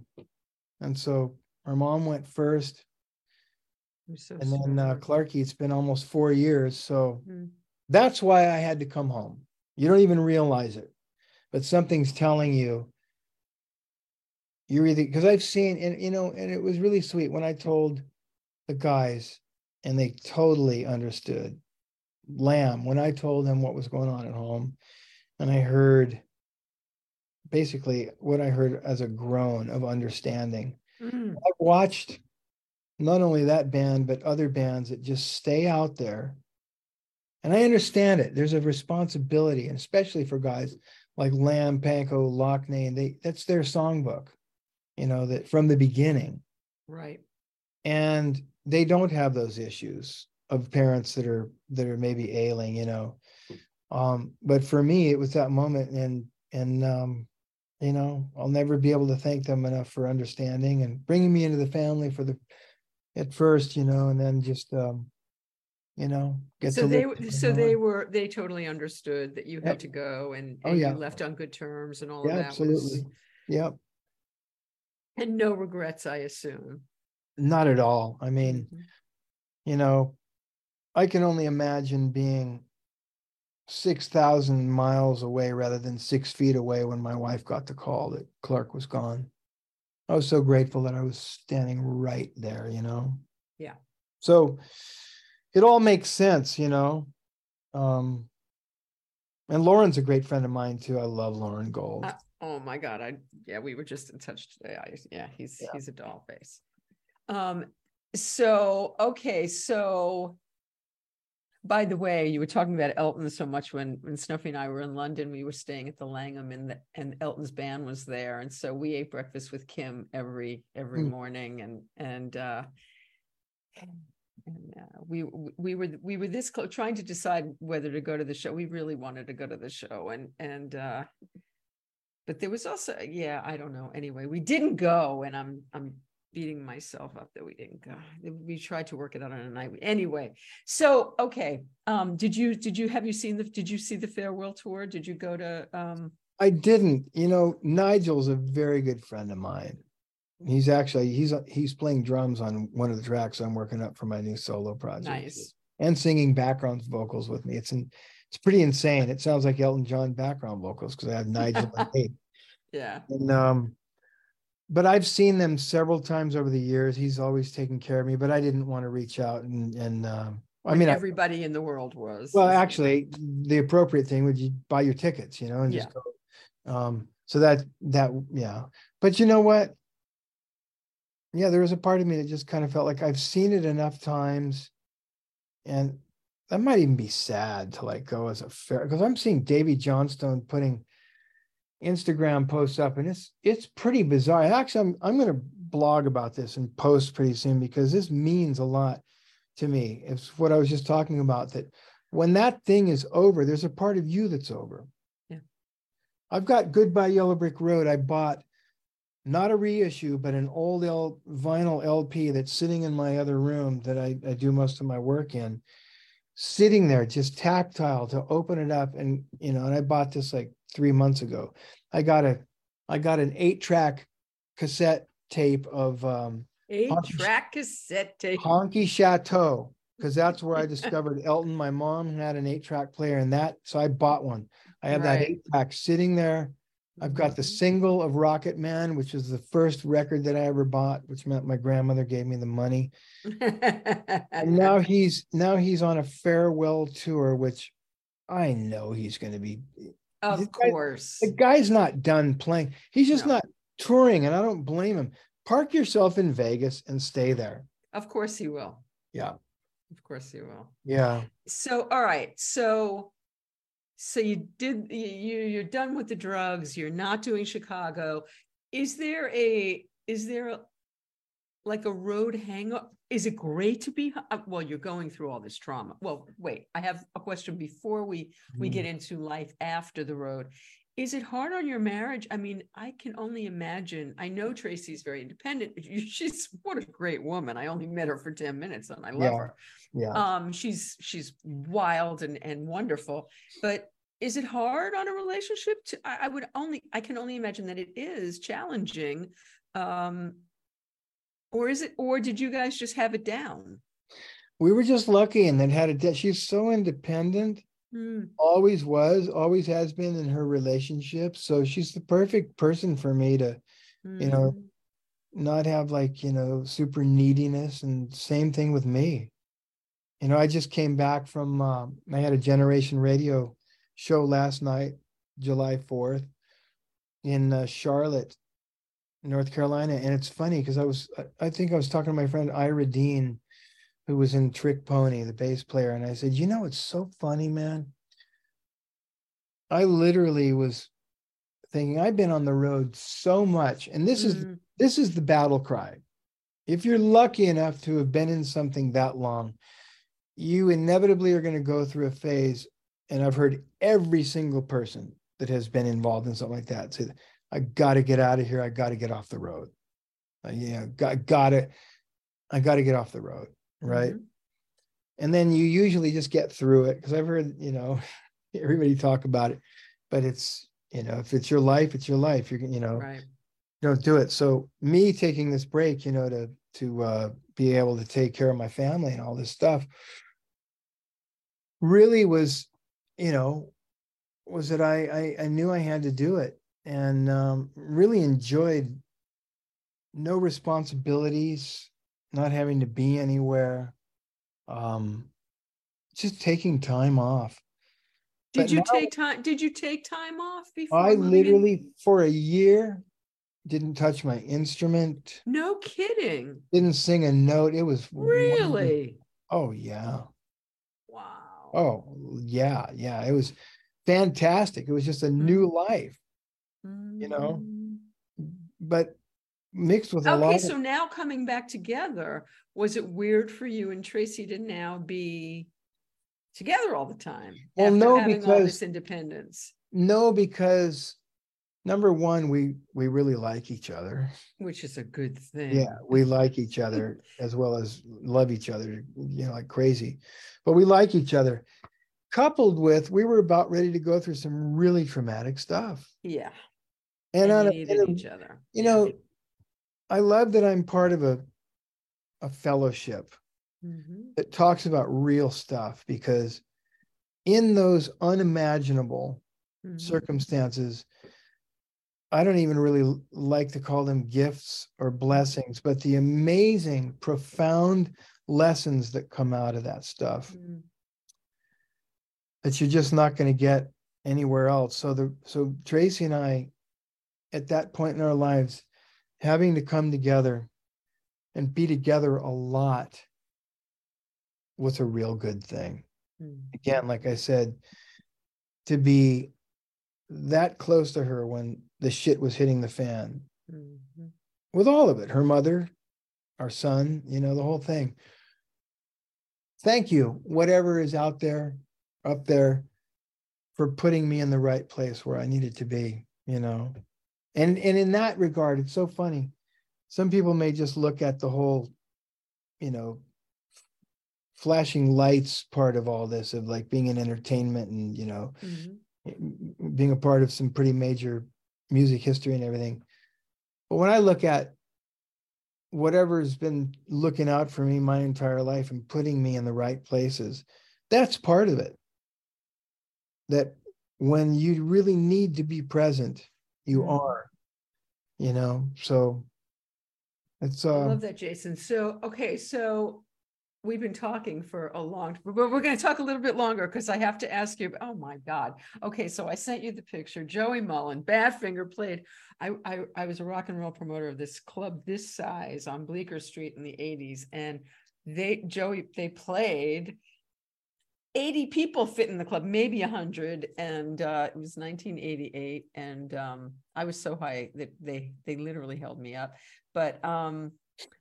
and so our mom went first, so and then uh, Clarky. It's been almost four years, so mm-hmm. that's why I had to come home. You don't even realize it, but something's telling you you're either because I've seen and you know, and it was really sweet when I told the guys and they totally understood. Lamm, when I told them what was going on at home, and I heard basically what I heard as a groan of understanding. Mm. I've watched not only that band, but other bands that just stay out there. And I understand it. There's a responsibility, and especially for guys like Lamm, Pankow, Loughnane, and they that's their songbook you know, that from the beginning. Right. And they don't have those issues of parents that are that are maybe ailing, you know. Um, but for me, it was that moment and and um, you know, I'll never be able to thank them enough for understanding and bringing me into the family for the at first, you know, and then just um, you know, get So they, live w- in so they were, they totally understood that you Yep. had to go and, Oh, and you yeah. left on good terms and all Yeah, of that absolutely. was, Yep. and no regrets, I assume. Not at all. I mean, Mhm. you know, I can only imagine being six thousand miles away rather than six feet away when my wife got the call that Clark was gone. I was so grateful that I was standing right there, you know? Yeah. So it all makes sense, you know? Um, and Lauren's a great friend of mine too. I love Lauren Gold. Uh, Oh, my God, I, yeah, we were just in touch today. I, yeah, he's, Yeah. he's a doll face. Um, so, okay, so. By the way, you were talking about Elton so much when, when Snuffy and I were in London, we were staying at the Langham and the, and Elton's band was there. And so we ate breakfast with Kim every, every Mm. morning and, and, uh. And, uh, we, we were, we were this close, trying to decide whether to go to the show. We really wanted to go to the show and, and, uh. But there was also, yeah, I don't know. Anyway, we didn't go and I'm, I'm beating myself up that we didn't go. We tried to work it out on a night. Anyway, so, okay. Um, did you, did you, have you seen the, did you see the farewell tour? Did you go to, um, I didn't, you know, Nigel's a very good friend of mine. He's actually he's he's playing drums on one of the tracks I'm working up for my new solo project. nice? And singing background vocals with me. It's in, it's pretty insane. It sounds like Elton John background vocals because I have Nigel and Nate. Yeah. And um but I've seen them several times over the years. He's always taken care of me, but I didn't want to reach out and and um I mean I, everybody in the world was. well actually the appropriate thing would you buy your tickets, you know, and just go. Um so that that yeah. But you know what? Yeah, there was a part of me that just kind of felt like I've seen it enough times, and that might even be sad to like go as a fair because I'm seeing Davey Johnstone putting Instagram posts up, and it's it's pretty bizarre. Actually, I'm I'm going to blog about this and post pretty soon because this means a lot to me. It's what I was just talking about that when that thing is over, there's a part of you that's over. Yeah. I've got Goodbye Yellow Brick Road. I bought not a reissue, but an old L vinyl LP that's sitting in my other room that I, I do most of my work in, sitting there just tactile to open it up. And, you know, and I bought this like three months ago. I got a, I got an eight track cassette tape of um, Eight Honky- track cassette tape. Honky Chateau, because that's where I discovered Elton. My mom had an eight track player and that, so I bought one. I have that eight track sitting there. I've got the single of Rocket Man, which is the first record that I ever bought, which meant my grandmother gave me the money. And now he's now he's on a farewell tour, which I know he's going to be. Of this guy- course. The guy's not done playing. He's just No. not touring, and I don't blame him. Park yourself in Vegas and stay there. Of course he will. Yeah, Of course he will. yeah. So, all right. So, so you did, you, you- you're done with the drugs. You're not doing Chicago. Is there a, is there a, like a road hang up? Is it great to be, uh, well, you're going through all this trauma. Well, wait, I have a question before we, we get into life after the road. Is it hard on your marriage? I mean, I can only imagine. I know Tracy's very independent. She's what a great woman. I only met her for 10 minutes and I love Yeah. her Yeah. um she's she's wild and and wonderful but is it hard on a relationship to I, I would only i can only imagine that it is challenging um or is it or did you guys just have it down we were just lucky and then had a de- she's so independent Hmm, always was always has been in her relationships so she's the perfect person for me to You know, hmm. not have like you know super neediness. And same thing with me. You know i just came back from um, i had a generation radio show last night july 4th in uh, charlotte north carolina. And it's funny because i was I- i think i was talking to my friend ira dean who was in trick pony the bass player and i said you know it's so funny man i literally was thinking i've been on the road so much and this is Mm, this is the battle cry. If you're lucky enough to have been in something that long, you inevitably are going to go through a phase. And I've heard every single person that has been involved in something like that say, I got to get out of here. I got to get off the road. Uh, yeah, got, got to, I got to get off the road. Right. mhm. and then you usually just get through it because I've heard you know everybody talk about it, but it's you know if it's your life, it's your life. You're you know Right. don't do it. So me taking this break, you know, to to uh, be able to take care of my family and all this stuff, really was, you know, was that I I, I knew I had to do it and um, really enjoyed no responsibilities, not having to be anywhere, um, just taking time off. Did But you now- take time? Did you take time off before? I literally for a year didn't touch my instrument. No kidding. didn't sing a note. It was wonderful. Really? Oh yeah. Wow. Oh yeah, yeah. It was fantastic. It was just a new life, you know, Mm. but mixed with a lot Okay, of so now coming back together, was it weird for you and Tracy to now be together all the time? Well, after no, having all this because- independence, no, because number one, we we really like each other. which is a good thing. Yeah, we like each other as well as love each other, you know, like crazy. But we like each other. Coupled with we were about ready to go through some really traumatic stuff. Yeah. And, on you a, needed in a- each other. you know, I love that I'm part of a a fellowship Mhm. that talks about real stuff because in those unimaginable Mhm. circumstances, I don't even really like to call them gifts or blessings, but the amazing, profound lessons that come out of that stuff Mm. that you're just not going to get anywhere else. So the so Tracy and I, at that point in our lives, having to come together and be together a lot was a real good thing. Mm. Again, like I said, to be that close to her when the shit was hitting the fan Mhm. with all of it, her mother, our son, you know, the whole thing. Thank you, whatever is out there, up there, for putting me in the right place where I needed to be, you know. And and in that regard, it's so funny. Some people may just look at the whole, you know, flashing lights part of all this of like being in entertainment and you know Mhm. being a part of some pretty major music history and everything. But when I look at whatever's been looking out for me my entire life and putting me in the right places, that's part of it. That when you really need to be present, you Mhm. are, you know. So it's I uh love that, Jason. So, okay, so we've been talking for a long, but we're going to talk a little bit longer because I have to ask you. Oh my God. Okay, so I sent you the picture. Joey Molland, Badfinger played. I, I I was a rock and roll promoter of this club this size on Bleecker Street in the '80s, and they Joey they played. 80 people fit in the club, maybe 100, and uh, it was 1988. And um, I was so high that they they literally held me up. But um,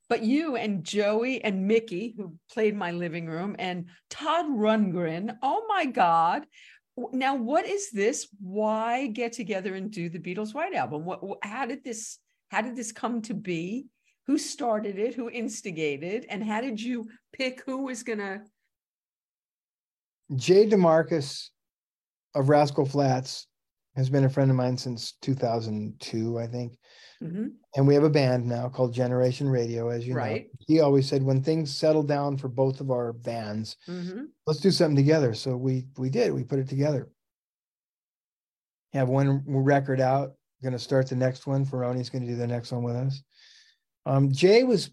but you and Joey and Mickey, who played my living room, and Todd Rundgren. Oh my God. Now, what is this? Why get together and do the Beatles White Album? What, how did this, how did this come to be? Who started it? Who instigated? And how did you pick who was gonna? Jay DeMarcus of Rascal Flatts has been a friend of mine since 2002, I think. Mhm, and we have a band now called Generation Radio, as you Right. know. He always said when things settle down for both of our bands, mhm, let's do something together. So we we did. We put it together. Have one record out. Going to start the next one. Ferrone's going to do the next one with us. Um, Jay was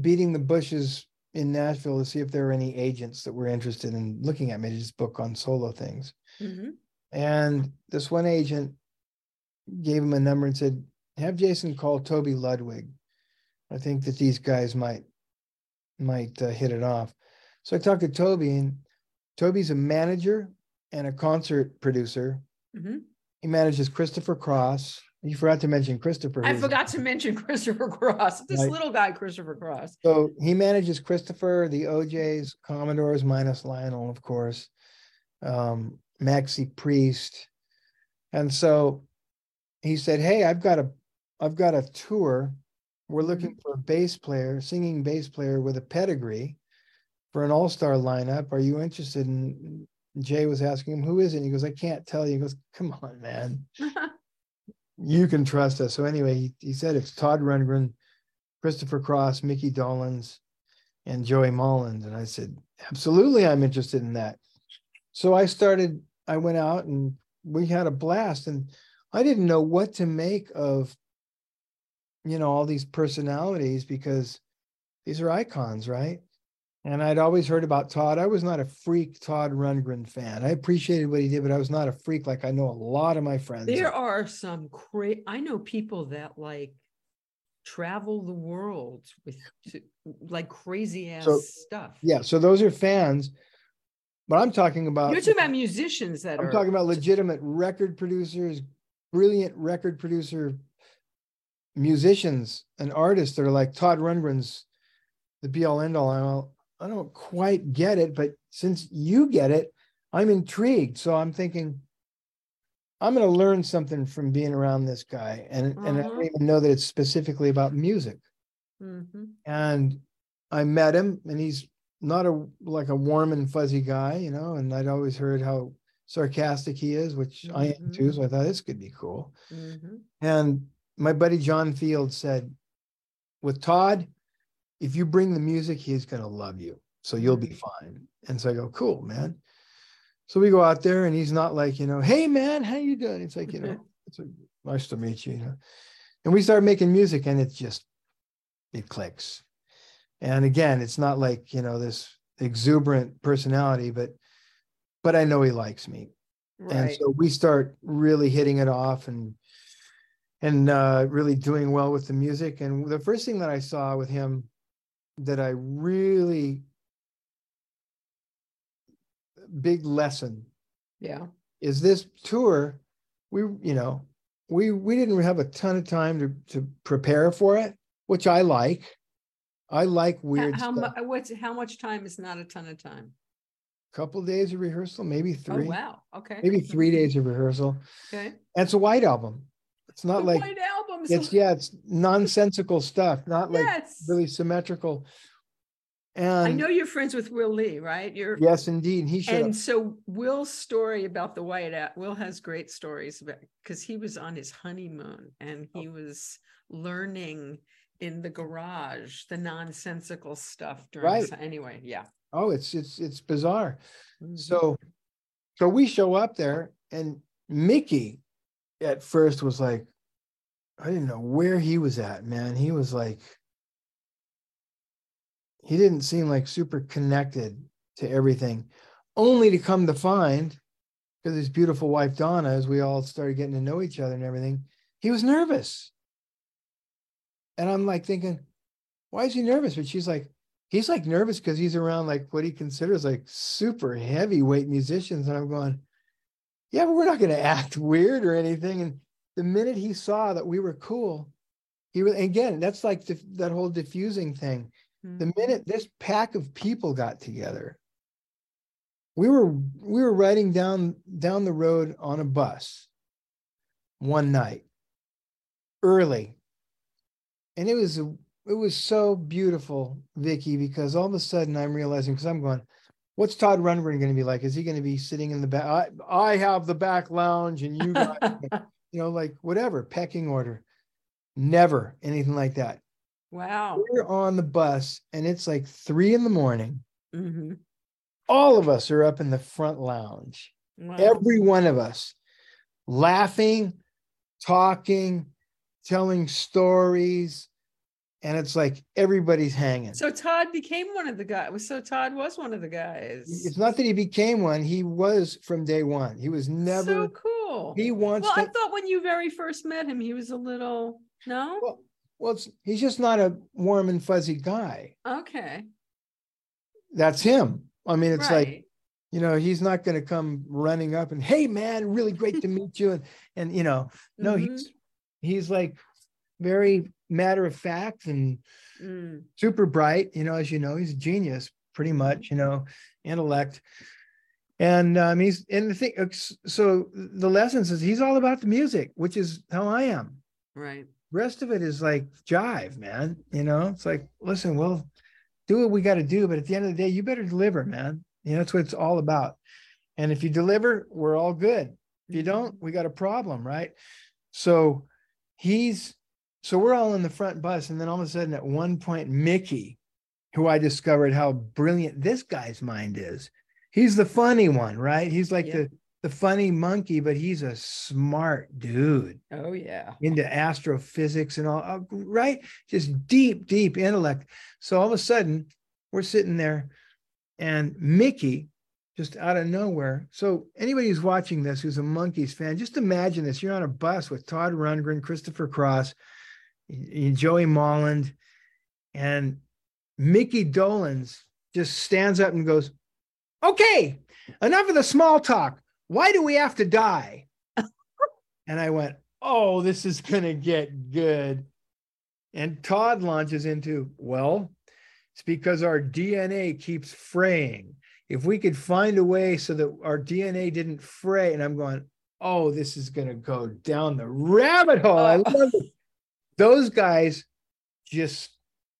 beating the bushes in Nashville to see if there were any agents that were interested in looking at me just book on solo things. mhm. And this one agent gave him a number and said, "Have Jason call Toby Ludwig. I think that these guys might might uh, hit it off." So I talked to Toby, and Toby's a manager and a concert producer. Mhm. He manages Christopher Cross. You forgot to mention Christopher. I forgot to mention Christopher Cross, this Right. little guy, Christopher Cross. So he manages Christopher, the O'Jays, Commodores, minus Lionel, of course, um, Maxi Priest, and so he said, "Hey, I've got a, I've got a tour. We're looking for a bass player, singing bass player with a pedigree. for an all-star lineup. Are you interested in Jay was asking him, who is it? And he goes, I can't tell you. He goes, Come on, man. you can trust us. So anyway, he, he said it's Todd Rundgren, Christopher Cross, Mickey Dolenz, and Joey Molland. And I said, Absolutely, I'm interested in that. So I started, I went out and we had a blast. And I didn't know what to make of, you know, all these personalities because these are icons, right? And I'd always heard about Todd. I was not a freak Todd Rundgren fan. I appreciated what he did, but I was not a freak like I know a lot of my friends. There are some crazy, I know people that like travel the world with like crazy ass so, stuff. Yeah. So those are fans. But I'm talking about you're talking about musicians that I'm are talking about legitimate record producers, brilliant record producer musicians and artists that are like Todd Rundgren's the be all end all. I don't quite get it, but since you get it, I'm intrigued. So I'm thinking, I'm going to learn something from being around this guy, and and I don't mm-hmm. even know that it's specifically about music. Mm-hmm. And I met him, and he's not a like a warm and fuzzy guy, you know. And I'd always heard how sarcastic he is, which mm-hmm. I am too. So I thought this could be cool. Mm-hmm. And my buddy John Field said, with Todd, if you bring the music, he's going to love you. So you'll be mm. fine. And so I go, cool, man. So we go out there and he's not like, you know, hey man, how you doing? It's like, you know, it's like, nice to meet you, you know. And we start making music and it's just it clicks. And again, it's not like, you know, this exuberant personality, but but I know he likes me. Right. And so we start really hitting it off and and uh, really doing well with the music. And the first thing that I saw with him that I really big lesson. Yeah. Is this tour we you know we we didn't have a ton of time to to prepare for it, which I like. I like weird how, how much what's how much time is not a ton of time? A couple days of rehearsal, maybe oh, three. Oh, wow. Okay. Maybe three days of rehearsal. Okay. And it's a white album. It's not the like. It's yeah, it's nonsensical stuff, not like yes. really symmetrical. And I know you're friends with Will Lee, right? You're yes, indeed. He should. And so Will's story about the white out. Will has great stories about because he was on his honeymoon and he oh. was learning in the garage the nonsensical stuff during. Right. Anyway, yeah. Oh, it's it's it's bizarre. Mm-hmm. So, so we show up there, and Mickey, at first was like, I didn't know where he was at, man. He was like he didn't seem like super connected to everything, only to come to find, because his beautiful wife Donna, as we all started getting to know each other and everything, he was nervous. And I'm like thinking, why is he nervous? But she's like, he's like nervous because he's around like what he considers like super heavyweight musicians. And I'm going, yeah, but we're not going to act weird or anything. And the minute he saw that we were cool, he was again, that's like the, that whole diffusing thing. The mm-hmm. minute this pack of people got together, we were we were riding down down the road on a bus one night early. And it was it was so beautiful, Vicki, because all of a sudden I'm realizing because I'm going, what's Todd Rundgren going to be like? Is he going to be sitting in the back? I, I have the back lounge and you got, you know, like whatever, pecking order. Never anything like that. Wow. We're on the bus and it's like three in the morning. Mm-hmm. All of us are up in the front lounge. Wow. Every one of us laughing, talking, telling stories. And it's like everybody's hanging. So Todd became one of the guys. So Todd was one of the guys. It's not that he became one. He was from day one. He was never so cool. He wants. Well, to, I thought when you very first met him, he was a little no. Well, well, it's, he's just not a warm and fuzzy guy. Okay. That's him. I mean, it's right. like, you know, he's not going to come running up and, hey, man, really great to meet you. And, and you know, no, mm-hmm. he's, he's like very matter of fact and mm. super bright. You know, as you know, he's a genius, pretty mm-hmm. much, you know, intellect. And um, he's, and the thing, so the lessons is he's all about the music, which is how I am. Right rest of it is like jive, man. You know, it's like, listen, we'll do what we got to do. But at the end of the day, you better deliver, man. You know, that's what it's all about. And if you deliver, we're all good. If you don't, we got a problem, right? So he's so we're all in the front bus, and then all of a sudden, at one point, Mickey, who I discovered how brilliant this guy's mind is, he's the funny one, right? He's like yeah. the the funny monkey, but he's a smart dude. Oh yeah, into astrophysics and all, uh. Just deep, deep intellect. So all of a sudden, we're sitting there, and Mickey, just out of nowhere. So anybody who's watching this, who's a Monkees fan, just imagine this: you're on a bus with Todd Rundgren, Christopher Cross, Joey Molland, and Mickey Dolenz just stands up and goes, "Okay, enough of the small talk why do we have to die? and I went, oh, this is going to get good. And Todd launches into, well, it's because our DNA keeps fraying. If we could find a way so that our DNA didn't fray, and I'm going, oh, this is going to go down the rabbit hole. I uh, love it. Those guys just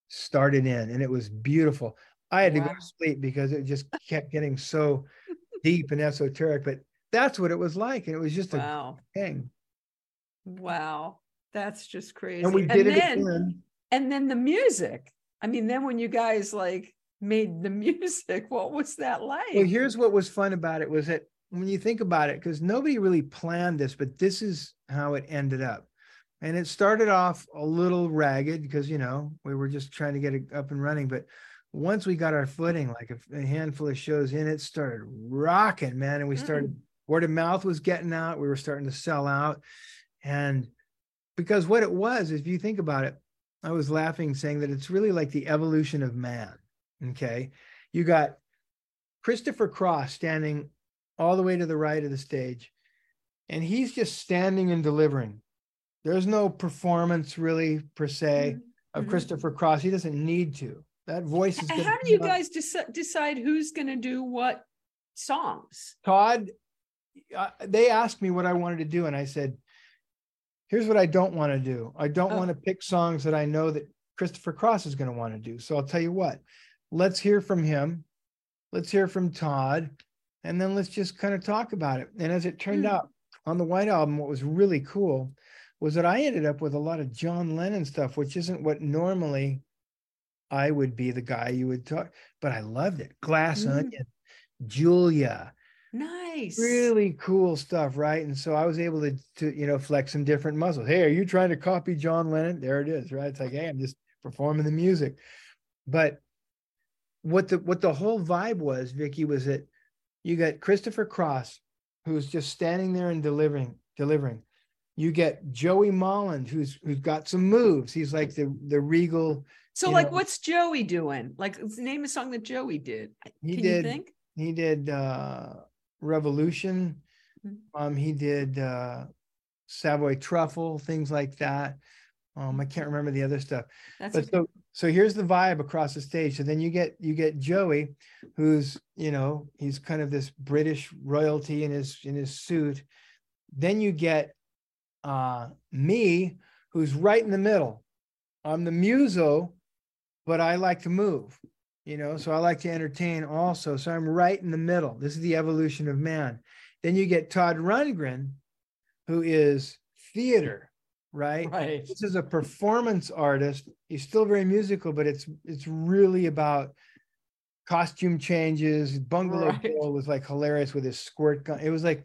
started in, and it was beautiful. I had wow. to go to sleep because it just kept getting so deep and esoteric. But that's what it was like. And it was just wow. a thing. Wow. That's just crazy. And we did and it then, again. And then the music. I mean, then when you guys like made the music, what was that like? Well, here's what was fun about it was that when you think about it, because nobody really planned this, but this is how it ended up. And it started off a little ragged because, you know, we were just trying to get it up and running. But once we got our footing, like a, a handful of shows in, it started rocking, man. And we started mm word of mouth was getting out. We were starting to sell out. And because what it was, if you think about it, I was laughing saying that it's really like the evolution of man. Okay. You got Christopher Cross standing all the way to the right of the stage, and he's just standing and delivering. There's no performance really per se mm-hmm. of mm-hmm. Christopher Cross. He doesn't need to. That voice is. How do you guys dec- decide who's going to do what songs? Todd they asked me what I wanted to do, and I said, "Here's what I don't want to do. I don't oh. want to pick songs that I know that Christopher Cross is going to want to do. So I'll tell you what. Let's hear from him. Let's hear from Todd, and then let's just kind of talk about it." And as it turned mm. out, on the White Album, what was really cool was that I ended up with a lot of John Lennon stuff, which isn't what normally I would be the guy you would talk, but I loved it. Glass mm. Onion, Julia, Nice. Really cool stuff, right? And so I was able to, to you know, flex some different muscles. Hey, are you trying to copy John Lennon? There it is, right? It's like, hey, I'm just performing the music. But what the what the whole vibe was, Vicki, was that you got Christopher Cross, who's just standing there and delivering, delivering. You get Joey Molland, who's who's got some moves. He's like the the regal. So, like, know, what's Joey doing? Like, name a song that Joey did. He Can did. He did. uh Revolution. Mm-hmm. Um, he did uh, Savoy Truffle, things like that. Um, I can't remember the other stuff. That's but so so here's the vibe across the stage. So then you get you get Joey, who's you know he's kind of this British royalty in his in his suit. Then you get uh, me, who's right in the middle. I'm the muso, but I like to move you know so i like to entertain also. So i'm right in the middle. This is the evolution of man. Then you get todd rundgren who is theater right? Right. This is a performance artist. He's still very musical but it's it's really about costume changes bungalow right. bill was like hilarious with his squirt gun. It was like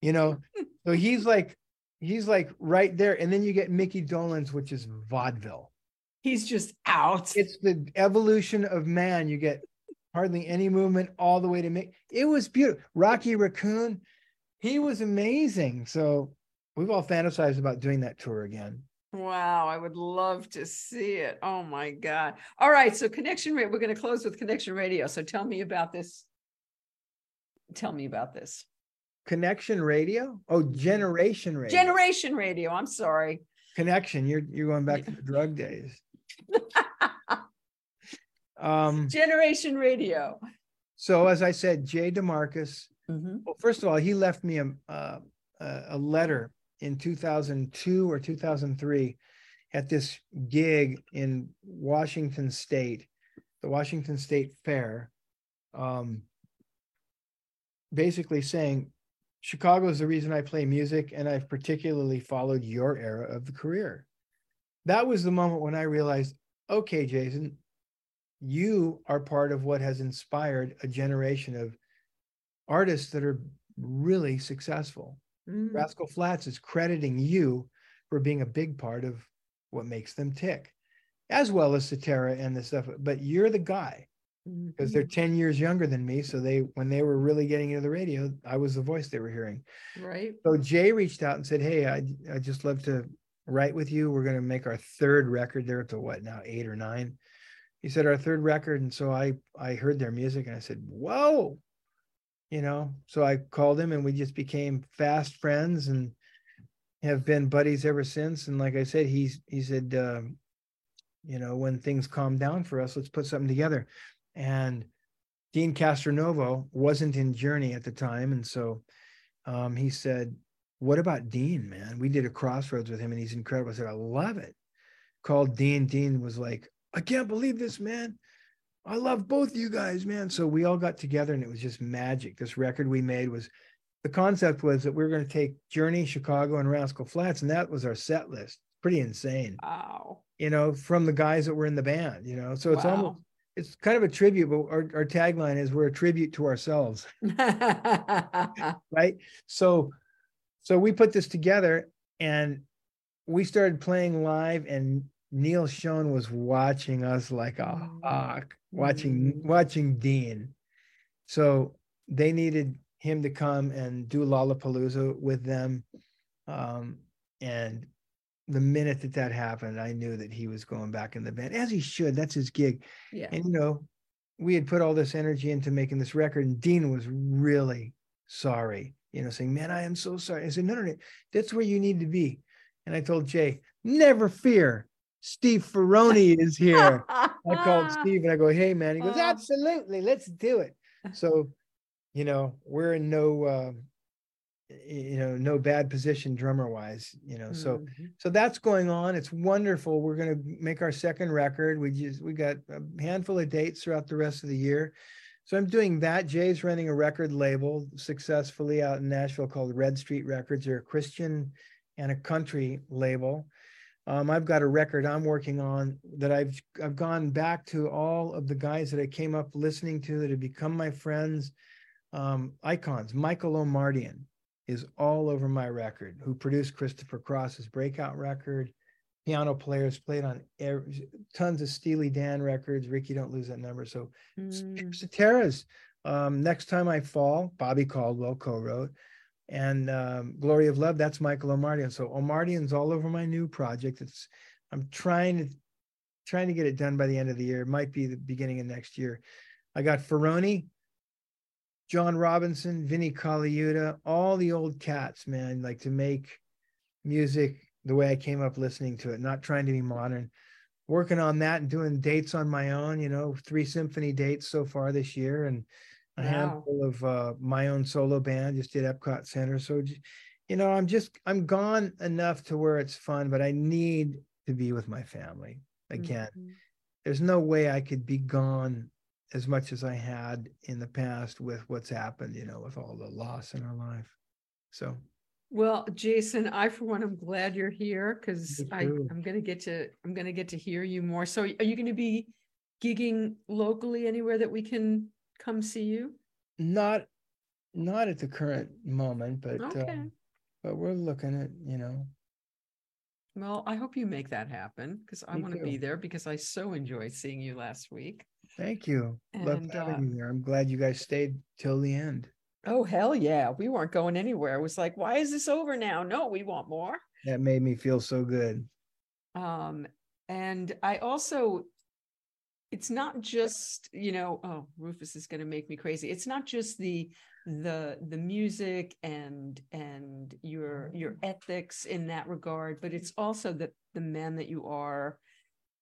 you know so he's like he's like right there and then you get mickey dolenz which is vaudeville he's just out. It's the evolution of man. You get hardly any movement all the way to make it was beautiful. Rocky Raccoon, he was amazing. So we've all fantasized about doing that tour again. Wow, I would love to see it. Oh my God. All right. So connection rate, we're going to close with connection radio. So tell me about this. Tell me about this. Connection radio? Oh, generation radio. Generation radio. I'm sorry. Connection. You're you're going back to the drug days um, Generation Radio. So as I said, Jay DeMarcus. Mm-hmm. Well, first of all, he left me a uh, a letter in 2002 or 2003 at this gig in Washington State the Washington State Fair, um, basically saying Chicago is the reason I play music, and I've particularly followed your era of the career. That was the moment when I realized, okay, Jason, you are part of what has inspired a generation of artists that are really successful. Mm. Rascal Flatts is crediting you for being a big part of what makes them tick, as well as Cetera and the stuff. But you're the guy because they're mm-hmm. 10 years younger than me. So they, when they were really getting into the radio, I was the voice they were hearing. Right. So Jay reached out and said, Hey, I, I just love to write with you. We're going to make our third record. They're up to what now, eight or nine. He said, Our third record. And so I, I heard their music and I said, Whoa, you know. So I called him and we just became fast friends and have been buddies ever since. And like I said, he's he said, um, you know, when things calm down for us, let's put something together. And Deen Castronovo wasn't in Journey at the time, and so um, he said, "What about Deen, man? We did a crossroads with him, and he's incredible." I said, "I love it." Called Deen. Deen was like, "I can't believe this, man." I love both you guys, man. So we all got together and it was just magic. This record we made was the concept was that we were going to take Journey, Chicago, and Rascal Flatts, and that was our set list. Pretty insane. Wow. You know, from the guys that were in the band, you know. So it's wow. almost it's kind of a tribute, but our, our tagline is we're a tribute to ourselves. right. So so we put this together and we started playing live and Neal Schon was watching us like a mm. hawk, watching mm. watching Deen. So they needed him to come and do Lollapalooza with them. Um, and the minute that that happened, I knew that he was going back in the band, as he should. That's his gig. Yeah. And you know, we had put all this energy into making this record, and Deen was really sorry. You know, saying, "Man, I am so sorry." I said, "No, no, no. That's where you need to be." And I told Jay, "Never fear. Steve Ferrone is here." I called Steve and I go, "Hey, man." He goes, "Absolutely. Let's do it." So, you know, we're in no. Uh, you know no bad position drummer wise you know so mm-hmm. so that's going on. It's wonderful. We're going to make our second record. We just we got a handful of dates throughout the rest of the year. So i'm doing that. Jay's running a record label successfully out in nashville called red street records. They're a christian and a country label. Um, i've got a record i'm working on that i've i've gone back to all of the guys that i came up listening to that have become my friends um, icons. Michael omartian is all over my record, who produced Christopher Cross's breakout record. Piano players played on every, tons of Steely Dan records. Rikki, don't lose that number. So, mm. Um, Next Time I Fall, Bobby Caldwell co wrote. And um, Glory of Love, that's Michael Omartian. So, Omartian's all over my new project. It's I'm trying to trying to get it done by the end of the year. It might be the beginning of next year. I got Ferrone, John Robinson, Vinnie Colaiuta, all the old cats, man, like to make music the way I came up listening to it, not trying to be modern. Working on that and doing dates on my own, you know, three symphony dates so far this year and a wow. handful of uh, my own solo band, just did Epcot Center. So, you know, I'm just, I'm gone enough to where it's fun, but I need to be with my family again. Mm-hmm. There's no way I could be gone as much as I had in the past with what's happened, you know, with all the loss in our life. So, well, Jason, I for one am glad you're here because I'm going to get to I'm going to get to hear you more. So, are you going to be gigging locally anywhere that we can come see you? Not, not at the current moment, but okay. uh, but we're looking at you know. Well, I hope you make that happen because I want to be there because I so enjoyed seeing you last week. Thank you. Love having uh, you here. I'm glad you guys stayed till the end. Oh hell yeah. We weren't going anywhere. It was like, why is this over now? No, we want more. That made me feel so good. Um, and I also it's not just, you know, oh, Rufus is gonna make me crazy. It's not just the the the music and and your your ethics in that regard, but it's also that the man that you are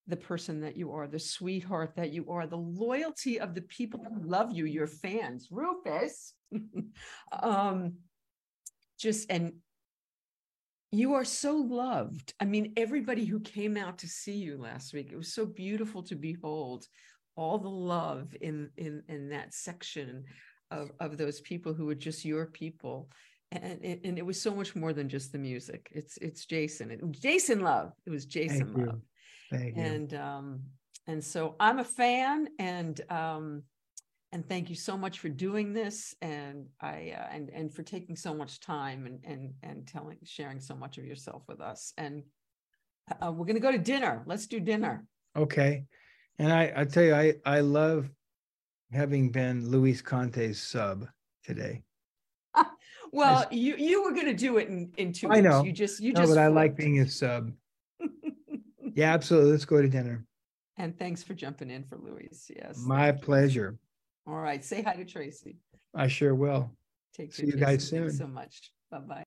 the person that you are, the sweetheart that you are, the loyalty of the people who love you, your fans, Rufus. um, just and you are so loved. I mean, everybody who came out to see you last week, it was so beautiful to behold all the love in in in that section of of those people who were just your people and and, and it was so much more than just the music it's it's jason it, jason love it was jason Thank you. Thank you. and um and so i'm a fan and um and thank you so much for doing this and i uh, and and for taking so much time and and and telling sharing so much of yourself with us and uh, we're going to go to dinner let's do dinner Okay. And I, I tell you, I, I love having been Luis Conte's sub today. well you you were going to do it in in two I weeks know. you just you No, just but I like being his sub. Yeah, absolutely. Let's go to dinner. and thanks for jumping in for luis yes My pleasure. all right say hi to tracy I sure will. take care. See care you guys Jason. Thanks soon. so much bye-bye